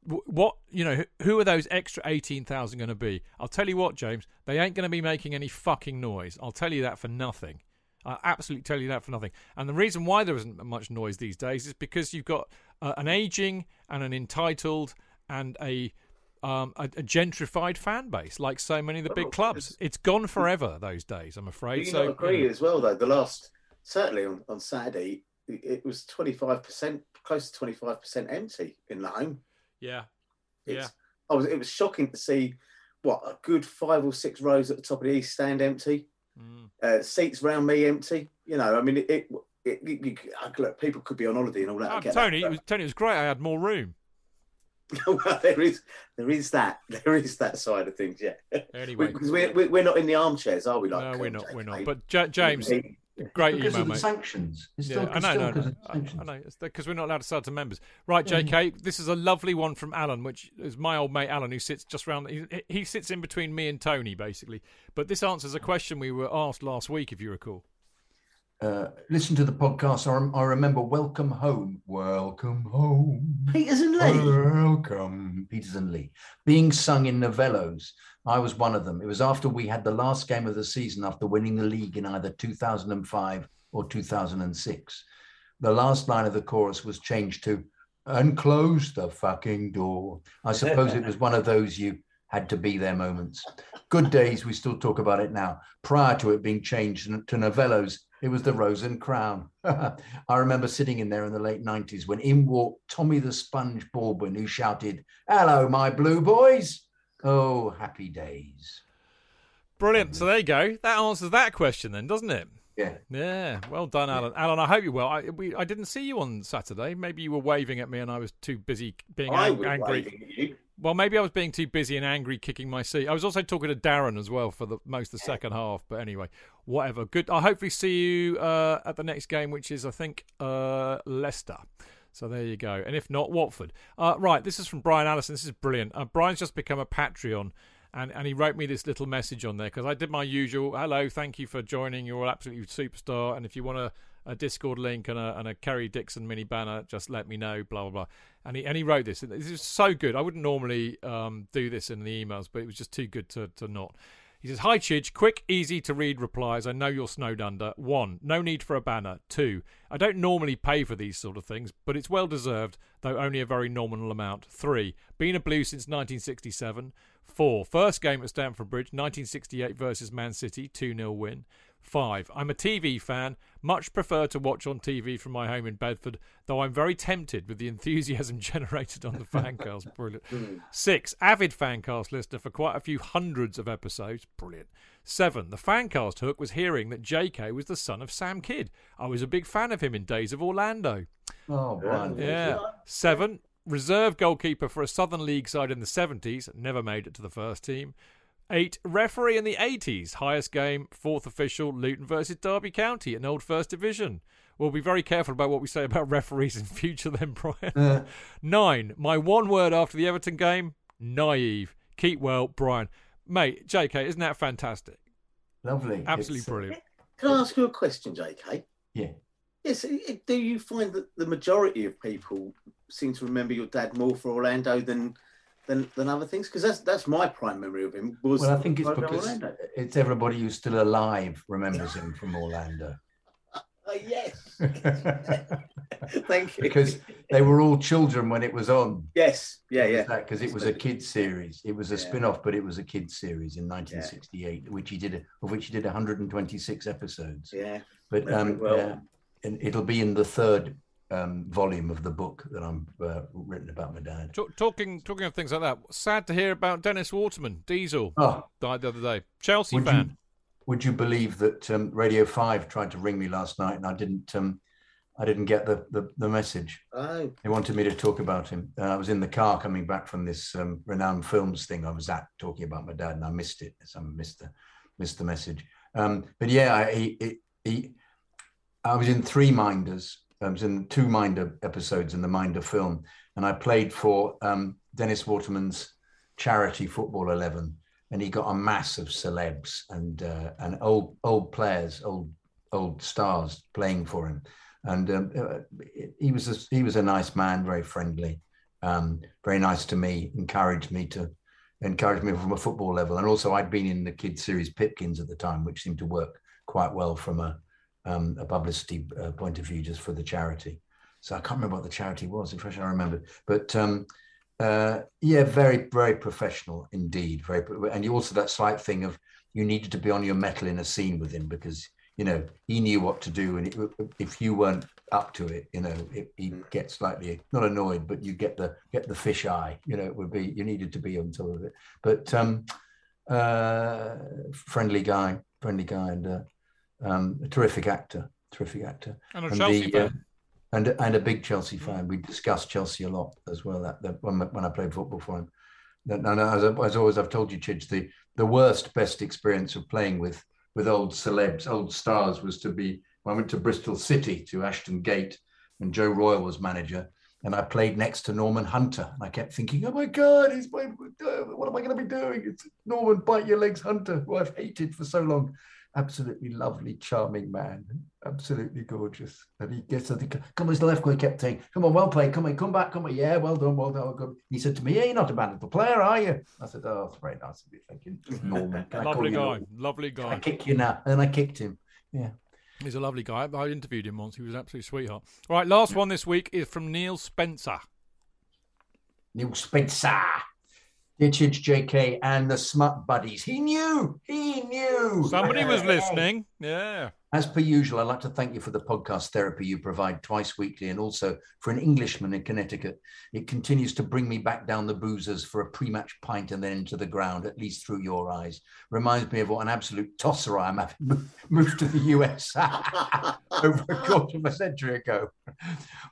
what you know, who- who are those extra eighteen thousand going to be? I'll tell you what, James, they ain't going to be making any fucking noise. I'll tell you that for nothing. I absolutely tell you that for nothing. And the reason why there isn't much noise these days is because you've got uh, an aging and an entitled and a um, a, a gentrified fan base, like so many of the Well, big clubs. It's gone forever those days. I'm afraid. you so agree as well, though? The last, certainly on, on Saturday, it was 25%, close to 25% empty in the home. yeah, yeah. It's, I was, it was shocking to see what a good five or six rows at the top of the East Stand empty, Mm. uh, seats round me empty. You know, I mean, it, it, it, you- you- I- look, people could be on holiday and all that. Oh, get that, Tony, it was, Tony, it was great. I had more room. well, there is there is that there is that side of things, yeah. Anyway, Because we're, we're we're not in the armchairs, are we? Like no, we're not. We're not. But Ja- James, great because email, of the mate. sanctions. It's Yeah, still, I know, still no, no, of I. I know. It's because we're not allowed to sell to members. Right, JK, this is a lovely one from Alan, which is my old mate Alan, who sits just round. He, he sits in between me and Tony, basically. But this answers a question we were asked last week, if you recall. Uh, listen to the podcast. I, I remember Welcome Home. Welcome Home. Peters and Lee. Welcome, Peters and Lee, being sung in Novello's. I was one of them. It was after we had the last game of the season after winning the league in either 2005 or 2006. The last line of the chorus was changed to and close the fucking door. I suppose it was one of those you had to be there moments. Good days, we still talk about it now. Prior to it being changed to Novello's, it was the Rose and Crown. I remember sitting in there in the late 90s when in walked Tommy the Sponge Baldwin, who shouted, Hello, my blue boys. Oh, happy days. Brilliant. So there you go. That answers that question then, doesn't it? Yeah. Yeah. Well done, Alan. Alan, I hope you're well. I, we, I didn't see you on Saturday. Maybe you were waving at me and I was too busy being I ang- was angry. at you. Well, maybe I was being too busy and angry, kicking my seat. I was also talking to Darren as well for the most of the second half. But anyway, whatever. Good. I'll hopefully see you uh, at the next game, which is I think uh, Leicester. So there you go. And if not, Watford. Uh, right. This is from Brian Allison. This is brilliant. Uh, Brian's just become a Patreon. And, and he wrote me this little message on there because I did my usual hello, thank you for joining. You're absolutely superstar. And if you want a, a Discord link and a, and a Kerry Dixon mini banner, just let me know. Blah blah blah. And he and he wrote this. This is so good. I wouldn't normally um, do this in the emails, but it was just too good to, to not. He says, Hi, Chidge. Quick, easy to read replies. I know you're snowed under. One, no need for a banner. Two, I don't normally pay for these sort of things, but it's well deserved, though only a very nominal amount. Three, been a Blue since 1967. Four, first game at Stamford Bridge, 1968 versus Man City, 2 0 win. Five, I'm a TV fan, much prefer to watch on TV from my home in Bedford, though I'm very tempted with the enthusiasm generated on the fancast. Brilliant. Six, avid fancast listener for quite a few hundreds of episodes. Brilliant. Seven, the fancast hook was hearing that JK was the son of Sam Kydd. I was a big fan of him in Days of Orlando. Oh, Brian. Yeah. Seven, reserve goalkeeper for a Southern League side in the 70s, never made it to the first team. Eight, referee in the 80s, highest game, fourth official, Luton versus Derby County in Old First Division. We'll be very careful about what we say about referees in future then, Brian. Uh, Nine, my one word after the Everton game, naive. Keep well, Brian. Mate, JK, isn't that fantastic? lovely. Absolutely It's, brilliant. Can I ask you a question, JK? Yeah. Yes. i- i- Do you find that the majority of people seem to remember your dad more for Orlando than than, than other things? Because that's that's my prime memory of him. Was Well, I think it's because Orlando. it's everybody who's still alive remembers him from Orlando. Oh, yes. Thank you. because they were all children when it was on. yes, yeah, yeah. Because it was a kids series. It was a Yeah. spin-off, but it was a kids series in 1968, which he did, of which he did 126 episodes. Yeah. But um, well. uh, and it'll be in the third um, volume of the book that I'm uh, written about my dad. Talk, talking talking of things like that, sad to hear about Dennis Waterman, Diesel, Oh, died the other day. Chelsea would fan. you, would you believe that um, Radio Five tried to ring me last night and I didn't? Um, I didn't get the, the, the message. Oh, They wanted me to talk about him. Uh, I was in the car coming back from this um, renowned films thing I was at, talking about my dad, and I missed it. So I missed the missed the message. Um, but yeah, I, he, he, he, I was in three Minders. I was in two Minder episodes in the Minder film, and I played for um, Dennis Waterman's charity football eleven, and he got a mass of celebs and uh, and old old players, old old stars playing for him and um, uh, he was a, he was a nice man, very friendly, um, very nice to me. Encouraged me to encourage me from a football level, and also I'd been in the kids series Pipkins at the time, which seemed to work quite well from a um, a publicity uh, point of view, just for the charity. So I can't remember what the charity was. If I remember, but um, uh, yeah, very very professional indeed. Very, and you also that slight thing of you needed to be on your mettle in a scene with him because you know he knew what to do, and it, if you weren't up to it, you know, it, he'd get slightly not annoyed, but you get the get the fish eye. You know, it would be you needed to be on top of it. But um, uh, friendly guy, friendly guy, and uh, um, a terrific actor, terrific actor, And a and Chelsea the, uh, and and a big Chelsea fan. We discussed Chelsea a lot as well. That, that when, when I played football for him. And and as, as always, I've told you, Chidge, the the worst best experience of playing with with old celebs, old stars, was to be when I went to Bristol City to Ashton Gate, and Joe Royle was manager, and I played next to Norman Hunter, and I kept thinking, oh my God, he's my, what am I going to be doing? It's Norman Bite Your Legs Hunter, who I've hated for so long. Absolutely lovely, charming man, absolutely gorgeous. And he gets, I think, come on, it's the left guy kept saying, come on, well played, come on, come back, come on, yeah, well done, well done. Good. He said to me, yeah, you're not a bad little player, are you? I said, oh, that's very nice of you, thinking, Norman. Can Lovely you guy. Norman? Lovely Can I guy. kick you now? And then I kicked him. Yeah. He's a lovely guy. I interviewed him once. He was an absolute sweetheart. All right, last one this week is from Neil Spencer. Neil Spencer, Ditchage JK, and the Smut Buddies. He knew, he knew. Somebody was listening. Yeah. As per usual, I'd like to thank you for the podcast therapy you provide twice weekly and also for an Englishman in Connecticut. It continues to bring me back down the boozers for a pre match pint and then into the ground, at least through your eyes. Reminds me of what an absolute tosser I am having moved to the US over a quarter of a century ago.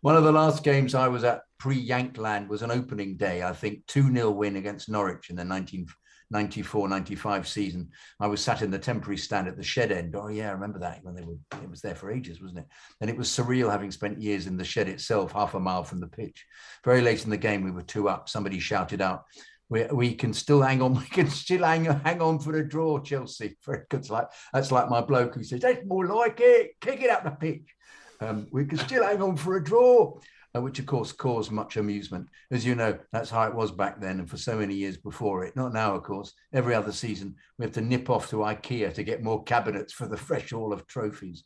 One of the last games I was at pre Yankland was an opening day, I think 2 0 win against Norwich in the 19- 94 95 season i was sat in the temporary stand at the shed end oh yeah i remember that when they were it was there for ages wasn't it and it was surreal having spent years in the shed itself half a mile from the pitch very late in the game we were two up somebody shouted out we, we can still hang on. We can still hang, hang on for the draw, Chelsea. Very good. Like that's like my bloke who says that's more like it. Kick it up the pitch. Um, we can still hang on for a draw Uh, which of course caused much amusement. As you know, that's how it was back then and for so many years before it. Not now, of course. Every other season, we have to nip off to IKEA to get more cabinets for the fresh haul of trophies.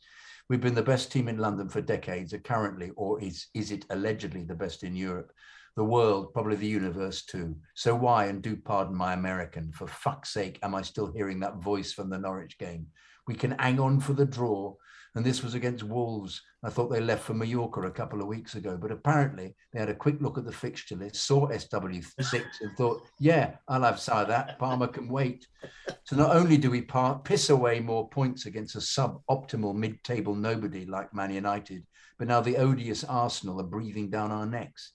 We've been the best team in London for decades, are currently, or is, is it allegedly the best in Europe? The world, probably the universe too. So why, and do pardon my American, for fuck's sake, am I still hearing that voice from the Norwich game? We can hang on for the draw and this was against Wolves. I thought they left for Mallorca a couple of weeks ago, but apparently they had a quick look at the fixture list, saw SW6, and thought, yeah, I'll have some of that. Palmer can wait. So not only do we part, piss away more points against a sub-optimal mid-table nobody like Man United, but now the odious Arsenal are breathing down our necks.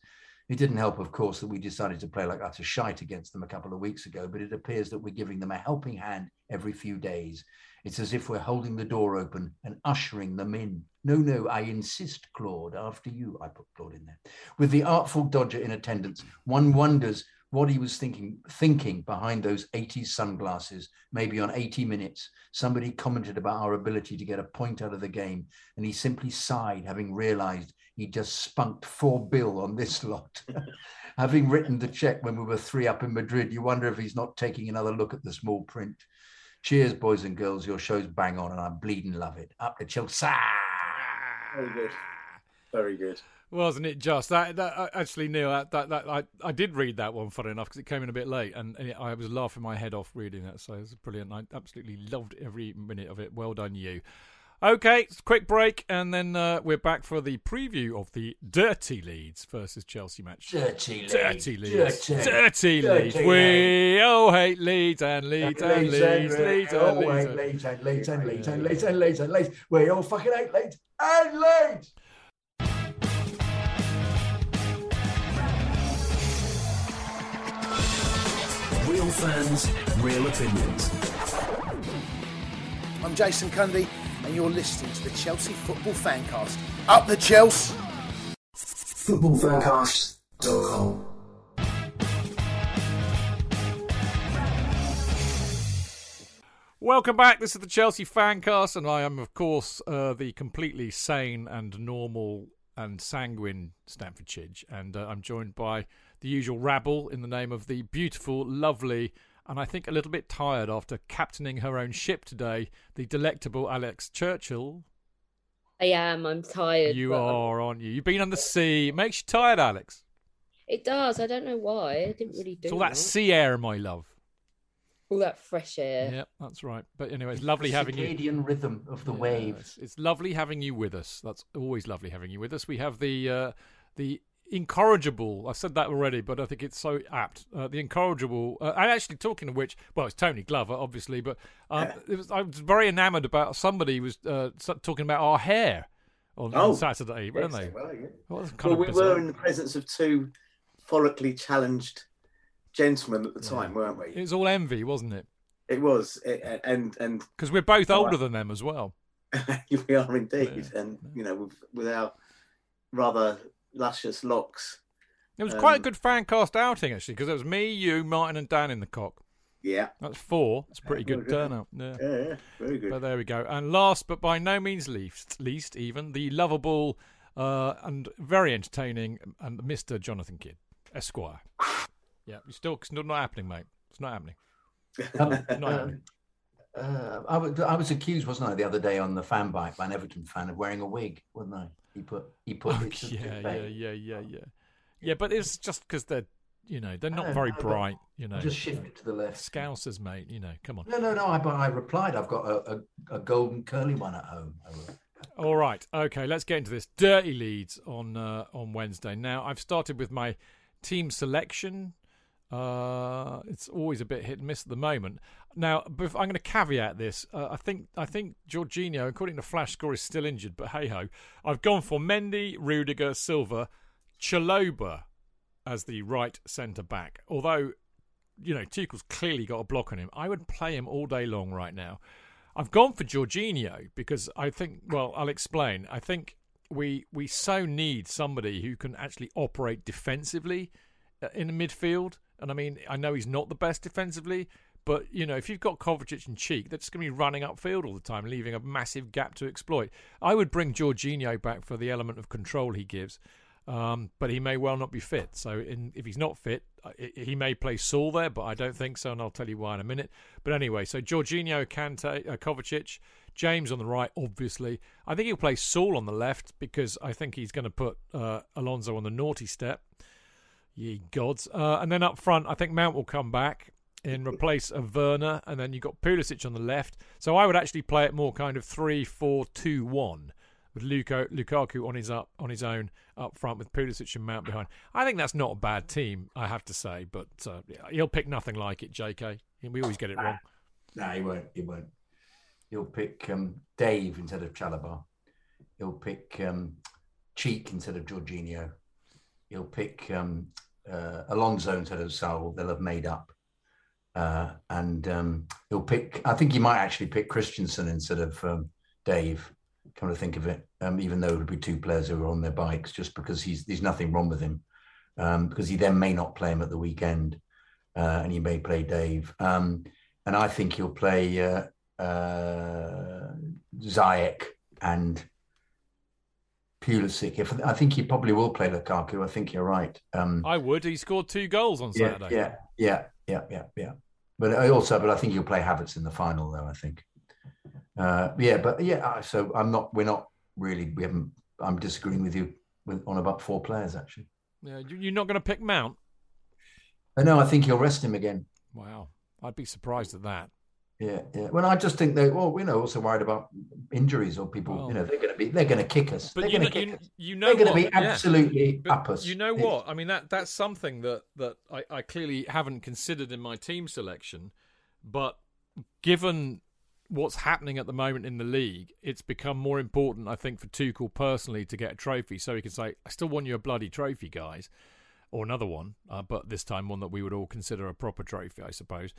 It didn't help, of course, that we decided to play like utter shite against them a couple of weeks ago, but it appears that we're giving them a helping hand every few days. It's as if we're holding the door open and ushering them in. No, no, I insist, Claude, after you. I put Claude in there. With the artful Dodger in attendance, one wonders what he was thinking thinking behind those 80s sunglasses maybe on 80 minutes somebody commented about our ability to get a point out of the game and he simply sighed having realized he just spunked four bill on this lot having written the check when we were three up in madrid you wonder if he's not taking another look at the small print Cheers, boys and girls. Your show's bang on, and I bleeding love it. Up to Chelsea. Very good. Very good. Wasn't it just that? That uh, actually, Neil, that, that, that I, I did read that one, funny enough, because it came in a bit late, and, and it, I was laughing my head off reading that. So it was brilliant. I absolutely loved every minute of it. Well done, you. Okay, quick break, and then uh, we're back for the preview of the Dirty Leeds versus Chelsea match. Dirty Leeds. Dirty Leeds. Dirty. Dirty Leeds. Dirty We all hate Leeds and Leeds and Leeds Leeds, and Leeds oh, and wait, Leeds. Leeds and Leeds and Leeds and Leeds and Leeds and Leeds. We all fucking hate Leeds and Leeds. Real fans, real opinions. I'm Jason Cundy, and you're listening to the Chelsea Football Fancast. Up the Chelsea! Footballfancast.com. Welcome back. This is the Chelsea Fancast, and I am, of course, uh, the completely sane and normal and sanguine Stamford Chidge. And uh, I'm joined by the usual rabble in the name of the beautiful, lovely, and I think a little bit tired after captaining her own ship today, the delectable Alex Churchill. I am. I'm tired. You but are, aren't you? You've been on the sea. It makes you tired, Alex. It does. I don't know why. I didn't really do It's all that that. sea air, my love. all that fresh air. Yeah, that's right. But anyway, it's lovely having you. Circadian rhythm of the wave. Yes, It's lovely having you with us. That's always lovely having you with us. We have the uh, the incorrigible. I said that already, but I think it's so apt. Uh, the incorrigible. Uh, and actually, talking of which, well, it's Tony Glover, obviously, but um, it was, I was very enamoured about somebody was uh, talking about our hair on, on Oh, Saturday, weren't they? were, yeah. Well, Well, we bizarre. were in the presence of two follically challenged gentlemen at the time, weren't we? It was all envy, wasn't it? It was, it, and and Because we're both older I- than them as well. we are indeed, Yeah. and you know, with, with our rather luscious locks. It was quite a Um, good fan cast outing actually, because it was me, you, Martin, and Dan in the cock. Yeah, That's four. It's a pretty good good, turnout. Yeah. yeah, yeah, very good. But there we go. And last but by no means least, least even the lovable uh, and very entertaining and Mr. Jonathan Kydd, Esquire. Yeah, it's still it's not happening, mate. It's not happening. Um, not uh, happening. uh, I, was, I was accused, wasn't I, the other day on the fan bike by an Everton fan of wearing a wig, wasn't I? He put he put Oh, yeah, yeah, yeah, yeah, yeah. Yeah, but it's just because they're you know, they're not very no, bright. You know, Just shift it to the left. Scousers, mate. You know, come on. No, no, no. I, but I replied. I've got a, a, a golden curly one at home. All right, okay, let's get into this. Dirty leads on uh, on Wednesday. Now, I've started with my team selection. Uh, it's always a bit hit and miss at the moment. Now, I'm going to caveat this. Uh, I think I think Jorginho, according to Flash Score, is still injured, but hey ho, I've gone for Mendy, Rudiger, Silva, Chalobah as the right centre back. Although, you know, Tuchel's clearly got a block on him. I would play him all day long right now. I've gone for Jorginho because I think. Well, I'll explain. I think we we so need somebody who can actually operate defensively uh, in the midfield. And I mean, I know he's not the best defensively, but you know, if you've got Kovacic and Cheek, they're just going to be running upfield all the time, leaving a massive gap to exploit. I would bring Jorginho back for the element of control he gives. Um, but he may well not be fit. So in, if he's not fit, uh, he may play Saul there, but I don't think so, and I'll tell you why in a minute. But anyway, so Jorginho, Kante, uh, Kovacic, James on the right, obviously. I think he'll play Saul on the left because I think he's going to put uh, Alonso on the naughty step. Ye gods. Uh, and then up front, I think Mount will come back in replace of Werner, and then you've got Pulisic on the left. So I would actually play it more kind of 3 4 2 1 with Luko, Lukaku on his up on his own up front with Pulisic and Mount behind. I think that's not a bad team, I have to say, but uh, he'll pick nothing like it, JK. We always get it wrong. No, he won't. He won't. He'll pick um, Dave instead of Chalobah. He'll pick um, Cheek instead of Jorginho. He'll pick um, uh, Alonso instead of Saul. They'll have made up. Uh, and um, he'll pick, I think he might actually pick Christensen instead of um, Dave, come to think of it, um, even though it would be two players who are on their bikes, just because he's there's nothing wrong with him. Um, because he then may not play him at the weekend uh, and he may play Dave. Um, and I think he'll play uh, uh, Ziyech and Pulisic. If I think he probably will play Lukaku. I think you're right. Um, I would. He scored two goals on yeah, Saturday. yeah, yeah, yeah, yeah, yeah. But I also, but I think he'll play Havertz in the final, though. I think. Uh, yeah, but yeah. uh, So I'm not. We're not really. We haven't. I'm disagreeing with you with, on about four players actually. Yeah, you- you're not going to pick Mount? But no, I think he'll rest him again. Wow. I'd be surprised at that. Yeah, yeah. Well, I just think they. Well, you know, also worried about injuries or people. You know, they're going to be. They're going to kick us. But they're you going know, to kick you, us. you know They're going to be absolutely But up us. You know what? I mean that that's something that that I, I clearly haven't considered in my team selection, but given what's happening at the moment in the league, it's become more important, I think, for Tuchel personally to get a trophy, so he can say, "I still want you a bloody trophy, guys," or another one, uh, but this time one that we would all consider a proper trophy, I suppose.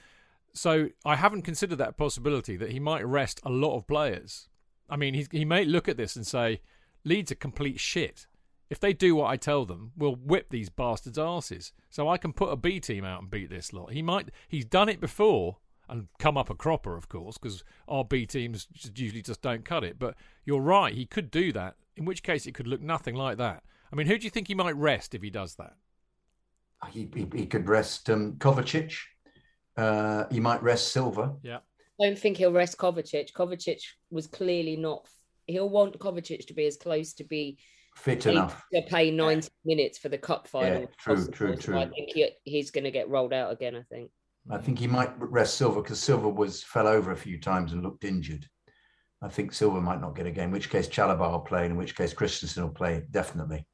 So I haven't considered that possibility that he might rest a lot of players. I mean, he's, he may look at this and say, Leeds are complete shit. If they do what I tell them, we'll whip these bastards' asses. So I can put a B team out and beat this lot. He might. He's done it before and come up a cropper, of course, because our B teams just usually just don't cut it. But you're right. He could do that. In which case, it could look nothing like that. I mean, who do you think he might rest if he does that? he, he, he could rest um, Kovacic. Uh, he might rest Silva. Yeah. Don't think he'll rest Kovacic. Kovacic was clearly not. He'll want Kovacic to be as close to be Fit enough. to play 90 minutes for the cup final. Yeah, true, possible. true, So true. I think he, he's going to get rolled out again. I think. I think he might rest Silva because Silva was fell over a few times and looked injured. I think Silva might not get a game, in which case Chalobah will play, in which case Christensen will play definitely.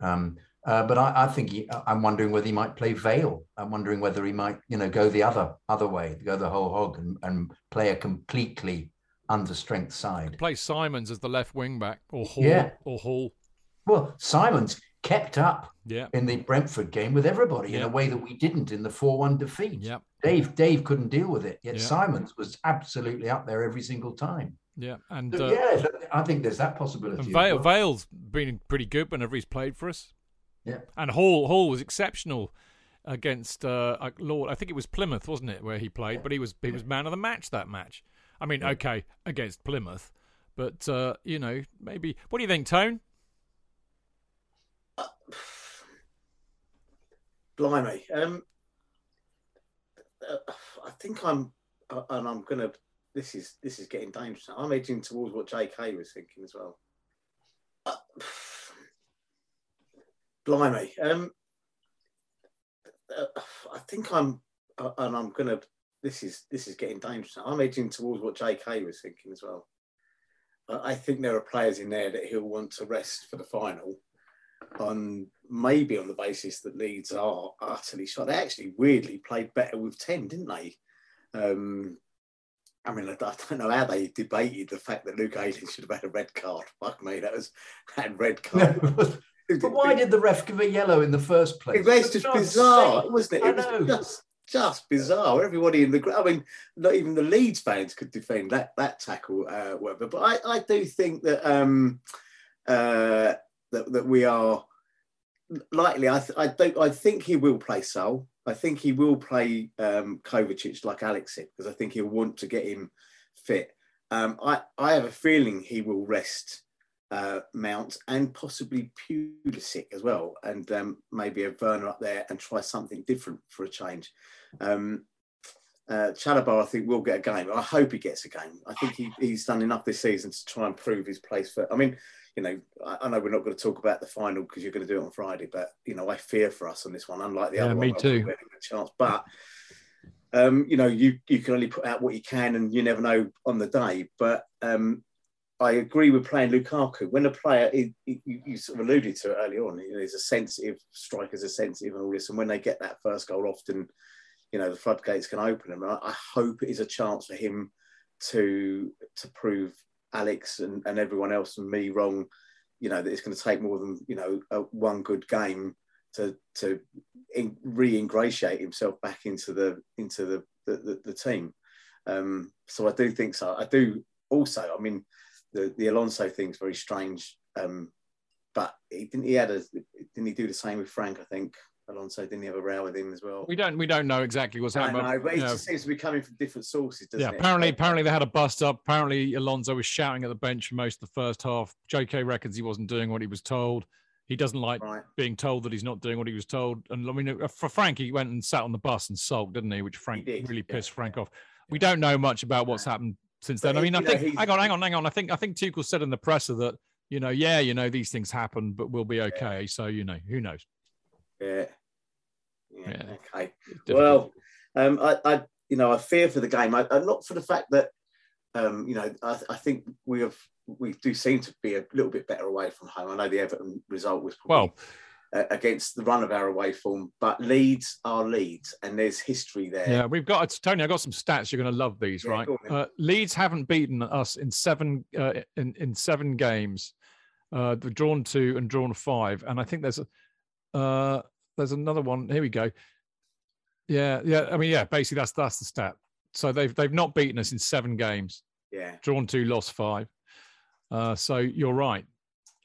Um, uh, but I, I think he, I'm wondering whether he might play Vale. I'm wondering whether he might, you know, go the other other way, go the whole hog, and, and play a completely under strength side. Play Simons as the left wing back, or Hall, Yeah. or Hall. Well, Simons kept up Yeah. in the Brentford game with everybody in a way that we didn't in the 4-1 defeat. Yeah. Dave Dave couldn't deal with it. Yet Yeah. Simons was absolutely up there every single time. Yeah. And So, uh, yeah, I think there's that possibility. And vale, well. Vale's been pretty good whenever he's played for us. Yeah. And Hall Hall was exceptional against uh, uh, Lord. I think it was Plymouth, wasn't it, where he played? But he was he was man of the match that match. I mean, okay, against Plymouth, but uh, you know, maybe. What do you think, Tone? Blimey. Um, uh, I think I'm, uh, and I'm gonna. This is this is getting dangerous. I'm edging towards what J.K. was thinking as well. Uh, blimey. Um, I think I'm, uh, and I'm gonna. This is this is getting dangerous. I'm edging towards what J.K. was thinking as well. I I think there are players in there that he'll want to rest for the final, on maybe on the basis that Leeds are utterly shot. They actually weirdly played better with ten, didn't they? Um, I mean, I don't know how they debated the fact that Luke Ayling should have had a red card. Fuck me, that was that red card. but why did the ref give a yellow in the first place? It was just bizarre, wasn't it? It was just just bizarre. Everybody in the ground. I mean, not even the Leeds fans could defend that that tackle, uh, whatever. But I, I do think that um, uh, that that we are likely. I th- I don't. I think he will play Saul. I think he will play um, Kovacic like Alex said because I think he'll want to get him fit. Um, I I have a feeling he will rest uh, Mount and possibly Pulisic as well, and um, maybe a Werner up there and try something different for a change. Um, uh, Chalobah, I think, will get a game. I hope he gets a game. I think he, he's done enough this season to try and prove his place for. I mean, you know, I, I know we're not going to talk about the final because you're going to do it on Friday, but you know, I fear for us on this one. Unlike the Yeah, other me one, too. think we're having a chance, but. Um, you know, you you can only put out what you can, and you never know on the day. But um, I agree with playing Lukaku. When a player, he, he- you, you sort of alluded to it earlier on, you know, he's a sensitive, strikers are sensitive and all this. And when they get that first goal, often, you know, the floodgates can open. And I, I hope it is a chance for him to to prove Alex and, and everyone else and me wrong. You know, that it's going to take more than, you know, a, one good game to to in, re-ingratiate himself back into the into the the, the, the team. Um, so I do think so. I do also. I mean, the the Alonso thing's very strange. Um, but he didn't. He had a. Didn't he do the same with Frank? I think Alonso didn't he have a row with him as well. We don't we don't know exactly what's happening. know, but it just seems to be coming from different sources, doesn't yeah, it? apparently apparently they had a bust up. Apparently Alonso was shouting at the bench for most of the first half. JK reckons he wasn't doing what he was told. He doesn't like Right. being told that he's not doing what he was told. And I mean, uh, for Frank, he went and sat on the bus and sulked, didn't he? Which Frank did, really yeah, pissed Frank off. We don't know much about what's happened since But then. I mean, I know, think hang on, hang on, hang on. I think I think Tuchel said in the presser that you know, yeah, you know, these things happen, but we'll be okay. So you know, who knows? Yeah. Yeah. Yeah. Okay. Well, um, I, I, you know, I fear for the game. I, I not for the fact that, um, you know, I, I think we have we do seem to be a little bit better away from home. I know the Everton result was probably, well, against the run of our away form, but Leeds are Leeds, and there's history there. Yeah, we've got Tony. I've got some stats. You're going to love these, Yeah, right? Uh, Leeds haven't beaten us in seven uh, in in seven games. Uh, they've drawn two and drawn five, and I think there's a uh, there's another one. Here we go. Yeah, yeah. I mean, yeah. Basically, that's that's the stat. So they've they've not beaten us in seven games. Yeah. Drawn two, lost five. Uh, so you're right.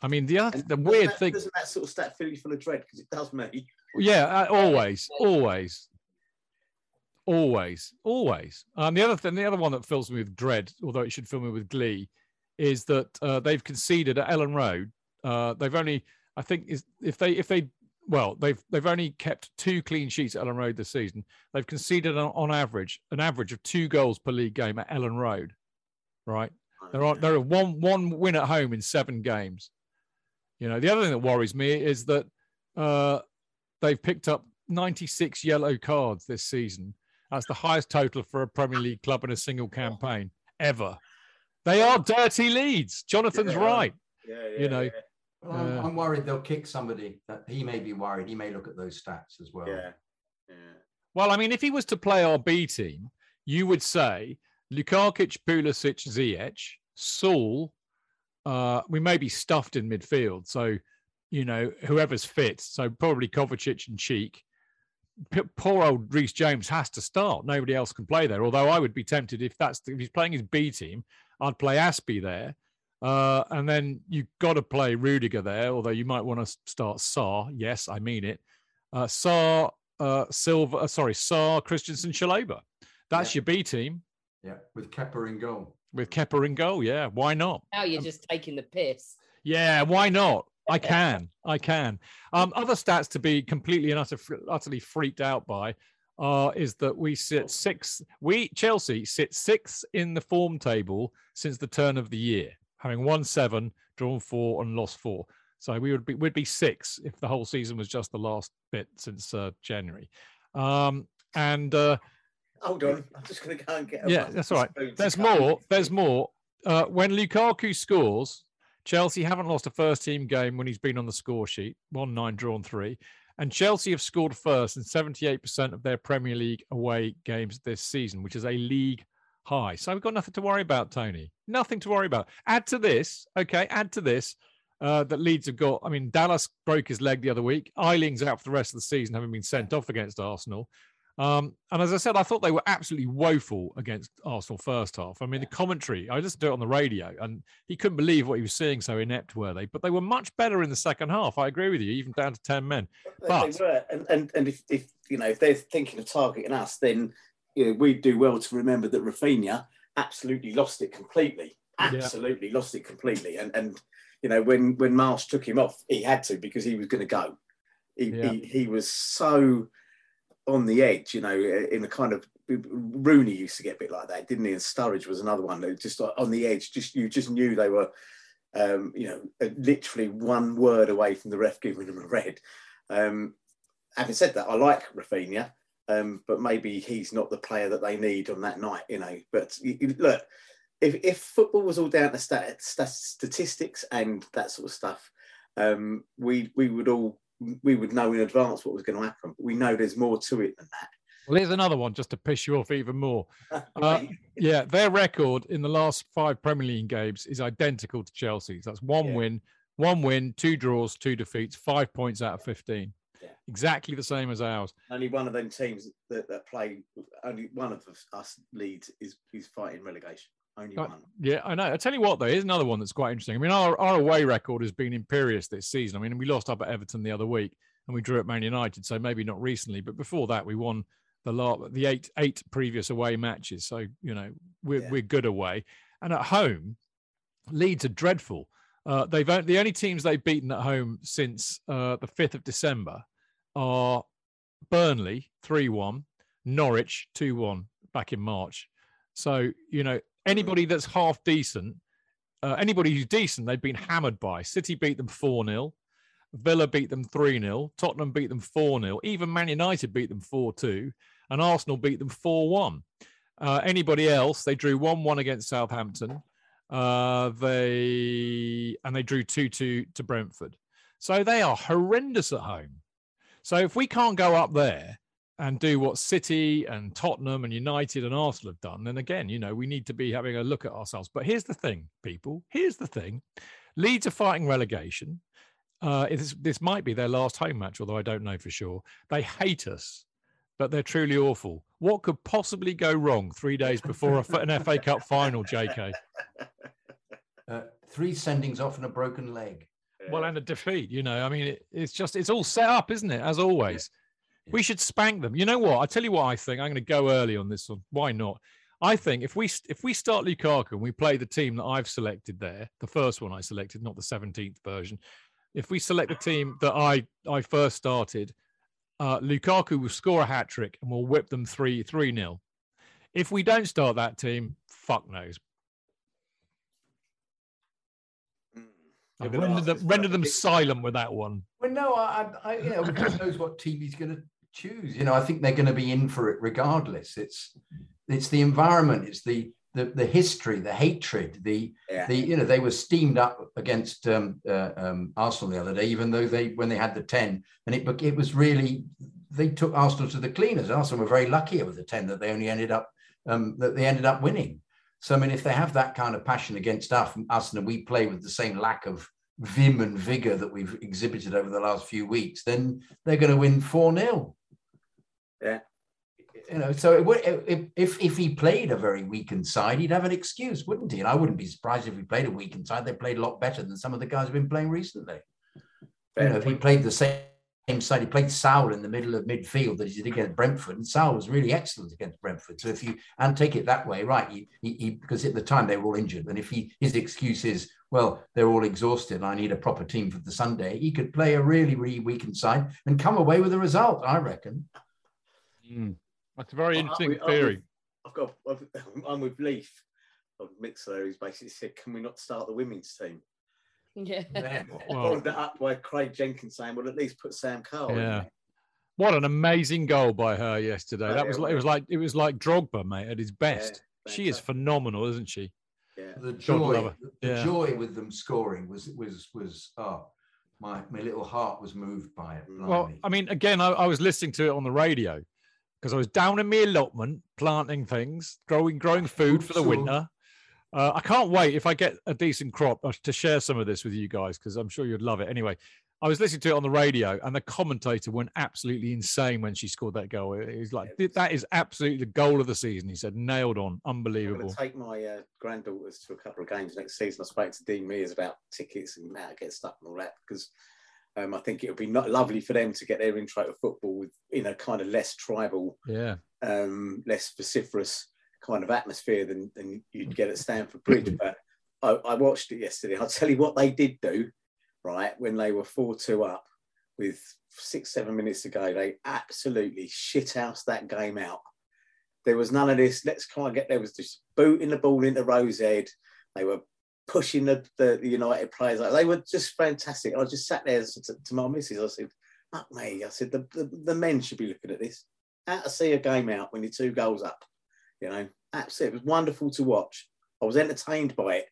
I mean, the other And the weird that, thing. doesn't that sort of stat fill you full of dread? Because it does me. Yeah, uh, always, always, always, always. Um, the other thing, the other one that fills me with dread, although it should fill me with glee, is that uh, they've conceded at Elland Road. Uh, they've only, I think, is if they if they well, they've they've only kept two clean sheets at Elland Road this season. They've conceded on, on average an average of two goals per league game at Elland Road. Right, they're on they're one one win at home in seven games. You know, the other thing that worries me is that uh, they've picked up 96 yellow cards this season. That's the highest total for a Premier League club in a single campaign ever. They are dirty leads. Jonathan's Yeah. right. Yeah, yeah, You know, yeah, Well, I'm, Uh, I'm worried they'll kick somebody. That he may be worried. He may look at those stats as well. yeah, yeah. Well, I mean, if he was to play our B team, you would say Lukakic, Pulisic, Ziyech, Saul. Uh, we may be stuffed in midfield, so you know whoever's fit. So probably Kovacic and Cheek. P- poor old Reece James has to start. Nobody else can play there. Although I would be tempted if that's the, if he's playing his B team, I'd play Azpi there. Uh, and then you've got to play Rudiger there, although you might want to start Sarr. Yes, I mean it. Uh, Sarr, uh, Silva, uh, sorry, Sarr, Christensen, Chalobah. That's Yeah. your B team Yeah, with Kepa in goal. With Kepa in goal. Yeah, why not? Now you're just taking the piss. Yeah, why not? I can. I can. Um, other stats to be completely and utter, utterly freaked out by uh, is that we sit six. We Chelsea sit sixth in the form table since the turn of the year, having won seven, drawn four, and lost four. So we would be would be six if the whole season was just the last bit since uh, January. Um, And uh, Hold on, I'm just going to go and get. A yeah, that's all right. There's more. There's more. Uh, when Lukaku scores, Chelsea haven't lost a first team game when he's been on the score sheet. One nine, drawn three. And Chelsea have scored first in 78% of their Premier League away games this season, which is a league high. So we've got nothing to worry about, Tony. Nothing to worry about. Add to this, okay, add to this uh, that Leeds have got. I mean, Dallas broke his leg the other week. Ayling's out for the rest of the season, having been sent off against Arsenal. Um, and as I said, I thought they were absolutely woeful against Arsenal first half. I mean, the commentary, I listened to it on the radio and he couldn't believe what he was seeing. So inept were they? But they were much better in the second half. I agree with you, even down to 10 men. But- they were, and and, and if, if you know if they're thinking of targeting us, then you know we do well to remember that Raphinha absolutely lost it completely. Absolutely lost it completely, and and you know when when Marsh took him off, he had to because he was going to go. He, Yeah. he he was so on the edge, you know, in a kind of Rooney used to get a bit like that, didn't he? And Sturridge was another one that just on the edge. Just you just knew they were, um, you know, literally one word away from the ref giving them a red. Um, having said that, I like Raphinha, um, but maybe he's not the player that they need on that night, you know. But you, you- look, if, if football was all down to stat, statistics and that sort of stuff, um, we we would all we would know in advance what was going to happen. But we know there's more to it than that. Well, here's another one just to piss you off even more. Uh, yeah, their record in the last five Premier League games is identical to Chelsea's. That's one Yeah. win, one win, two draws, two defeats, five points out of 15. Yeah. Exactly the same as ours. only one of them teams that, that play, only one of us leads is is fighting relegation. Only one. Yeah, I know. I tell you what, though, here's another one that's quite interesting. I mean, our, our away record has been imperious this season. I mean, we lost up at Everton the other week, and we drew at Man United, so maybe not recently, but before that, we won the lot, the eight eight previous away matches. So you know, we're Yeah. we're good away, and at home, Leeds are dreadful. Uh, they've the only teams they've beaten at home since uh, the fifth of December are Burnley three one, Norwich two one back in March. So you know anybody that's half decent, uh, anybody who's decent, they've been hammered by. City beat them four 0 Villa beat them 3 0. Tottenham beat them 4 0. Even Man United beat them 4 2. And Arsenal beat them 4 1. Uh, anybody else, they drew 1 1 against Southampton. Uh, they and they drew 2 2 to Brentford. So they are horrendous at home. So if we can't go up there and do what City and Tottenham and United and Arsenal have done, then again, you know, we need to be having a look at ourselves. But here's the thing, people. Here's the thing. Leeds are fighting relegation. Uh, this, this might be their last home match, although I don't know for sure. They hate us, but they're truly awful. What could possibly go wrong three days before a, an FA Cup final, JK? Uh, three sendings off and a broken leg. Well, and a defeat, you know. I mean, it, it's just, it's all set up, isn't it? As always. We should spank them. You know what? I tell you what I think. I'm going to go early on this one. Why not? I think if we if we start Lukaku and we play the team that I've selected there, the first one I selected, not the 17th version. If we select the team that I I first started, uh, Lukaku will score a hat trick and we'll whip them three three nil. If we don't start that team, fuck knows. Mm. Yeah, render them, render them silent with that one. Well, no, I, I, I you know, who knows what team he's going to choose? You know, I think they're going to be in for it regardless. It's, it's the environment, it's the, the, the history, the hatred, the, Yeah. the, you know, they were steamed up against um, uh, um, Arsenal the other day, even though they, when they had the ten, and it, it was really, they took Arsenal to the cleaners. Arsenal were very lucky with the ten that they only ended up, um, that they ended up winning. So I mean, if they have that kind of passion against us, us and we play with the same lack of vim and vigor that we've exhibited over the last few weeks, then they're going to win 4 0. Yeah. You know, so it would, if, if if he played a very weakened side, he'd have an excuse, wouldn't he? And I wouldn't be surprised if he played a weakened side. They played a lot better than some of the guys have been playing recently. You know, if he played the same same side, he played Saul in the middle of midfield that he did against Brentford, and Saul was really excellent against Brentford. So if you and take it that way, right? He, he, he because at the time they were all injured, and if he his excuse is well, they're all exhausted, and I need a proper team for the Sunday, he could play a really really weakened side and come away with a result. I reckon. Mm. That's a very interesting I'm I'm theory. with- I've got. I've, I'm with Leaf. Of Mixlr, who's basically said, "Can we not start the women's team?" Yeah. Well, Followed that up by Craig Jenkins saying, "Well, at least put Sam Kerr." in Yeah. there." What an amazing goal by her yesterday. Oh, that yeah, was like, it was like it was like Drogba, mate, at his best. she is phenomenal, isn't she? Yeah. The joy, love the Yeah. joy with them scoring was was was oh, my my little heart was moved by it. Well. I mean, again, I, I was listening to it on the radio because I was down in my allotment, planting things, growing growing food for the winter. Uh, I can't wait if I get a decent crop uh, to share some of this with you guys because I'm sure you'd love it. Anyway, I was listening to it on the radio, and the commentator went absolutely insane when she scored that goal. He was like. "That is absolutely the goal of the season." He said, "Nailed on, Unbelievable. I'm going to take my uh, granddaughters to a couple of games next season. I spoke to Dean Mears about tickets and how to get stuff and all that because um, I think it would be not lovely for them to get their intro to football with in a kind of less tribal, Yeah, um, less vociferous kind of atmosphere than, than you'd get at Stamford Bridge. But I, I watched it yesterday. I'll tell you what they did do, right, when they were 4 2 up with six, seven minutes to go, they absolutely shithoused that game out. There was none of this. Let's try and get there. Was just booting the ball into Rosehead. They were pushing the, the, United players. They were just fantastic. I just sat there to, to my missus. I said, "Fuck me!" I said, the, the, "The men should be looking at this. How to see a game out when you're two goals up? You know, absolutely. It was wonderful to watch. I was entertained by it.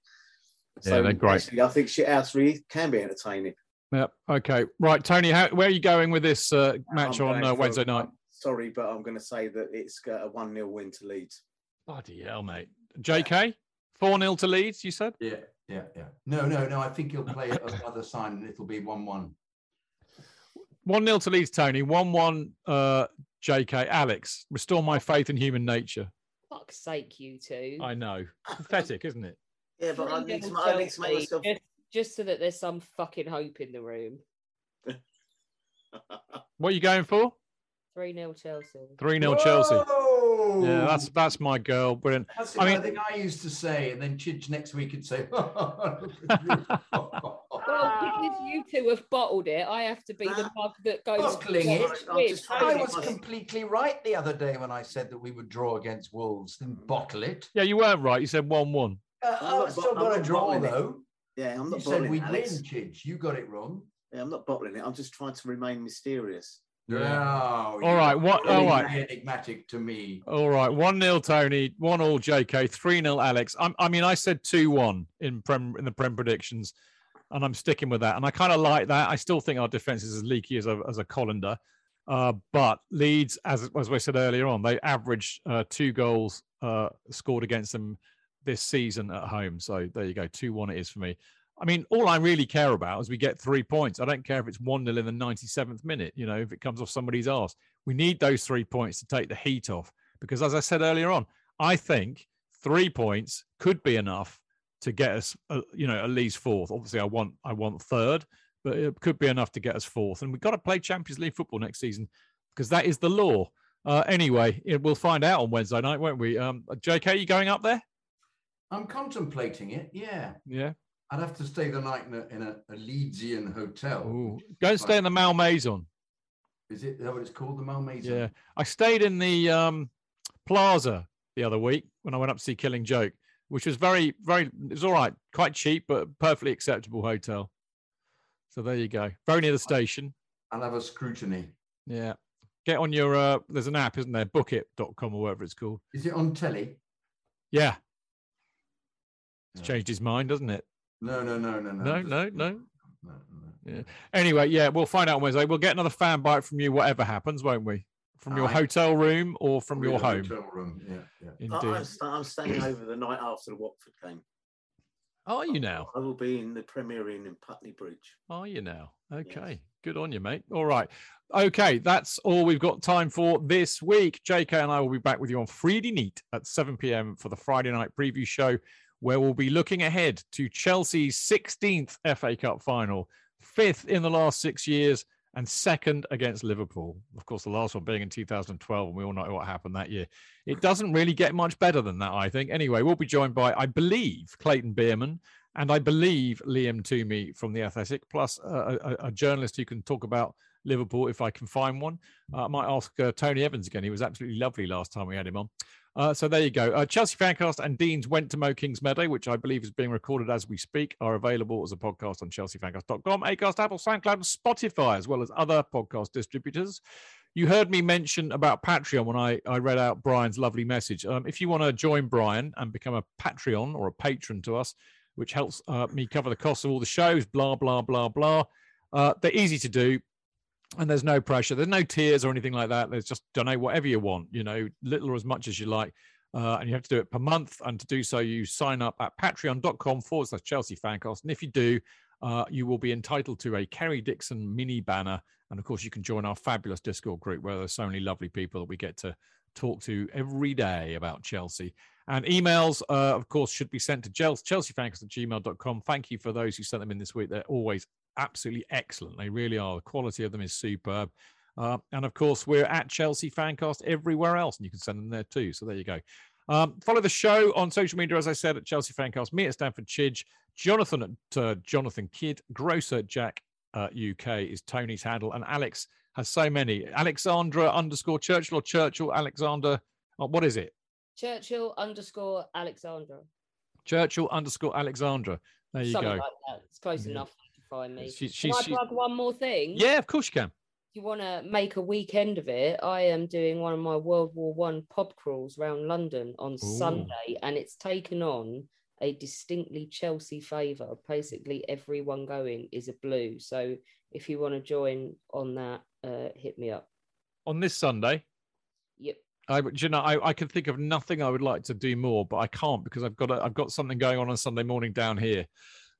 Yeah, they're great. actually, I think shit house really can be entertaining. yeah. Okay, right, Tony. How, where are you going with this uh, match I'm on uh, for- Wednesday night? I'm sorry, but I'm going to say that it's got a 1 0 win to Leeds. Bloody hell, mate. JK, 4 0 to Leeds, you said? yeah, yeah, yeah. No, no, no. I think he'll play another sign, and it'll be one-one. 1 0 to Leeds, Tony. 1 1 uh, JK. Alex, restore my faith in human nature. Fuck's sake, you two. I know. Pathetic, isn't it? Yeah, but I need, to, nil I need to make Chelsea, myself. just, just so that there's some fucking hope in the room. What are you going for? 3 0 Chelsea. 3 0 Chelsea. Whoa! Yeah, that's that's my girl. Brilliant. That's the I mean- of thing I used to say, and then Chidge next week would say, "Look at you." Well, because you two have bottled it, I have to be the mug that goes. Bottling it? I'm Win. just I trying to was completely right the other day when I said that we would draw against Wolves and bottle it. Yeah, you weren't right. You said 1 1. Uh, I'm still bo- I'm got a draw though. Yeah, I'm not. You not said we'd win, Chidge. You got it wrong. Yeah, I'm not bottling it. I'm just trying to remain mysterious. No. All right, what- all right. Enigmatic to me. All right. 1 0 Tony, 1 all JK, 3 0 Alex. I'm, I mean, I said 2 1 in Prem, in the Prem predictions, and I'm sticking with that. And I kind of like that. I still think our defense is as leaky as a, as a colander. Uh, but Leeds, as, as we said earlier on, they average uh, two goals uh, scored against them this season at home. So there you go. 2 1 it is for me. I mean, all I really care about is we get three points. I don't care if it's 1 0 in the 97th minute, you know, if it comes off somebody's arse. We need those three points to take the heat off. Because as I said earlier on, I think three points could be enough to get us, uh, you know, at least fourth. Obviously, I want I want third, but it could be enough to get us fourth. And we've got to play Champions League football next season because that is the law. Uh, anyway, it, we'll find out on Wednesday night, won't we? Um, JK, you going up there? I'm contemplating it. Yeah. Yeah. I'd have to stay the night in a, in a, a Leedsian hotel. Ooh. Go and stay in the Malmaison. Is it that what it's called? The Malmaison? Yeah, I stayed in the um, Plaza the other week when I went up to see Killing Joke, which was very, very. It was all right, quite cheap, but perfectly acceptable hotel. So there you go, very near the station. I'll have a scrutiny. Yeah, get on your. Uh, there's an app, isn't there? Bookit.com or whatever it's called. Is it on telly? Yeah, it's changed his mind, doesn't it? No, no, no, no, no. No, Just- no, no. no, no. Yeah. Anyway, yeah, we'll find out Wednesday. We'll get another fan bite from you, whatever happens, won't we? From your Aye. hotel room or from your home. Hotel room. Yeah, yeah. I- I'm, Indeed. I'm staying over the night after the Watford game. Are you now? I will be in the Premier Inn in Putney Bridge. Are you now? Okay. Good on you, mate. All right. Okay. That's all we've got time for this week. JK and I will be back with you on Friday night at 7 p.m. for the Friday night preview show, where we'll be looking ahead to Chelsea's 16th FA Cup final, fifth in the last six years, and second against Liverpool. Of course, the last one being in 2012, and we all know what happened that year. It doesn't really get much better than that, I think. Anyway, we'll be joined by, I believe, Clayton Beerman and I believe Liam Twomey from the Athletic, plus uh, a, a journalist who can talk about Liverpool if I can find one. Uh, I might ask uh, Tony Evans again. He was absolutely lovely last time we had him on. Uh, so there you go. Uh, Chelsea Fancast and Dean's went to Mo Kings Meadow, which I believe is being recorded as we speak, are available as a podcast on chelseafancast.com, Acast, Apple, SoundCloud, and Spotify, as well as other podcast distributors. you heard me mention about Patreon when I, I read out Brian's lovely message. Um, if you want to join Brian and become a Patreon or a patron to us, which helps uh, me cover the costs of all the shows, blah, blah, blah, blah, uh, they're easy to do and there's no pressure. There's no tears or anything like that. There's just donate whatever you want, you know, little or as much as you like. Uh, and you have to do it per month. And to do so, you sign up at patreon.com forward slash Chelsea Fancast. And if you do, uh, you will be entitled to a Kerry Dixon mini banner. And of course, you can join our fabulous Discord group where there's so many lovely people that we get to talk to every day about Chelsea. And emails, uh, of course, should be sent to chelseafancast at gmail.com. Thank you for those who sent them in this week. They're always absolutely excellent. They really are. The quality of them is superb. Uh, and of course, we're at Chelsea Fancast everywhere else, and you can send them there too. So there you go. Um, follow the show on social media, as I said, at Chelsea Fancast. Me at Stamford Chidge, Jonathan at uh, Jonathan Kydd, Grocer Jack uh, UK is Tony's handle, and Alex has so many. Alexandra underscore Churchill or Churchill Alexander. Oh, what is it? Churchill underscore Alexandra. Churchill underscore Alexandra. There you Something go. like that. It's close Yeah. enough find me. She- Can she's- I she's- plug one more thing? Yeah, of course you can. If you want to make a weekend of it, I am doing one of my World War One pub crawls around London on Sunday, and it's taken on a distinctly Chelsea favour. Basically, everyone going is a blue. So if you want to join on that, uh, hit me up. On this Sunday, Yep. I, you know, I, I can think of nothing I would like to do more, but I can't because I've got a, I've got something going on on Sunday morning down here.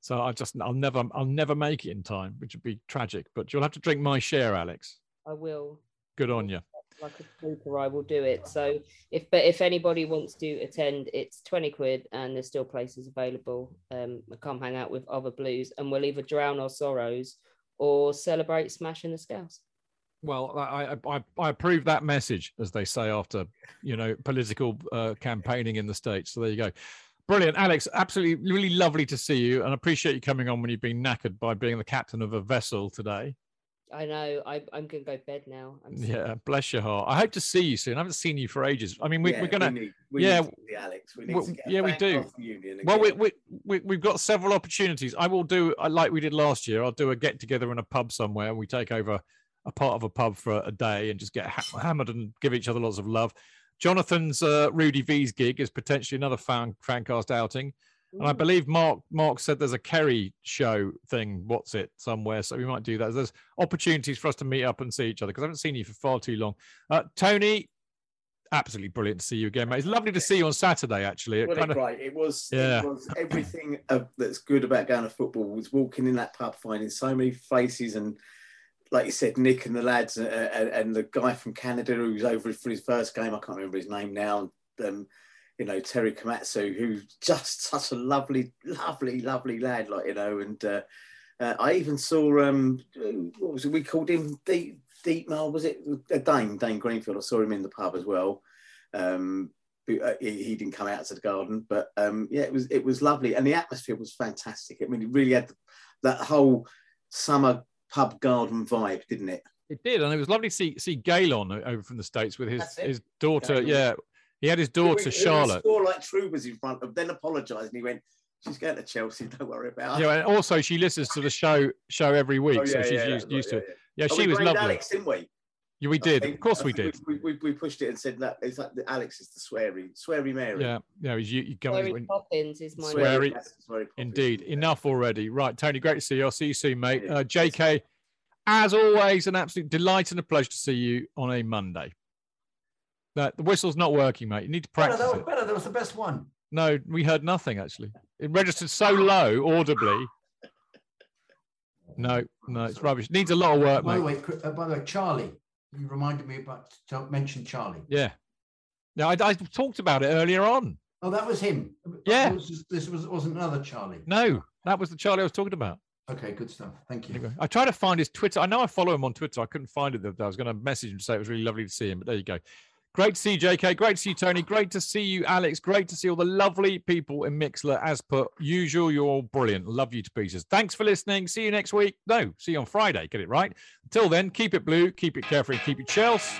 So I just I'll never I'll never make it in time, which would be tragic. But you'll have to drink my share, Alex. I will. Good on you. like a trooper, I will do it. So if but if anybody wants to attend, it's twenty quid and there's still places available. Um, come hang out with other blues, and we'll either drown our sorrows or celebrate smashing the scouts. Well, I, I I I approve that message, as they say after you know political uh, campaigning in the states. So there you go. Brilliant, Alex. Absolutely, really lovely to see you, and I appreciate you coming on when you've been knackered by being the captain of a vessel today. I know. I, I'm gonna go bed now. I'm. Yeah, bless your heart. I hope to see you soon. I haven't seen you for ages. I mean, we, Yeah, we're gonna. We need, we yeah, to see Alex. We need w- to get a yeah, we do. Fancast Union Well, we, we, we, we've got several opportunities. I will do, uh, like we did last year, I'll do a get together in a pub somewhere. And we take over a part of a pub for a day and just get hammered and give each other lots of love. Jonathan's uh, Rudy V's gig is potentially another fan, fancast outing. And I believe Mark Mark said there's a Kerry show thing. What's it somewhere? So we might do that. There's opportunities for us to meet up and see each other because I haven't seen you for far too long. Uh, Tony, absolutely brilliant to see you again, mate. It's lovely to see you on Saturday. Actually, It kind of- right. It was, Yeah. it was everything uh, that's good about going to football was walking in that pub, finding so many faces, and like you said, Nick and the lads, uh, and, and the guy from Canada who's over for his first game. I can't remember his name now. Um, you know Terry Komatsu, who's just such a lovely, lovely, lovely lad. Like you know, and uh, uh, I even saw um, what was it? We called him Deep Deepmar. Was it uh, Dane Dane Greenfield? I saw him in the pub as well. Um, uh, he, he didn't come out to the garden, but um, yeah, it was it was lovely, and the atmosphere was fantastic. I mean, it really had that whole summer pub garden vibe, didn't it? It did, and it was lovely to see see Galen over from the states with his his daughter. Galen. Yeah, he had his daughter Who- who Charlotte. swore like troopers in front of, then apologised, and he went, "She's going to Chelsea. Don't worry about her." Yeah, and also she listens to the show show every week, Oh, so she's yeah, used, right, to yeah, it. yeah. Yeah, she was lovely. Alex, didn't we? Yeah, we did. think- Of course, we did. We, we, we pushed it and said that it's like Alex is the sweary, sweary Mary. Yeah, yeah. You, you go Mary when- Poppins is my Swear- Sweary- That's Sweary Poppins, Indeed. yeah. Enough already. Right, Tony, great to see you. I'll see you soon, mate. Uh, JK, as always, an absolute delight and a pleasure to see you on a Monday. That the whistle's not working, mate. You need to Better, practice that was it. better. That was the best one. No, we heard nothing actually. It registered so low audibly. No, no, it's rubbish. Needs a lot of work, By the way, uh, by the way, Charlie, you reminded me about to mention Charlie. Yeah. Yeah, I, I talked about it earlier on. Oh, that was him. Yeah. This, was- this was wasn't another Charlie. No, that was the Charlie I was talking about. Okay, good stuff. Thank you. I tried to find his Twitter. I know I follow him on Twitter. I couldn't find it. the other day. I was going to message him to say it was really lovely to see him, but there you go. Great to see you, JK. Great to see you, Tony. Great to see you, Alex. Great to see all the lovely people in Mixlr. As per usual, you're all brilliant. Love you to pieces. Thanks for listening. See you next week. No, see you on Friday. Get it right. Until then, keep it blue, keep it carefree, keep it Chelsea.